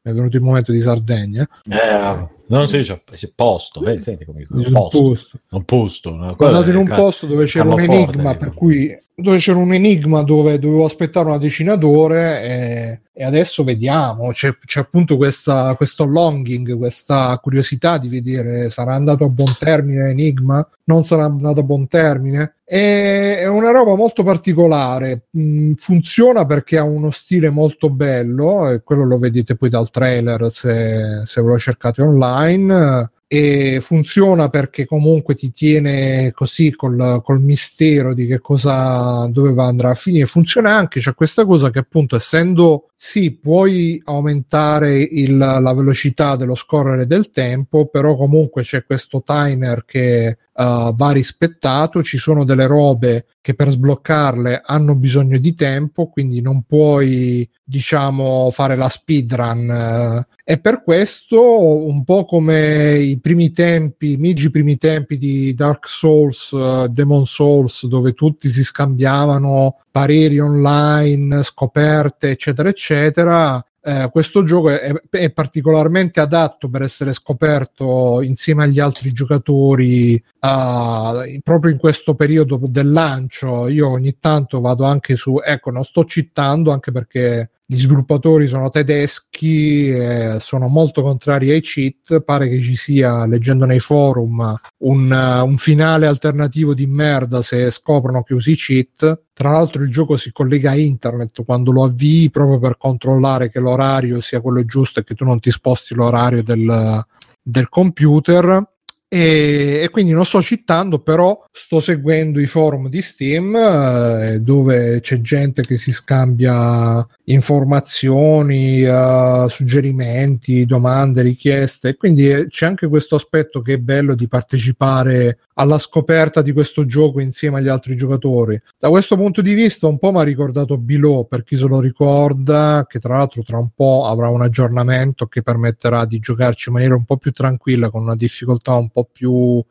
mi è venuto il momento di Sardegna. Eh, non si dice posto, vedi, senti come dico, un posto, posto. un posto. No? andato in un posto dove c'era Carlo un Forte, enigma, dico. per cui dove c'era un enigma dove dovevo aspettare una decina d'ore e, e adesso vediamo. C'è, c'è appunto questa, questo longing, questa curiosità di vedere sarà andato a buon termine l'enigma, non sarà andato a buon termine. E, è una roba molto particolare. Mm, funziona perché ha uno stile molto bello, e quello lo vedete poi dal trailer se, se ve lo cercate online e funziona perché comunque ti tiene così col, col mistero di che cosa dove va andrà a finire. Funziona anche c'è questa cosa che appunto essendo sì, puoi aumentare il- la velocità dello scorrere del tempo, però comunque c'è questo timer che eh, va rispettato, ci sono delle robe che per sbloccarle hanno bisogno di tempo, quindi non puoi, diciamo, fare la speedrun. eh, e per questo, un po' come i primi tempi, i migi primi tempi di Dark Souls, eh, Demon Souls, dove tutti si scambiavano pareri online, scoperte, eccetera, eccetera. eh, questo gioco è, è particolarmente adatto per essere scoperto insieme agli altri giocatori ah, proprio in questo periodo del lancio. Io ogni tanto vado anche su, ecco, non sto citando anche perché gli sviluppatori sono tedeschi, eh, sono molto contrari ai cheat. Pare che ci sia, leggendo nei forum, un, eh, un finale alternativo di merda se scoprono che usi cheat. Tra l'altro, il gioco si collega a internet quando lo avvii proprio per controllare che l'orario sia quello giusto e che tu non ti sposti l'orario del, del computer. E, e quindi non sto citando, però sto seguendo i forum di Steam eh, dove c'è gente che si scambia informazioni, eh, suggerimenti, domande, richieste. Quindi eh, c'è anche questo aspetto che è bello di partecipare alla scoperta di questo gioco insieme agli altri giocatori. Da questo punto di vista, un po' mi ha ricordato Below per chi se lo ricorda, che tra l'altro tra un po' avrà un aggiornamento che permetterà di giocarci in maniera un po' più tranquilla, con una difficoltà un po' più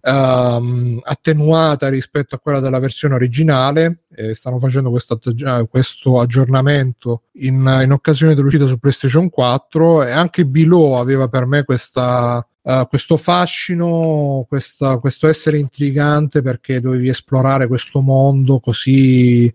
ehm, attenuata rispetto a quella della versione originale. Eh, stanno facendo questo, atteggia- questo aggiornamento in, in occasione dell'uscita su PlayStation 4 e anche Below aveva per me questa Uh, questo fascino, questa, questo essere intrigante perché dovevi esplorare questo mondo così,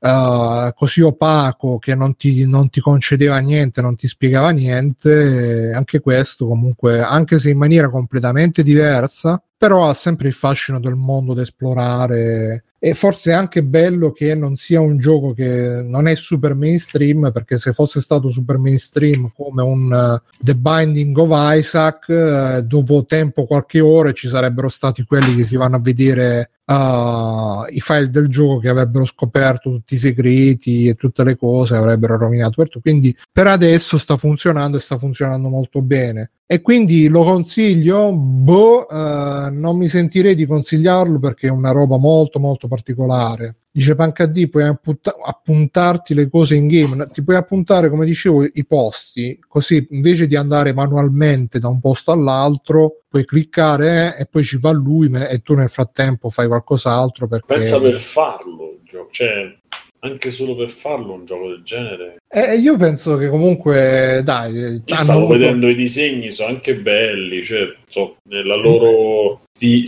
uh, così opaco che non ti, non ti concedeva niente, non ti spiegava niente. E anche questo, comunque, anche se in maniera completamente diversa, però ha sempre il fascino del mondo da esplorare e forse è anche bello che non sia un gioco che non è super mainstream perché se fosse stato super mainstream come un uh, The Binding of Isaac uh, dopo tempo qualche ore ci sarebbero stati quelli che si vanno a vedere uh, i file del gioco che avrebbero scoperto tutti i segreti e tutte le cose avrebbero rovinato tutto. Quindi per adesso sta funzionando e sta funzionando molto bene. E quindi lo consiglio boh non mi sentirei di consigliarlo perché è una roba molto molto particolare dice PancaD puoi appunta- appuntarti le cose in game ti puoi appuntare come dicevo i posti così invece di andare manualmente da un posto all'altro puoi cliccare eh, e poi ci va lui e tu nel frattempo fai qualcos'altro perché Pensa per farlo, cioè anche solo per farlo un gioco del genere. Eh, io penso che comunque dai eh, stavo avuto- vedendo i disegni, sono anche belli, cioè, so, nella loro, sti-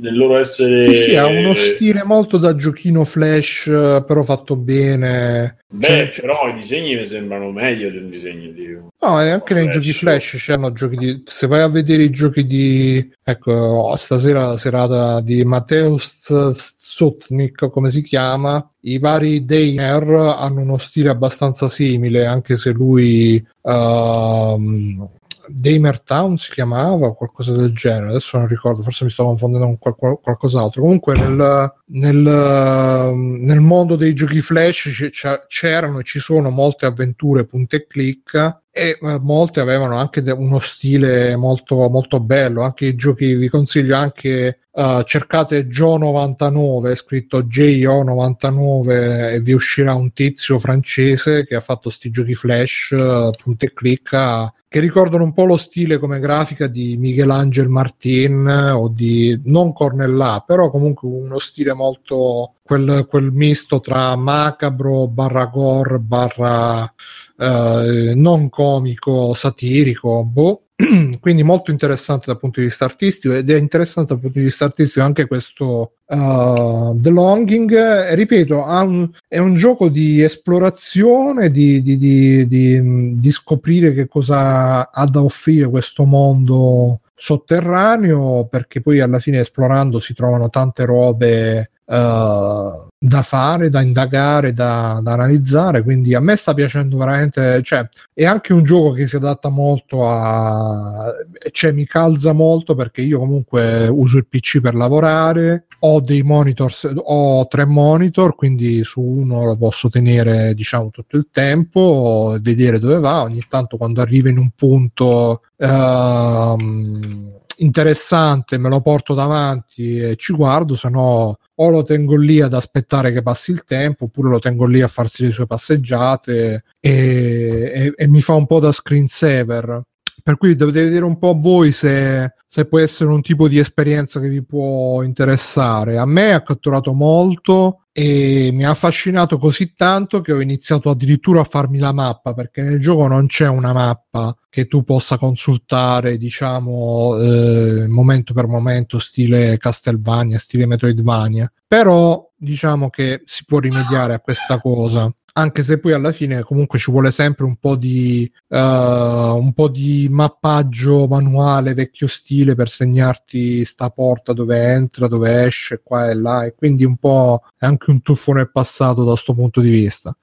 nel loro essere... Sì, sì, ha uno stile molto da giochino flash, eh, però fatto bene. Beh, Cioè, però i disegni mi sembrano meglio di un disegno di... No, e anche nei giochi flash c'erano giochi di. Se vai a vedere i giochi di. Ecco, stasera serata di Mateusz Sutnik, come si chiama, i vari Dainer hanno uno stile abbastanza simile, anche se lui. ehm, Damer Town si chiamava o qualcosa del genere, adesso non ricordo, forse mi sto confondendo con qual- qual- qualcos'altro. Comunque nel, nel, nel mondo dei giochi flash c'erano e ci sono molte avventure punta e clicca e eh, molte avevano anche uno stile molto, molto bello. Anche i giochi vi consiglio anche. eh, cercate Joe99 scritto JO99 e vi uscirà un tizio francese che ha fatto sti giochi flash eh, punta e clicca che ricordano un po' lo stile come grafica di Michelangelo Martin o di non Cornellà, però comunque uno stile molto quel, quel misto tra macabro barra gore barra eh, non comico satirico boh. quindi molto interessante dal punto di vista artistico ed è interessante dal punto di vista artistico anche questo uh, The Longing ripeto un- è un gioco di esplorazione di- di- di- di scoprire che cosa ha da offrire questo mondo sotterraneo perché poi alla fine esplorando si trovano tante robe da fare, da indagare, da, da analizzare. Quindi a me sta piacendo veramente. Cioè, è anche un gioco che si adatta molto a. cioè, mi calza molto perché io comunque uso il PC per lavorare. Ho dei monitor, ho tre monitor, quindi su uno lo posso tenere diciamo tutto il tempo, vedere dove va. Ogni tanto quando arriva in un punto. Ehm, interessante, me lo porto davanti e ci guardo, se no o lo tengo lì ad aspettare che passi il tempo, oppure lo tengo lì a farsi le sue passeggiate e, e, e mi fa un po' da screensaver. Per cui dovete vedere un po' voi se, se può essere un tipo di esperienza che vi può interessare. A me ha catturato molto e mi ha affascinato così tanto che ho iniziato addirittura a farmi la mappa perché nel gioco non c'è una mappa che tu possa consultare diciamo eh, momento per momento stile Castlevania stile Metroidvania però diciamo che si può rimediare a questa cosa anche se poi alla fine comunque ci vuole sempre un po' di uh, un po' di mappaggio manuale vecchio stile per segnarti sta porta dove entra, dove esce, qua e là e quindi un po' è anche un tuffo nel passato da questo punto di vista.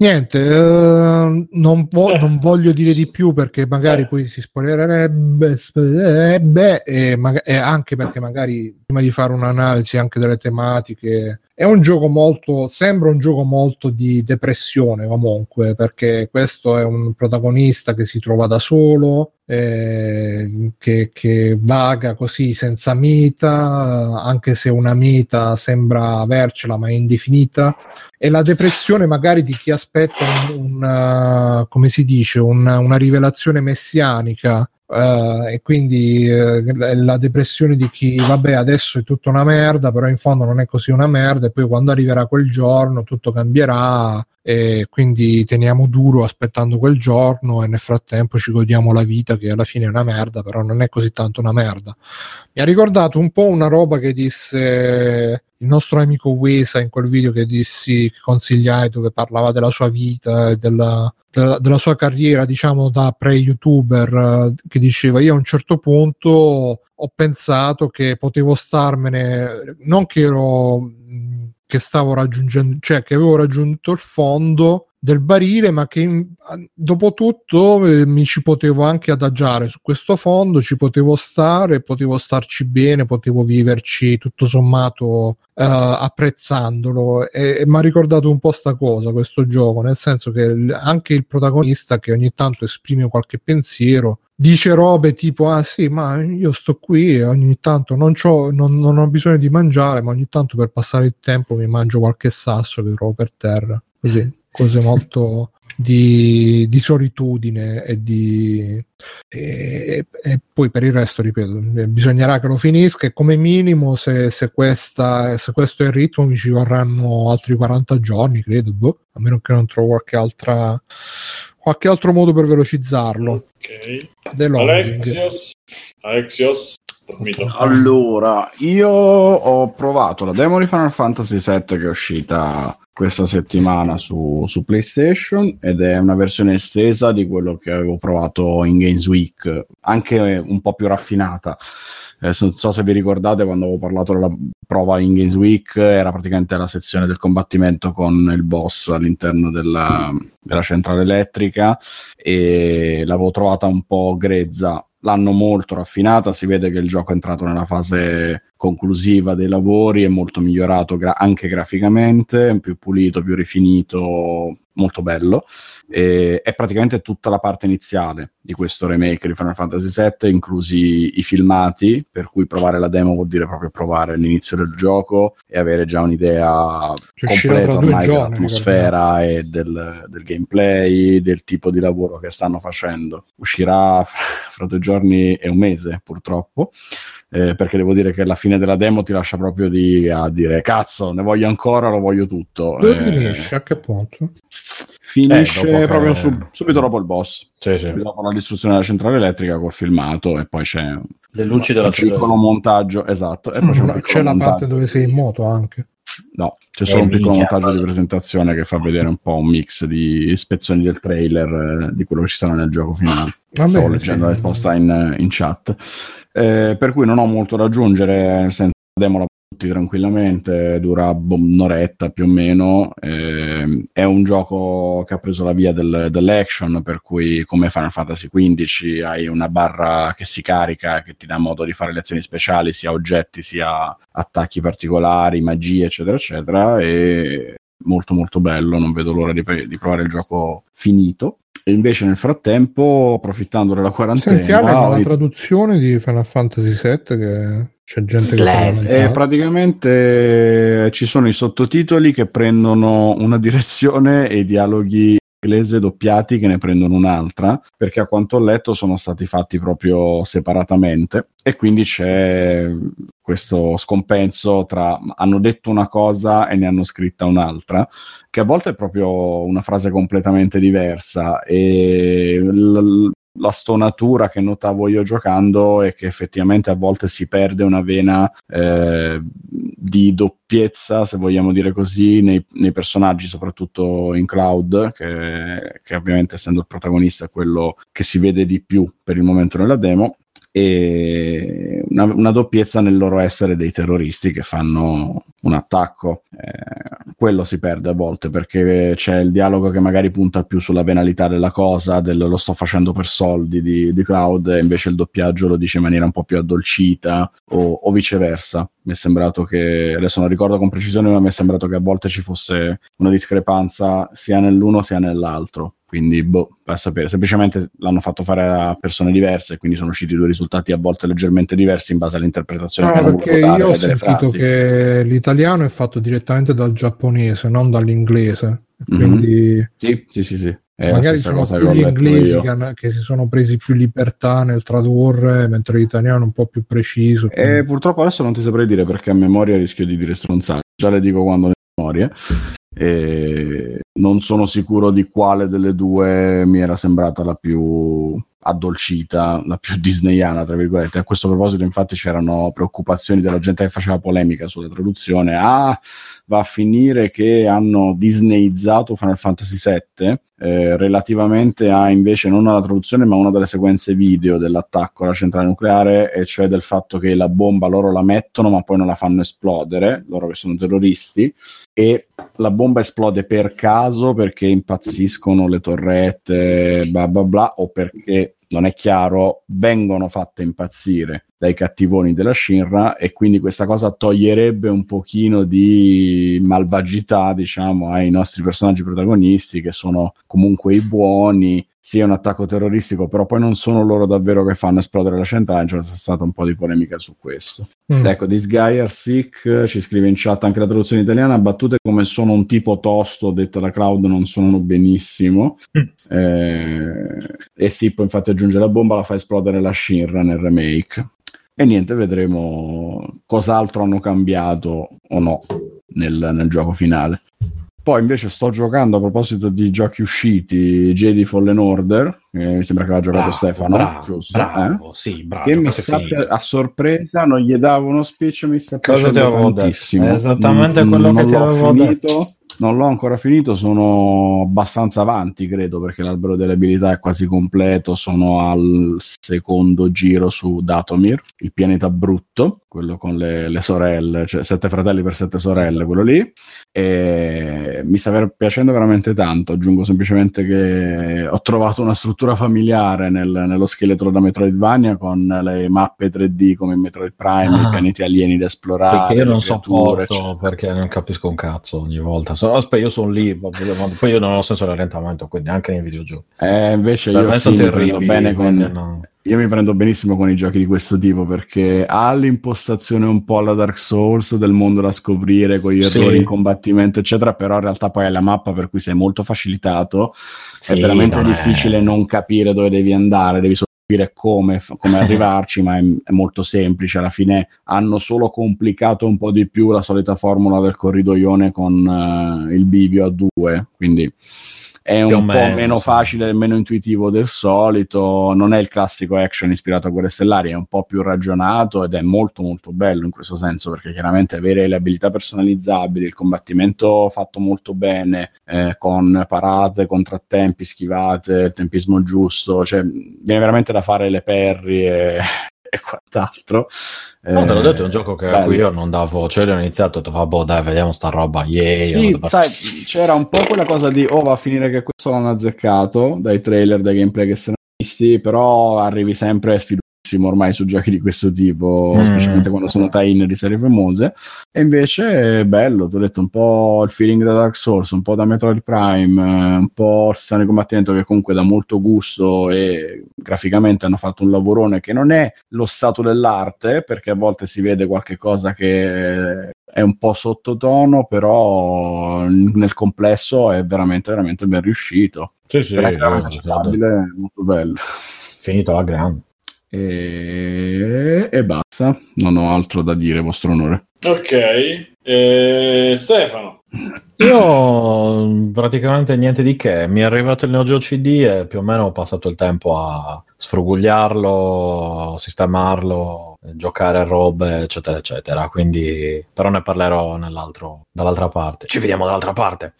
Niente, eh, non, vo- Eh. non voglio dire di più perché magari Eh. poi si spoilerebbe, spoilerebbe e, maga- e anche perché magari prima di fare un'analisi anche delle tematiche è un gioco molto, sembra un gioco molto di depressione comunque perché questo è un protagonista che si trova da solo, eh, che, che vaga così senza meta, anche se una meta sembra avercela ma è indefinita. E la depressione magari di chi aspetta un, un, uh, come si dice una, una rivelazione messianica uh, e quindi uh, la depressione di chi vabbè adesso è tutta una merda però in fondo non è così una merda e poi quando arriverà quel giorno tutto cambierà e quindi teniamo duro aspettando quel giorno e nel frattempo ci godiamo la vita che alla fine è una merda però non è così tanto una merda. Mi ha ricordato un po' una roba che disse il nostro amico Wesa in quel video che dissi che consigliai dove parlava della sua vita e della, della, della sua carriera diciamo da pre-youtuber eh, che diceva io a un certo punto ho pensato che potevo starmene non che ero che stavo raggiungendo cioè che avevo raggiunto il fondo del barile, ma che dopo tutto eh, mi ci potevo anche adagiare su questo fondo, ci potevo stare, potevo starci bene, potevo viverci tutto sommato eh, apprezzandolo. E, e mi ha ricordato un po' sta cosa questo gioco, nel senso che anche il protagonista che ogni tanto esprime qualche pensiero dice robe tipo ah sì ma io sto qui ogni tanto non, non, non ho bisogno di mangiare ma ogni tanto per passare il tempo mi mangio qualche sasso che trovo per terra. Così cose molto di, di solitudine e di e, e, poi per il resto ripeto bisognerà che lo finisca e come minimo se, se, questa, se questo è il ritmo mi ci vorranno altri 40 giorni credo boh, a meno che non trovo qualche altra qualche altro modo per velocizzarlo. Ok. Alexios. Alexios. Allora, io ho provato la demo di Final Fantasy VII che è uscita questa settimana su, su, PlayStation ed è una versione estesa di quello che avevo provato in Games Week, anche un po' più raffinata. Eh, non so se vi ricordate quando avevo parlato della prova in Games Week, era praticamente la sezione del combattimento con il boss all'interno della, della centrale elettrica e l'avevo trovata un po' grezza l'hanno molto raffinata, si vede che il gioco è entrato nella fase conclusiva dei lavori, è molto migliorato gra- anche graficamente, più pulito, più rifinito, molto bello. E è praticamente tutta la parte iniziale di questo remake di Final Fantasy VII, inclusi i filmati, per cui provare la demo vuol dire proprio provare l'inizio del gioco e avere già un'idea completa ormai giorni, dell'atmosfera e del, del, gameplay, del tipo di lavoro che stanno facendo. Uscirà fra due giorni e un mese, purtroppo. Eh, perché devo dire che la fine della demo ti lascia proprio di, a dire cazzo, ne voglio ancora, lo voglio tutto. Dove eh, finisce? A che punto? Finisce Eh, proprio che- sub- subito dopo il boss, Sì, sì. subito dopo la distruzione della centrale elettrica col filmato e poi c'è Le luci della un piccolo montaggio, esatto, e poi c'è, piccolo c'è la parte dove sei in moto anche. No, c'è solo Eh, un piccolo minchia. montaggio di presentazione che fa vedere un po' un mix di spezzoni del trailer eh, di quello che ci sarà nel gioco finale. Va Stavo leggendo sì. la risposta in, in chat. Eh, per cui non ho molto da aggiungere, nel senso demo la tranquillamente, dura boh, un'oretta più o meno. ehm, è un gioco che ha preso la via del- dell'action, per cui come Final Fantasy XV hai una barra che si carica che ti dà modo di fare le azioni speciali, sia oggetti, sia attacchi particolari, magie, eccetera, eccetera. E molto molto bello, non vedo l'ora di, di provare il gioco finito. E invece nel frattempo, approfittando della quarantena, Senti Ale, ho ma la traduzione di Final Fantasy VII che c'è gente che. Eh, praticamente eh, ci sono i sottotitoli che prendono una direzione e i dialoghi inglese doppiati che ne prendono un'altra, perché a quanto ho letto sono stati fatti proprio separatamente. E quindi c'è questo scompenso tra hanno detto una cosa e ne hanno scritta un'altra, che a volte è proprio una frase completamente diversa. E l- la stonatura che notavo io giocando è che effettivamente a volte si perde una vena eh, di doppiezza, se vogliamo dire così, nei, nei personaggi, soprattutto in Cloud, che, che ovviamente essendo il protagonista è quello che si vede di più per il momento nella demo. E una, una doppiezza nel loro essere dei terroristi che fanno un attacco. Eh, quello si perde a volte perché c'è il dialogo che magari punta più sulla venalità della cosa, del lo sto facendo per soldi di, di Cloud, e invece il doppiaggio lo dice in maniera un po' più addolcita o, o viceversa. Mi è sembrato che, adesso non ricordo con precisione, ma mi è sembrato che a volte ci fosse una discrepanza sia nell'uno sia nell'altro. Quindi, boh, vai a sapere. Semplicemente l'hanno fatto fare a persone diverse, quindi sono usciti due risultati a volte leggermente diversi in base all'interpretazione che No, hanno perché voluto dare io ho sentito frasi. che l'italiano è fatto direttamente dal giapponese, non dall'inglese. Mhm. Quindi Sì, sì, sì, sì. È magari sono che più gli inglesi che, hanno- che si sono presi più libertà nel tradurre, mentre l'italiano è un po' più preciso. E purtroppo adesso non ti saprei dire perché a memoria rischio di dire stronzate. Già le dico quando le memorie. E non sono sicuro di quale delle due mi era sembrata la più addolcita, la più disneyana, tra virgolette. A questo proposito, infatti, c'erano preoccupazioni della gente che faceva polemica sulla traduzione. Ah, va a finire che hanno disneyizzato Final Fantasy VII eh, relativamente a invece non alla traduzione, ma a una delle sequenze video dell'attacco alla centrale nucleare, e cioè del fatto che la bomba loro la mettono, ma poi non la fanno esplodere, loro che sono terroristi, e la bomba esplode per caso perché impazziscono le torrette, bla bla bla, o perché non è chiaro, vengono fatte impazzire dai cattivoni della Shinra e quindi questa cosa toglierebbe un pochino di malvagità, diciamo, ai nostri personaggi protagonisti che sono comunque i buoni. È un attacco terroristico, però poi non sono loro davvero che fanno esplodere la centrale. C'è stata un po' di polemica su questo. Mm. Ecco, This Guy Are Sick ci scrive in chat anche la traduzione italiana. Battute come sono un tipo tosto, detto da Cloud, non suonano benissimo. Eh, e poi infatti aggiunge la bomba, la fa esplodere la Shinra nel remake. E niente, vedremo cos'altro hanno cambiato o no nel, nel gioco finale. Poi invece sto giocando a proposito di giochi usciti, Jedi Fallen Order, che mi sembra che l'ha giocato Stefano, bravo, giusto? Eh? bravo, sì, bravo. che mi sta pi- a sorpresa, non gli davo uno speech, mi sta Cosa piacendo detto? tantissimo. Esattamente Mm, quello che ti avevo finito, Non l'ho ancora finito, sono abbastanza avanti, credo, perché l'albero delle abilità è quasi completo. Sono al secondo giro su Datomir, il pianeta brutto, quello con le, le sorelle, cioè sette fratelli per sette sorelle, quello lì. E mi sta piacendo veramente tanto. Aggiungo semplicemente che ho trovato una struttura familiare nel- nello scheletro da Metroidvania con le mappe 3D come in Metroid Prime, Ah. i pianeti alieni da esplorare. che io non creature, sopporto perché non capisco un cazzo ogni volta. So- aspetta, io sono lì, poi io non ho senso dell'orientamento, quindi anche nei videogiochi. Eh, invece Per io sì, sono terribili. bene con, no. Io mi prendo benissimo con i giochi di questo tipo perché ha l'impostazione un po' alla Dark Souls del mondo da scoprire con gli Sì. errori in combattimento eccetera però in realtà poi hai la mappa per cui sei molto facilitato è Sì, veramente non è- difficile non capire dove devi andare devi solo capire come, come arrivarci ma è, è molto semplice alla fine hanno solo complicato un po' di più la solita formula del corridoione con eh, il bivio a due quindi è un po' meno, meno sì. facile e meno intuitivo del solito, non è il classico action ispirato a Guerre Stellari, è un po' più ragionato ed è molto molto bello in questo senso perché chiaramente avere le abilità personalizzabili, il combattimento fatto molto bene, eh, con parate, contrattempi, schivate, il tempismo giusto, cioè viene veramente da fare le perri e, e quant'altro. No, te l'ho Eh, detto, è un gioco che, a bello. cui io non davo, cioè io ho iniziato, ho detto, vabbè, dai, vediamo sta roba, yeah, Sì, sai, c'era un po' quella cosa di oh va a finire che questo l'hanno azzeccato dai trailer, dai gameplay che si erano visti, però arrivi sempre sfidosissimo ormai su giochi di questo tipo, Mm. specialmente quando sono tie-in di serie famose. E invece è bello, ti ho detto un po' il feeling da Dark Souls, un po' da Metroid Prime, eh, un po' di combattimento che comunque dà molto gusto e graficamente hanno fatto un lavorone che non è lo stato dell'arte, perché a volte si vede qualche cosa che è un po' sottotono, però nel complesso è veramente, veramente ben riuscito. Sì, sì, essere accettabile, molto bello. finito la grande. E... e basta, non ho altro da dire, vostro onore. Ok, eh, Stefano. Io praticamente niente di che, mi è arrivato il Neo Geo CD e più o meno ho passato il tempo a sfrugugliarlo, sistemarlo, giocare a robe, eccetera, eccetera. Quindi, però ne parlerò nell'altro, dall'altra parte. Ci vediamo dall'altra parte.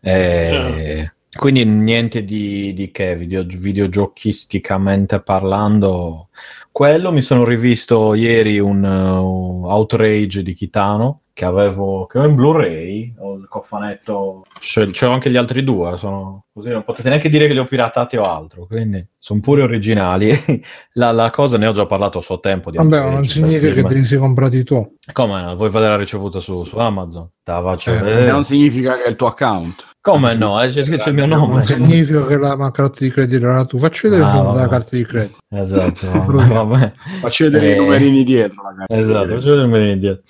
E- Quindi niente di, di che, video, videogiochisticamente parlando. Quello mi sono rivisto ieri un uh, Outrage di Kitano che avevo che ho in Blu-ray, ho il cofanetto, c'è, c'ho anche gli altri due, sono così non potete neanche dire che li ho piratati o altro, quindi sono pure originali. la, la cosa ne ho già parlato a suo tempo. Di Vabbè, ma non Outrage, significa che te li sei comprati tu. Come? Vuoi vedere la ricevuta su, su Amazon? Te la faccio Eh, vedere. non significa che è il tuo account. Come no? Eh, C'è scritto il mio nome. Non significa che la carta di credito era tu. Facci vedere Ah, il numero della vabbè. carta di credito. Esatto, vabbè, vabbè. Facci vedere Eh, i numerini dietro. Esatto, faccio vedere il numerino indietro.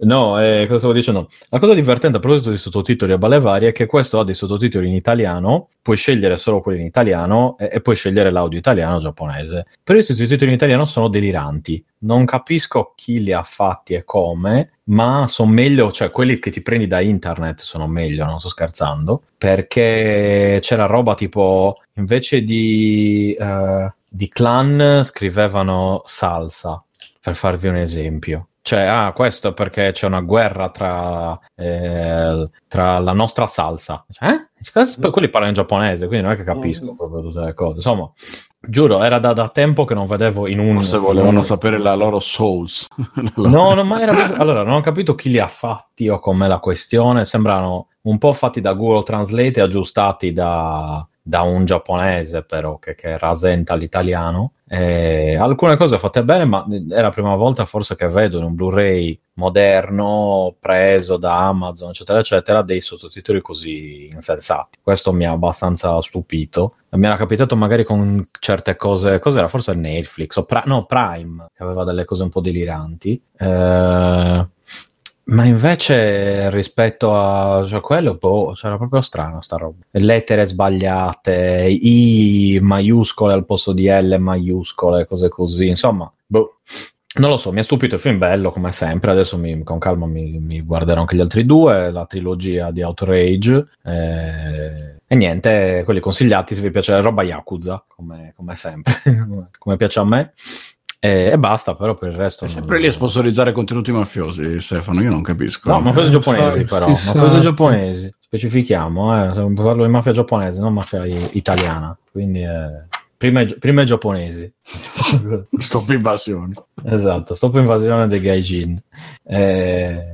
No, eh, cosa stavo dicendo? La cosa divertente a proposito di sottotitoli a balle varie è che questo ha dei sottotitoli in italiano, puoi scegliere solo quelli in italiano e, e puoi scegliere l'audio italiano o giapponese. Però i sottotitoli in italiano sono deliranti. Non capisco chi li ha fatti e come, ma sono meglio, cioè quelli che ti prendi da internet sono meglio, non sto scherzando, perché c'era roba tipo invece di, eh, di clan scrivevano salsa per farvi un esempio. Cioè, ah, questo è perché c'è una guerra tra, eh, tra la nostra salsa. Cioè, eh? Poi quelli parlano in giapponese, quindi non è che capisco proprio tutte le cose. Insomma, giuro, era da, da tempo che non vedevo in un... Forse volevano sapere la loro Souls. No, no, ma era Allora, non ho capito chi li ha fatti o com'è la questione. Sembrano un po' fatti da Google Translate e aggiustati da, da un giapponese, però, che, che rasenta l'italiano. Eh, alcune cose fatte bene, ma è la prima volta forse che vedo in un Blu-ray moderno preso da Amazon, eccetera, eccetera, dei sottotitoli così insensati. Questo mi ha abbastanza stupito. Mi era capitato magari con certe cose, cos'era? Forse Netflix o Pri- no, Prime, che aveva delle cose un po' deliranti. Eh, ma invece rispetto a cioè, quello, boh, c'era proprio strano sta roba. Lettere sbagliate, I maiuscole al posto di L maiuscole, cose così. Insomma, boh. Non lo so, mi ha stupito il film bello come sempre. Adesso mi- con calma mi, mi guarderò anche gli altri due, la trilogia di Outrage. eh, e niente, quelli consigliati se vi piace la roba Yakuza, come, come sempre, come piace a me. E, e basta, però per il resto. È non- sempre lì a sponsorizzare contenuti mafiosi, Stefano. Io non capisco. No, mafiosi giapponesi però, mafiosi giapponesi, specifichiamo, eh, parlo di mafia giapponese, non mafia i- italiana, quindi eh, prima, i- prima i giapponesi. Stop invasioni. esatto, stop invasione dei gaijin. Eh,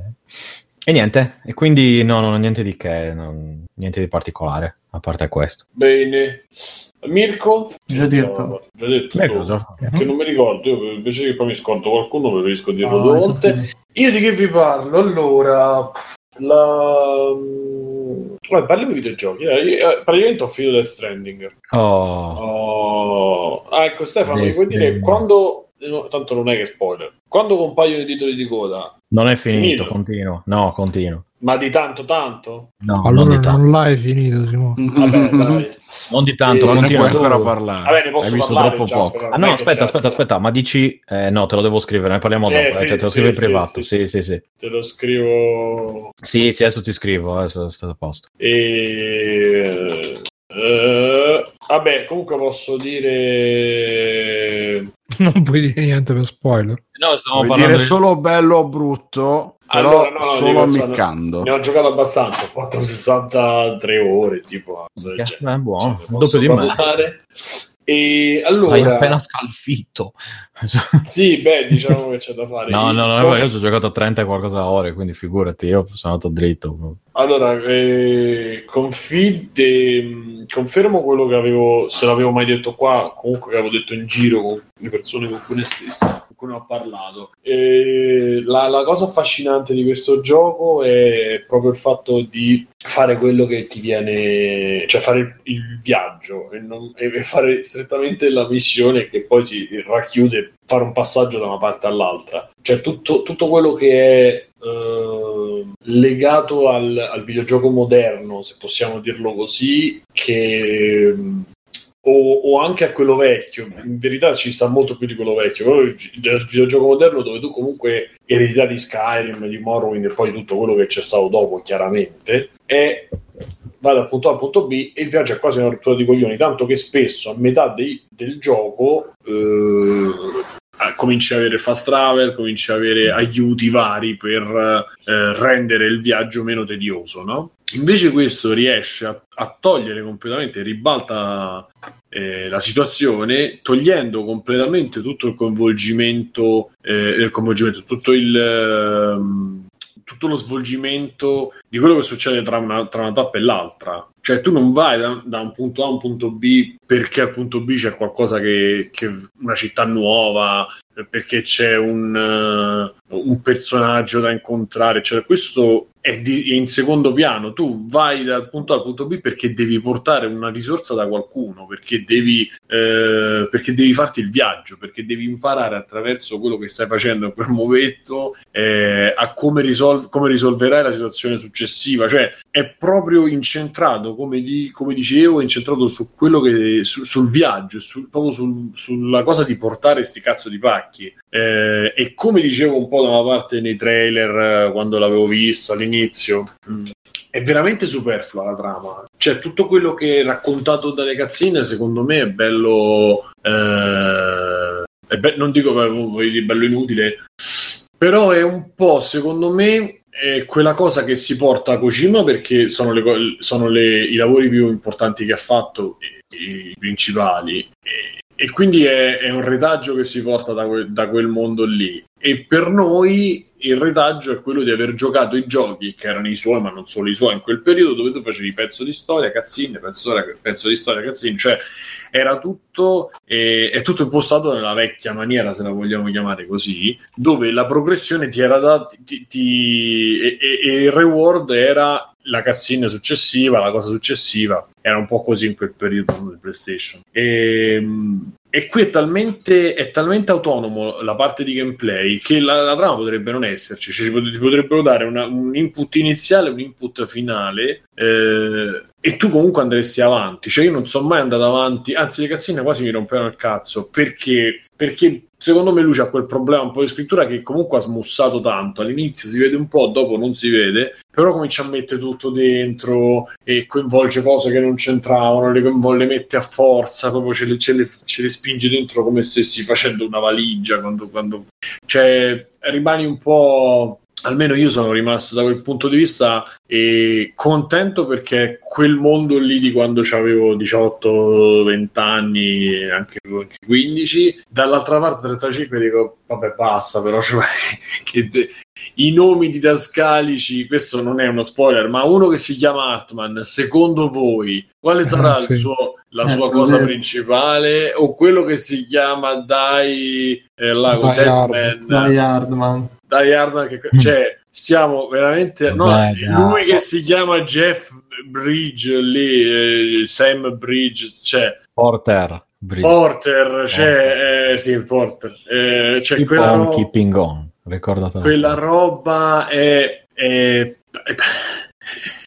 e niente, e quindi no, non ho niente di che, non- niente di particolare, a parte questo. Bene. Mirko? Già detto. Già detto. Ecco, tu. già. Che non mi ricordo, io invece che poi mi scordo qualcuno preferisco dirlo Ah, due volte. Io di che vi parlo? Allora, la... Vabbè, parliamo di videogiochi. eh. Io, eh, praticamente ho finito Death Stranding. Oh, Oh. Ah, ecco Stefano, mi puoi dire quando... no, tanto non è che spoiler. Quando compaiono i titoli di coda, non è finito, Finito. continuo, no, continuo. ma di tanto tanto? No, non Allora di tanto, non l'hai finito, Simone. Vabbè, dai. non di tanto, Eh, ma Non continua ancora tu. parlare. Vabbè, ne posso Hai visto parlare troppo già, poco. però. Ah Non no, aspetta, aspetta, aspetta, ma dici... Eh, no, te lo devo scrivere, ne parliamo dopo, Eh, eh, sì, te lo sì, scrivo in sì, privato, sì, sì, sì, sì. Te lo scrivo... Sì, sì, adesso ti scrivo, adesso è stato a posto. E... eh, vabbè, comunque posso dire... Non puoi dire niente per spoiler. No, stiamo Puoi parlando dire di... solo bello o brutto, però Allora, no, no, solo ammiccando. Ne ho giocato abbastanza, ho fatto 63 ore, tipo... cosa del Eh, buono, Cioè, doppio di me. E Hai allora, appena scalfitto. sì, beh, diciamo che c'è da fare. No, no, no, perché io ci ho giocato 30 e qualcosa ore, quindi figurati, io sono andato dritto. Allora, eh, confide, mh, confermo quello che avevo, se l'avevo mai detto qua, comunque che avevo detto in giro con le persone con cui ne stesse, con ne ho parlato. La, la cosa affascinante di questo gioco è proprio il fatto di fare quello che ti viene, cioè fare il, viaggio e, non- e fare strettamente la missione che poi si racchiude fare un passaggio da una parte all'altra. Cioè tutto, tutto quello che è eh, legato al, al videogioco moderno, se possiamo dirlo così, che o, o anche a quello vecchio, in verità ci sta molto più di quello vecchio, però il, il videogioco moderno dove tu comunque eredità di Skyrim, di Morrowind e poi tutto quello che c'è stato dopo chiaramente, è va dal punto A al punto B e il viaggio è quasi una rottura di coglioni, tanto che spesso a metà dei- del gioco eh, cominci a avere fast travel, cominci a avere aiuti vari per eh, rendere il viaggio meno tedioso, no? Invece questo riesce a, a togliere completamente, ribalta eh, la situazione, togliendo completamente tutto il coinvolgimento, eh, il coinvolgimento tutto il... ehm, tutto lo svolgimento di quello che succede tra una, tra una tappa e l'altra. Cioè, tu non vai da, da un punto A a un punto B perché al punto B c'è qualcosa che, che una città nuova, perché c'è un, eh, un personaggio da incontrare. Cioè, questo è, di- è in secondo piano. Tu vai dal punto A al punto B perché devi portare una risorsa da qualcuno, perché devi, eh, perché devi farti il viaggio, perché devi imparare attraverso quello che stai facendo in quel momento eh, a come, risol- come risolverai la situazione successiva. Cioè, è proprio incentrato, come, di- come dicevo, incentrato su quello che su- sul viaggio, sul- proprio sul- sulla cosa di portare sti cazzo di pacchi. Eh, e come dicevo un po' da una parte nei trailer eh, quando l'avevo visto all'inizio, mh, è veramente superflua la trama. Cioè, tutto quello che è raccontato dalle cazzine, secondo me, è bello. eh, è be- non dico che voglio dire bello inutile, però è un po', secondo me, è quella cosa che si porta a Kojima perché sono, le sono le- i lavori più importanti che ha fatto, i, i principali. E, e quindi è, è un retaggio che si porta da, que- da quel mondo lì. E per noi il retaggio è quello di aver giocato i giochi che erano i suoi, ma non solo i suoi in quel periodo, dove tu facevi pezzo di storia, cazzine, pezzo, pezzo di storia, cazzine, cioè era tutto, eh, è tutto impostato nella vecchia maniera, se la vogliamo chiamare così, dove la progressione ti era data ti- ti- e, e- e il reward era la cazzina successiva, la cosa successiva, era un po' così in quel periodo di PlayStation. E, e qui è talmente, è talmente autonomo la parte di gameplay che la, la trama potrebbe non esserci, cioè ci potrebbero dare una- un input iniziale, un input finale eh, e tu comunque andresti avanti. Cioè io non sono mai andato avanti, anzi le cazzine quasi mi rompevano il cazzo. Perché, perché secondo me lui c'ha quel problema un po' di scrittura che comunque ha smussato tanto. All'inizio si vede un po', dopo non si vede, però comincia a mettere tutto dentro e coinvolge cose che non c'entravano, le, le mette a forza, proprio ce le, ce le- ce le spinge dentro come stessi facendo una valigia. Quando, quando... Cioè, rimani un po'. Almeno io sono rimasto da quel punto di vista e contento perché quel mondo lì di quando avevo 18-20 anni, anche anche 15, dall'altra parte 35 dico vabbè basta però cioè, de- i nomi didascalici, questo non è uno spoiler, ma uno che si chiama Hartman, secondo voi, quale sarà sì. il suo, la Eh, sua cosa vero. principale? O quello che si chiama Die, eh, là, Hard. Die Hardman. Die Hard, che, cioè, stiamo veramente. No, dai. lui che si chiama Jeff Bridge lì, eh, Sam Bridge, cioè Porter. Bridge. Porter, cioè, eh, sì, Porter, eh, cioè Keep quella, on, ro- keeping on. Ricordatelo. quella roba è, è-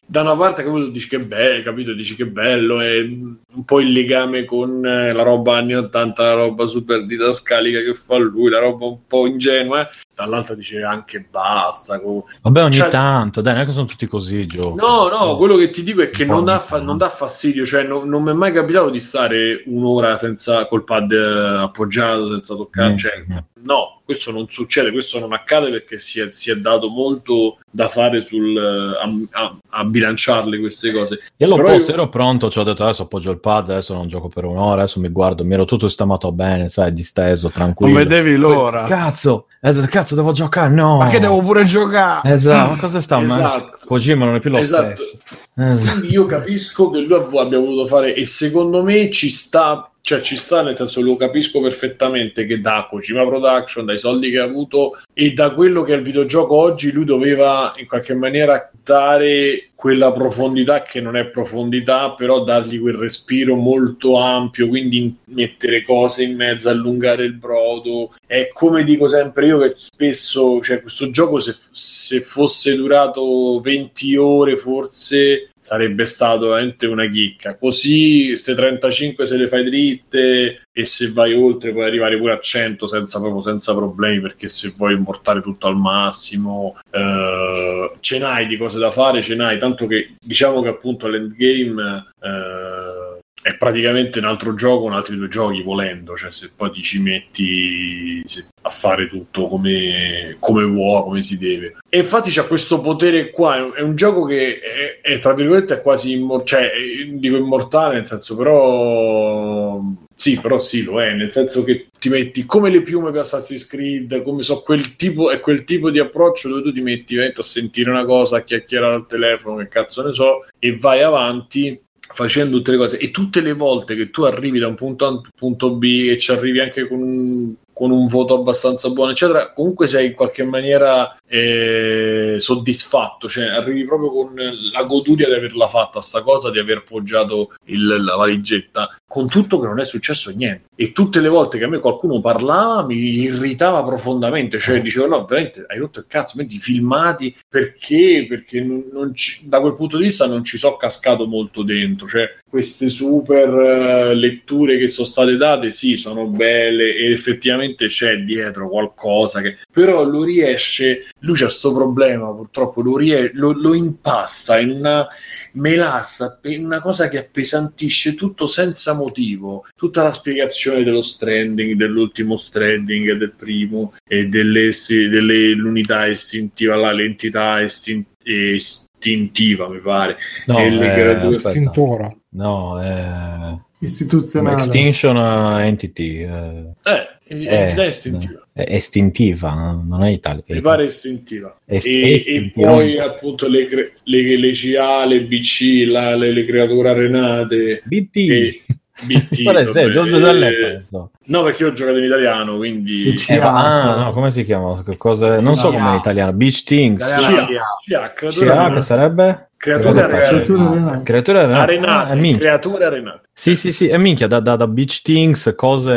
da una parte tu dici che bello, capito? Dici che bello, è un po' il legame con eh, la roba anni 80, la roba super didascalica che fa lui, la roba un po' ingenua, eh. Dall'altra dice anche basta. co- Vabbè, ogni Cioè- tanto, dai, non è che sono tutti così giochi. No, no, quello che ti dico è che non dà, fa- non dà fastidio, cioè non, non mi è mai capitato di stare un'ora senza col pad eh, appoggiato, senza toccare, Mm, cioè, no, questo non succede, questo non accade perché si è, si è dato molto da fare sul, eh, a, a- a bilanciarle queste cose. Io Però all'opposto io- ero pronto, ci ho detto adesso appoggio il pad, adesso non gioco per un'ora, adesso mi guardo, mi ero tutto sistemato bene, sai, disteso, Non tranquillo. vedevi l'ora. Cazzo, eh, cazzo, devo giocare, no. Ma che devo pure giocare? Esatto, ma cosa sta? Ma Esatto. Kojima non è più lo Esatto. stesso. Esatto. Quindi io capisco che lui abbia voluto fare e secondo me ci sta, cioè ci sta nel senso lo capisco perfettamente che da Kojima Production, dai soldi che ha avuto e da quello che è il videogioco oggi lui doveva in qualche maniera dare quella profondità che non è profondità, però dargli quel respiro molto ampio, quindi mettere cose in mezzo, allungare il brodo. È come dico sempre io che spesso, cioè questo gioco se, se fosse durato 20 ore forse sarebbe stato veramente una chicca. Così queste 35 se le fai dritte e se vai oltre puoi arrivare pure a 100 senza, proprio senza problemi perché se vuoi portare tutto al massimo eh, ce n'hai di cose da fare, ce n'hai tanto che diciamo che appunto l'endgame eh, è praticamente un altro gioco, un altri due giochi volendo, cioè se poi ti ci metti a fare tutto come, come vuoi, come si deve. E infatti c'ha questo potere qua, è un, gioco che è, è, tra virgolette è quasi immor- cioè dico immortale nel senso però sì, però sì, lo è, nel senso che ti metti come le piume per Assassin's Creed, come so, quel tipo, è quel tipo di approccio dove tu ti metti a sentire una cosa, a chiacchierare al telefono, che cazzo ne so, e vai avanti facendo tutte le cose. E tutte le volte che tu arrivi da un punto A a un punto B e ci arrivi anche con un, con un voto abbastanza buono, eccetera, comunque sei in qualche maniera eh, soddisfatto, cioè arrivi proprio con la goduria di averla fatta sta cosa, di aver poggiato il- la valigetta, con tutto che non è successo niente. E tutte le volte che a me qualcuno parlava mi irritava profondamente, cioè dicevo no, veramente hai rotto il cazzo, metti i filmati perché? Perché non, non ci- da quel punto di vista non ci so cascato molto dentro, cioè queste super eh, letture che sono state date, sì, sono belle e effettivamente c'è dietro qualcosa che però lo riesce, lui c'ha sto problema purtroppo, lo, rie- lo, lo impasta in una melassa, in una cosa che appesantisce tutto senza motivo, tutta la spiegazione dello stranding, dell'ultimo stranding del primo e delle, dell'unità istintiva, là, l'entità istin- istintiva mi pare. No, E eh, creature- aspetta. No, è istituzionale. Extinction eh, Entity. eh, Eh, è, istintiva. è estintiva, no? non è italica. Mi pare istintiva. Est- e, e istintiva. poi appunto le, cre- le, le CA, le BC, la- le, le creature arenate BT. e BT. È? Vabbè, eh, preso? no, perché io ho giocato in italiano, quindi. Eh, ah, no, come si chiama? Cosa- Non so come in italiano. Beach Things. Arenate. sarebbe? Sta arenate. Creature arenate. Creature arenate. Ah. Sì, sì, sì, è minchia, da, da, da Beach Things, cose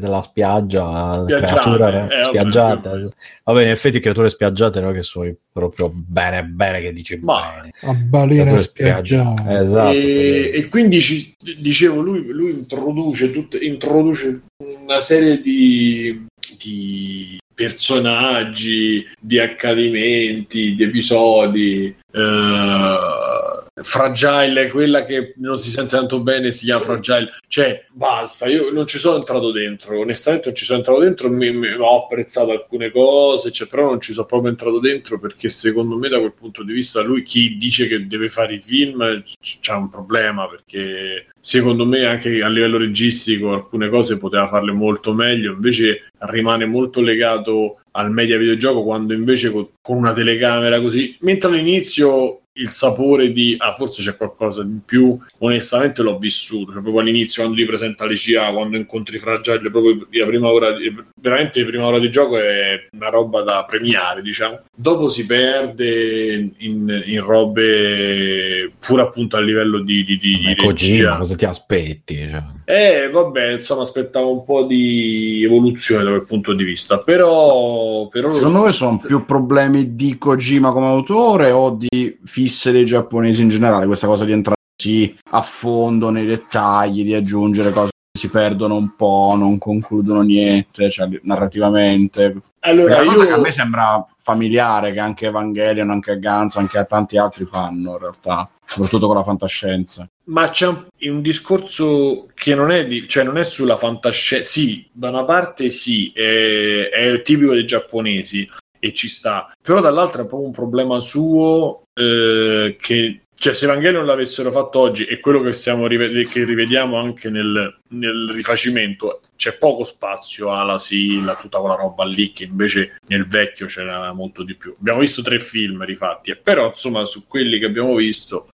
della spiaggia, Spiaggiate, creature eh, vabbè, spiaggiate. meno. Vabbè, in effetti creature spiaggiate non è che sono proprio bene, bene che dici Ma- bene. A balena Creature spiaggiata. Esatto. e, e quindi ci- dicevo lui, lui introduce, tutte- introduce una serie di, di personaggi di accadimenti di episodi eh, Fragile quella che non si sente tanto bene si chiama Fragile. Cioè basta io non ci sono entrato dentro. Onestamente non ci sono entrato dentro mi, mi- ho apprezzato alcune cose cioè, però non ci sono proprio entrato dentro perché secondo me da quel punto di vista lui chi dice che deve fare i film c- c'ha un problema perché secondo me anche a livello registico alcune cose poteva farle molto meglio. Invece rimane molto legato al media videogioco quando invece co- con una telecamera così mentre all'inizio il sapore di ah forse c'è qualcosa di più. Onestamente l'ho vissuto cioè proprio all'inizio quando ti presenta le CA quando incontri Fragile proprio la prima ora di- veramente la prima ora di gioco è una roba da premiare diciamo. Dopo si perde in, in robe pure appunto a livello di, di, di, di Kojima, cosa ti aspetti? Cioè, eh, vabbè, insomma, aspettavo un po' di evoluzione da quel punto di vista, però... però Secondo voi sono più problemi di Kojima come autore o di fisse dei giapponesi in generale? Questa cosa di entrare così a fondo nei dettagli, di aggiungere cose che si perdono un po', non concludono niente, cioè narrativamente. Allora, Una cosa che a io... me sembra familiare, che anche Evangelion, anche Gans, anche tanti altri fanno in realtà, soprattutto con la fantascienza. Ma c'è un, un discorso che non è, di, cioè non è sulla fantascienza. Sì, da una parte sì, è, è tipico dei giapponesi e ci sta, però dall'altra è proprio un problema suo eh, che cioè se Evangelion l'avessero fatto oggi e quello che, stiamo che rivediamo anche nel, nel rifacimento c'è poco spazio alla Silla, tutta quella roba lì che invece nel vecchio c'era molto di più. Abbiamo visto tre film rifatti, eh, però insomma su quelli che abbiamo visto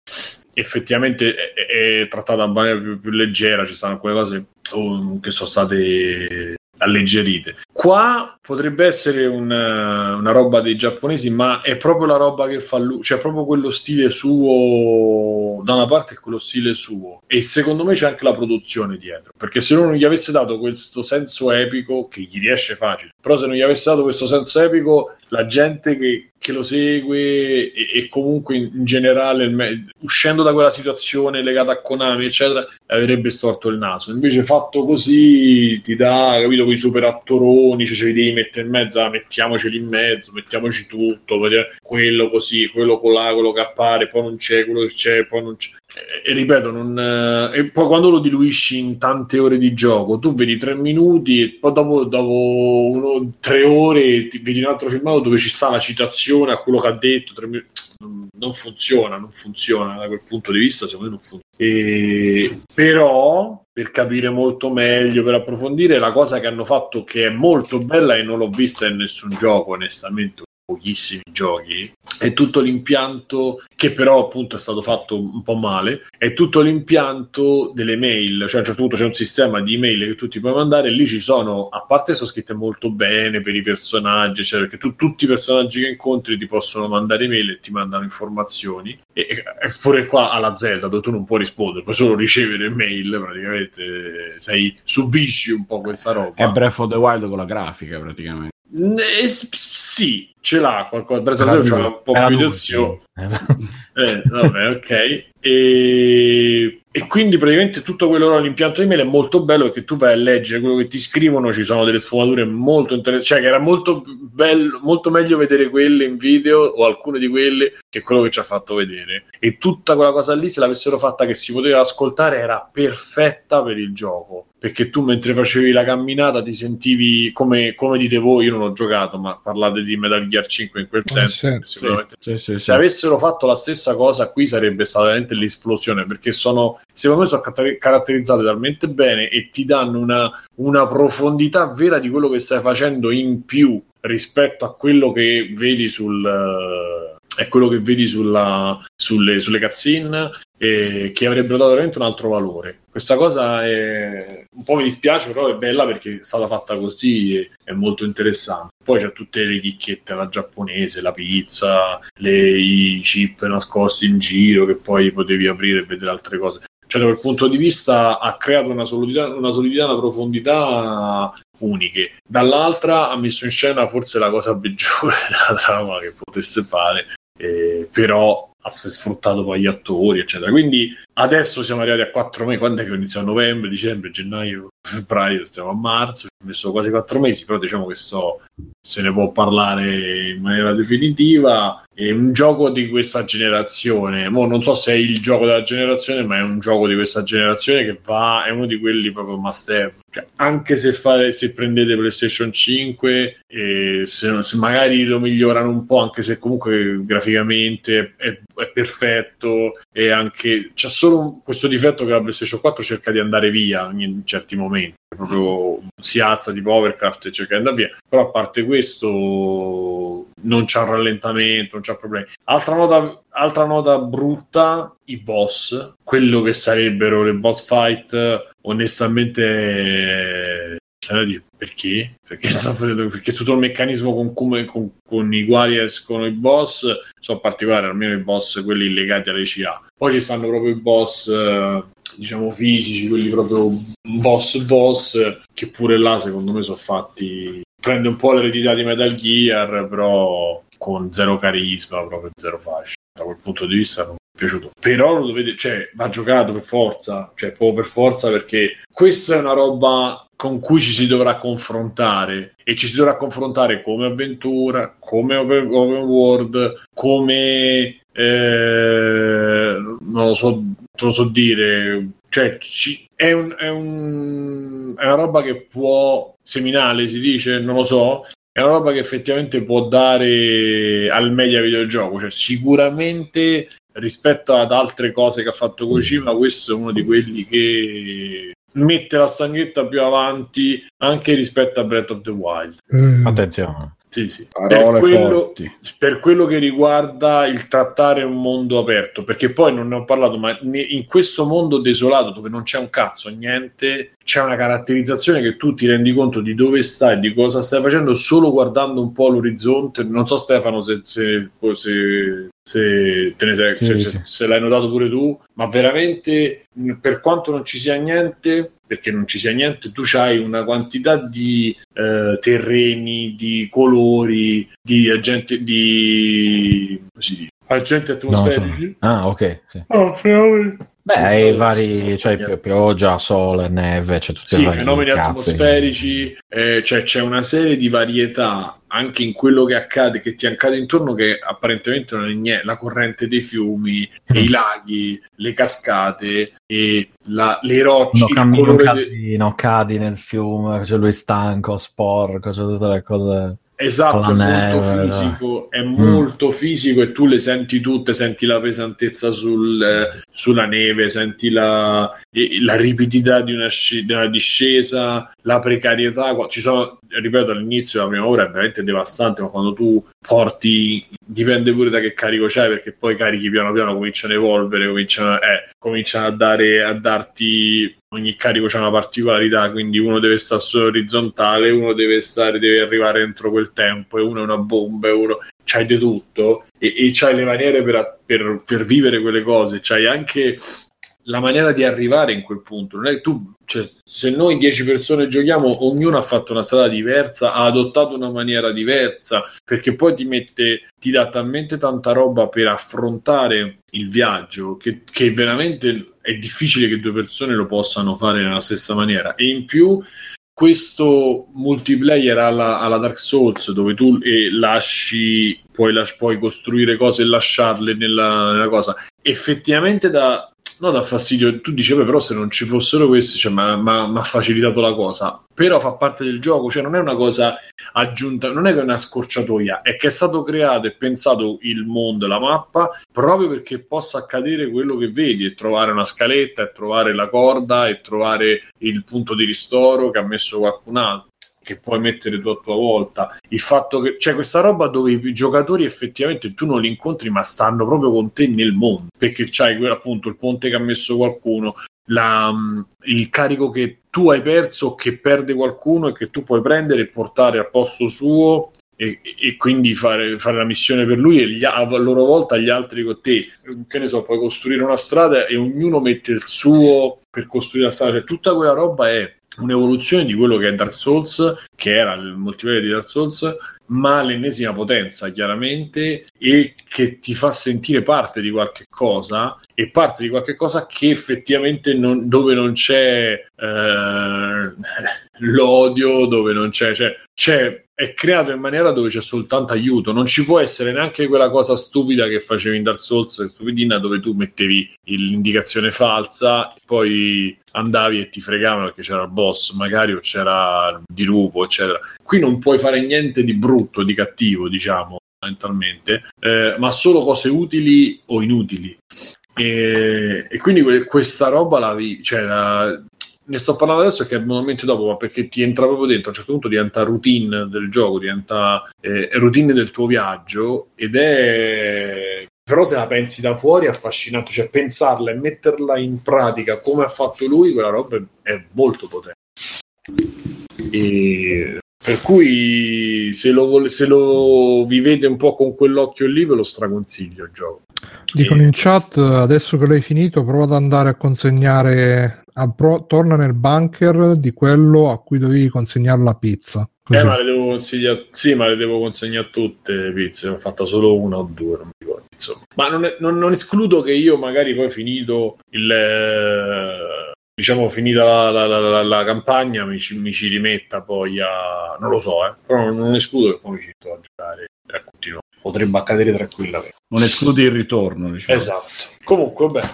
effettivamente è, è- trattata in maniera più, più leggera, ci stanno alcune cose um, che sono state alleggerite. Qua potrebbe essere una, una roba dei giapponesi, ma è proprio la roba che fa lui, cioè proprio quello stile suo, da una parte è quello stile suo, e secondo me c'è anche la produzione dietro, perché se non gli avesse dato questo senso epico, che gli riesce facile, però se non gli avesse dato questo senso epico, la gente che, che lo segue e, e comunque in, in generale, me- uscendo da quella situazione legata a Konami, eccetera, avrebbe storto il naso. Invece fatto così ti dà, capito, quei super attoroni, cioè ce li devi mettere in mezzo, ah, mettiamoceli in mezzo, mettiamoci tutto, quello così, quello con quello che appare, poi non c'è, quello che c'è, poi non c'è. E, ripeto, non, eh, e poi quando lo diluisci in tante ore di gioco, tu vedi tre minuti e poi dopo, dopo uno- tre ore ti vedi un altro filmato dove ci sta la citazione a quello che ha detto, tre minuti. Non funziona, non funziona da quel punto di vista, secondo me non funziona. E- però per capire molto meglio, per approfondire la cosa che hanno fatto che è molto bella e non l'ho vista in nessun gioco, onestamente, pochissimi giochi, è tutto l'impianto che però appunto è stato fatto un po' male, è tutto l'impianto delle mail, cioè a un certo punto c'è un sistema di email che tu ti puoi mandare e lì ci sono, a parte sono scritte molto bene per i personaggi, cioè perché tu tutti i personaggi che incontri ti possono mandare email e ti mandano informazioni e, e pure qua alla Z dove tu non puoi rispondere, puoi solo ricevere mail, praticamente sei, subisci un po' questa roba. È Breath of the Wild con la grafica praticamente. Eh, sì, ce l'ha qualcosa. Breath of the Wild c'ha un po' più di opzioni. sì. Eh, vabbè, ok. E, e quindi praticamente tutto quello là, l'impianto email è molto bello perché tu vai a leggere quello che ti scrivono, ci sono delle sfumature molto interessanti, cioè che era molto bello, molto meglio vedere quelle in video o alcune di quelle che quello che ci ha fatto vedere. E tutta quella cosa lì, se l'avessero fatta che si poteva ascoltare, era perfetta per il gioco. Perché tu mentre facevi la camminata ti sentivi come, come dite voi, io non ho giocato, ma parlate di Metal Gear 5 in quel Ah, senso. sì, sicuramente Sì, sì, sì. se avessero fatto la stessa cosa qui sarebbe stata veramente l'esplosione perché sono secondo me sono caratterizzate talmente bene e ti danno una, una profondità vera di quello che stai facendo in più rispetto a quello che vedi sul eh, è quello che vedi sulla, sulle, sulle cutscene e che avrebbero dato veramente un altro valore. Questa cosa è un po' mi dispiace, però è bella perché è stata fatta così e è molto interessante. Poi c'è tutte le chicchette alla giapponese, la pizza, le- i chip nascosti in giro che poi potevi aprire e vedere altre cose. Cioè, da quel punto di vista ha creato una solidità, una, solidità, una profondità uniche. Dall'altra ha messo in scena forse la cosa peggiore della trama che potesse fare, eh, però è sfruttato poi gli attori, eccetera. Quindi adesso siamo arrivati a 4 mesi, quando è che inizia novembre, dicembre, gennaio, febbraio, stiamo a marzo, ci ho messo quasi 4 mesi, però diciamo che so, se ne può parlare in maniera definitiva. È un gioco di questa generazione. Mo non so se è il gioco della generazione, ma è un gioco di questa generazione che va, è uno di quelli proprio must have. Cioè, anche se, fare, se prendete PlayStation 5, e se, se magari lo migliorano un po', anche se comunque graficamente è, è perfetto, e anche c'è solo questo difetto che la PlayStation 4 cerca di andare via in certi momenti. Proprio si alza tipo Overcraft e cerca di andare via. Però a parte questo, non c'è un rallentamento, non c'è problemi. Altra nota, altra nota brutta: i boss, quello che sarebbero le boss fight, onestamente. Sarà di- Perché? Perché, facendo- perché tutto il meccanismo con, come- con- con i quali escono i boss sono particolari, almeno i boss quelli legati alle CA. Poi ci stanno proprio i boss, eh, diciamo fisici, quelli proprio boss boss, che pure là secondo me sono fatti. Prende un po' l'eredità di Metal Gear, però con zero carisma, proprio zero fascia. Da quel punto di vista non mi è piaciuto. Però lo dovete, cioè, va giocato per forza, cioè, proprio per forza perché questa è una roba con cui ci si dovrà confrontare e ci si dovrà confrontare come avventura, come open, world, come eh, non lo so, non so dire, cioè ci- è, un- è un- è una roba che può seminale si dice, non lo so, è una roba che effettivamente può dare al media videogioco, cioè sicuramente rispetto ad altre cose che ha fatto Kojima, questo è uno di quelli che mette la stanghetta più avanti anche rispetto a Breath of the Wild. Mm. Attenzione. Sì, sì. Per quello, per quello che riguarda il trattare un mondo aperto, perché poi non ne ho parlato, ma in questo mondo desolato dove non c'è un cazzo, niente, c'è una caratterizzazione che tu ti rendi conto di dove stai, di cosa stai facendo solo guardando un po' l'orizzonte. Non so, Stefano, se, se, se- se te ne sei, Sì, se, sì. se- l'hai notato pure tu, ma veramente per quanto non ci sia niente, perché non ci sia niente, tu hai una quantità di eh, terreni, di colori, di agenti, di dice? agenti No, atmosferici. sono- Ah, ok. Sì. Oh. Beh, hai vari, cioè pi- pioggia, sole, neve, c'è tutti i Sì, vari fenomeni cazzi. atmosferici, eh, cioè c'è una serie di varietà anche in quello che accade, che ti accade intorno, che apparentemente non è niente. La corrente dei fiumi, Mm. i laghi, le cascate, e la- le rocce, No, cammino colore de- casino, cadi nel fiume, c'è lui stanco, sporco, c'è tutte le cose. Esatto, è molto fisico, è Mm. molto fisico e tu le senti tutte, senti la pesantezza sul, eh, sulla neve, senti la, la ripidità di una, sci- di una discesa, la precarietà. Ci sono, ripeto, all'inizio la prima ora è veramente devastante, ma quando tu porti, dipende pure da che carico c'hai, perché poi carichi piano piano cominciano a evolvere, cominciano, eh, cominciano a, dare, a darti ogni carico c'ha una particolarità, quindi uno deve stare solo orizzontale, uno deve stare, deve arrivare entro quel tempo, e uno è una bomba, e uno c'hai di tutto, e, e c'hai le maniere per, per- per vivere quelle cose, c'hai anche la maniera di arrivare in quel punto. Non è tu, cioè, se noi dieci persone giochiamo, ognuno ha fatto una strada diversa, ha adottato una maniera diversa, perché poi ti mette, ti dà talmente tanta roba per affrontare il viaggio che, che veramente è difficile che due persone lo possano fare nella stessa maniera. E in più questo multiplayer alla, alla Dark Souls dove tu eh, lasci puoi, las- puoi costruire cose e lasciarle nella, nella cosa effettivamente da no da fastidio. Tu dicevi però se non ci fossero questi cioè, ma ha facilitato la cosa. Però fa parte del gioco cioè non è una cosa aggiunta non è che è una scorciatoia. È che è stato creato e pensato il mondo la mappa proprio perché possa accadere quello che vedi e trovare una scaletta e trovare la corda e trovare il punto di ristoro che ha messo qualcun altro che puoi mettere tu a tua volta. Il fatto che c'è questa roba dove i giocatori effettivamente tu non li incontri ma stanno proprio con te nel mondo perché c'hai appunto il ponte che ha messo qualcuno la, mm, il carico che tu hai perso che perde qualcuno e che tu puoi prendere e portare al posto suo e, e quindi fare, fare la missione per lui e gli, a loro volta gli altri con te. Che ne so puoi costruire una strada e ognuno mette il suo per costruire la strada. Cioè, tutta quella roba è un'evoluzione di quello che è Dark Souls, che era il multiplayer di Dark Souls, ma l'ennesima potenza chiaramente e che ti fa sentire parte di qualche cosa e parte di qualche cosa che effettivamente non- dove non c'è eh, l'odio, dove non c'è, cioè, c'è è creato in maniera dove c'è soltanto aiuto, non ci può essere neanche quella cosa stupida che facevi in Dark Souls, stupidina, dove tu mettevi l'indicazione falsa, poi andavi e ti fregavano perché c'era il boss, magari o c'era il dirupo, eccetera. Qui non puoi fare niente di brutto, di cattivo, diciamo, fondamentalmente, eh, ma solo cose utili o inutili. E, e quindi que- questa roba la vi- cioè, la- ne sto parlando adesso che è momento dopo, ma perché ti entra proprio dentro, a un certo punto diventa routine del gioco, diventa eh, routine del tuo viaggio ed è però se la pensi da fuori è affascinante, cioè pensarla e metterla in pratica come ha fatto lui, quella roba è, molto potente. E per cui se lo, se lo vivete un po' con quell'occhio lì ve lo straconsiglio il gioco. Dicono in chat, adesso che l'hai finito, prova ad andare a consegnare, a pro- torna nel bunker di quello a cui dovevi consegnare la pizza. Così. Eh, ma le devo consigliare, sì, ma le devo consegnare tutte le pizze, ne ho fatta solo una o due, non mi ricordo. Insomma. Ma non, è- non- non escludo che io magari poi finito il, eh, diciamo finita la, la- la- la- la campagna mi ci, mi ci rimetta poi a non lo so eh, però non, non escludo che poi mi ci sto a giocare a continuare. Potrebbe accadere tranquillamente Non escludi il ritorno, diciamo. esatto. Comunque vabbè.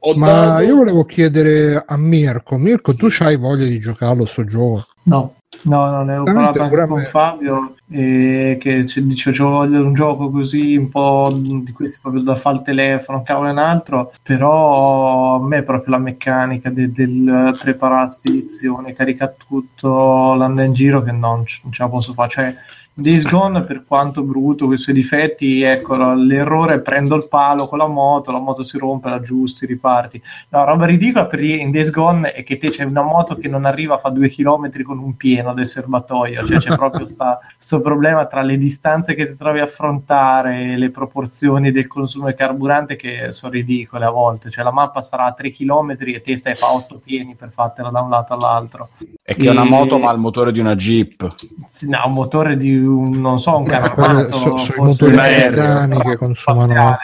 Ho Ma dato- io volevo chiedere a Mirko, Mirko, tu c'hai voglia di giocarlo sto gioco? No, no, no, ne ho Veramente parlato anche con me. Fabio eh, che ci dice "C'ho voglia di un gioco così, un po' di questi proprio da fare il telefono, cavolo e un altro, però a me proprio la meccanica de- del preparare la spedizione, caricare tutto, l'andare in giro che non, non ce la posso fare. Cioè, Days Gone per quanto brutto, con i suoi difetti, ecco, l'errore prendo il palo con la moto, la moto si rompe, la aggiusti, riparti. No, roba ridicola per in Days Gone è che te c'è una moto che non arriva a fare due chilometri con un pieno del serbatoio, cioè c'è proprio questo problema tra le distanze che ti trovi a affrontare le proporzioni del consumo di carburante che sono ridicole a volte, cioè la mappa sarà a 3 chilometri e te stai a fare 8 pieni per fartela da un lato all'altro. È che è una moto ma ha il motore di una Jeep. Sì, no, un motore di un, non so, un Eh, carro so- sono motori un aereo, americani che consumano-.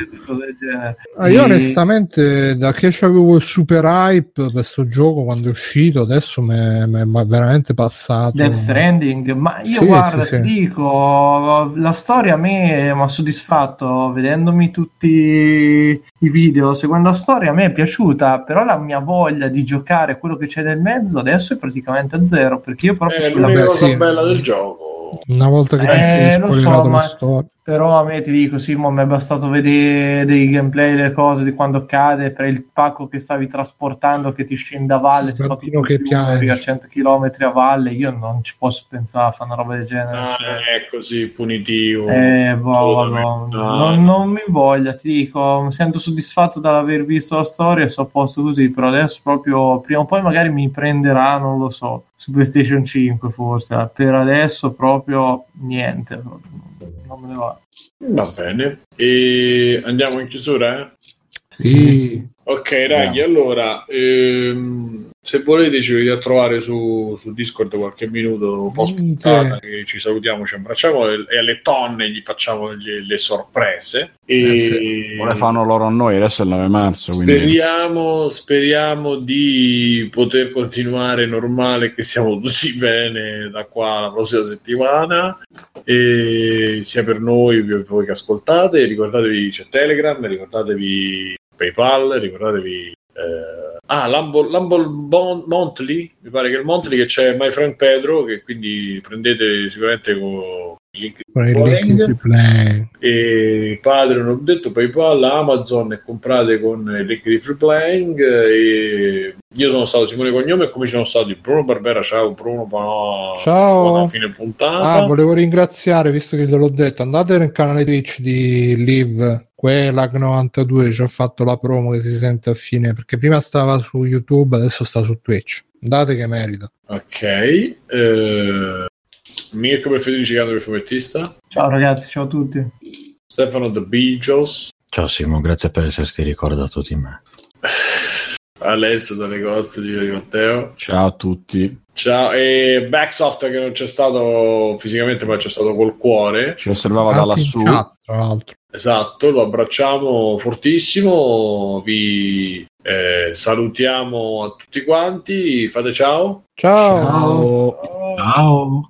Ah, io E- onestamente, da che avevo il super hype per questo gioco quando è uscito, adesso mi è mi è veramente passato. Death Stranding, ma io Sì, guarda, sì, ti sì. dico, la storia a me mi ha soddisfatto vedendomi tutti i video, seguendo la storia a me è piaciuta, però la mia voglia di giocare quello che c'è nel mezzo adesso è praticamente a zero, perché io proprio è l'unica cosa sì. bella del gioco Una volta che ti Eh, sei lo spoilerato so, la ma- storia. Però a me ti dico, sì, mo mi è bastato vedere dei gameplay, le cose di quando cade per il pacco che stavi trasportando che ti scende a valle, si fa tutto che fiume, a 100 km a valle, io non ci posso pensare a fare una roba del genere. Ah, cioè. è così punitivo Eh, boh, no, No. non, non mi voglia, ti dico, mi sento soddisfatto dall'aver visto la storia e so posto così, però adesso proprio prima o poi magari mi prenderà, non lo so, su PlayStation 5 forse, per adesso proprio niente, non me ne va. va bene e andiamo in chiusura eh? Sì. Ok, ragazzi, allora ehm, se volete ci venite a trovare su, su Discord qualche minuto post puntata che ci salutiamo, ci abbracciamo e, e alle tonne gli facciamo le, le sorprese. E Ora fanno loro a noi, adesso è il 9 marzo. Quindi... speriamo, speriamo di poter continuare normale, che siamo tutti bene da qua alla prossima settimana, e sia per noi, per voi che ascoltate. Ricordatevi c'è Telegram, ricordatevi PayPal, ricordatevi eh, ah, l'Humble, l'Humble Bon- Monthly, mi pare che il Monthly che c'è My Friend Pedro, che quindi prendete sicuramente con e Patreon ho detto PayPal, Amazon e comprate con il link di Free Playing e io sono stato Simone Cognome e come ci sono stati Bruno Barbera, ciao Bruno, buona, Ciao. buona fine puntata Ah, volevo ringraziare, visto che te l'ho detto, andate nel canale Twitch di Live, Quelag92, ci ho fatto la promo che si sente a fine, perché prima stava su YouTube, adesso sta su Twitch. Andate che merita. ok eh, Mirko per Federici Cando il fumettista Ciao ragazzi, ciao a tutti. Stefano The Beagles Ciao Simo, grazie per esserti ricordato di me. Alessio dalle coste di Matteo Ciao a tutti. ciao e Backsoft che non c'è stato fisicamente ma c'è stato col cuore Ci osservava da in lassù. chat, tra l'altro. Esatto, lo abbracciamo fortissimo, vi eh, salutiamo a tutti quanti, fate ciao. Ciao. Ciao. Ciao.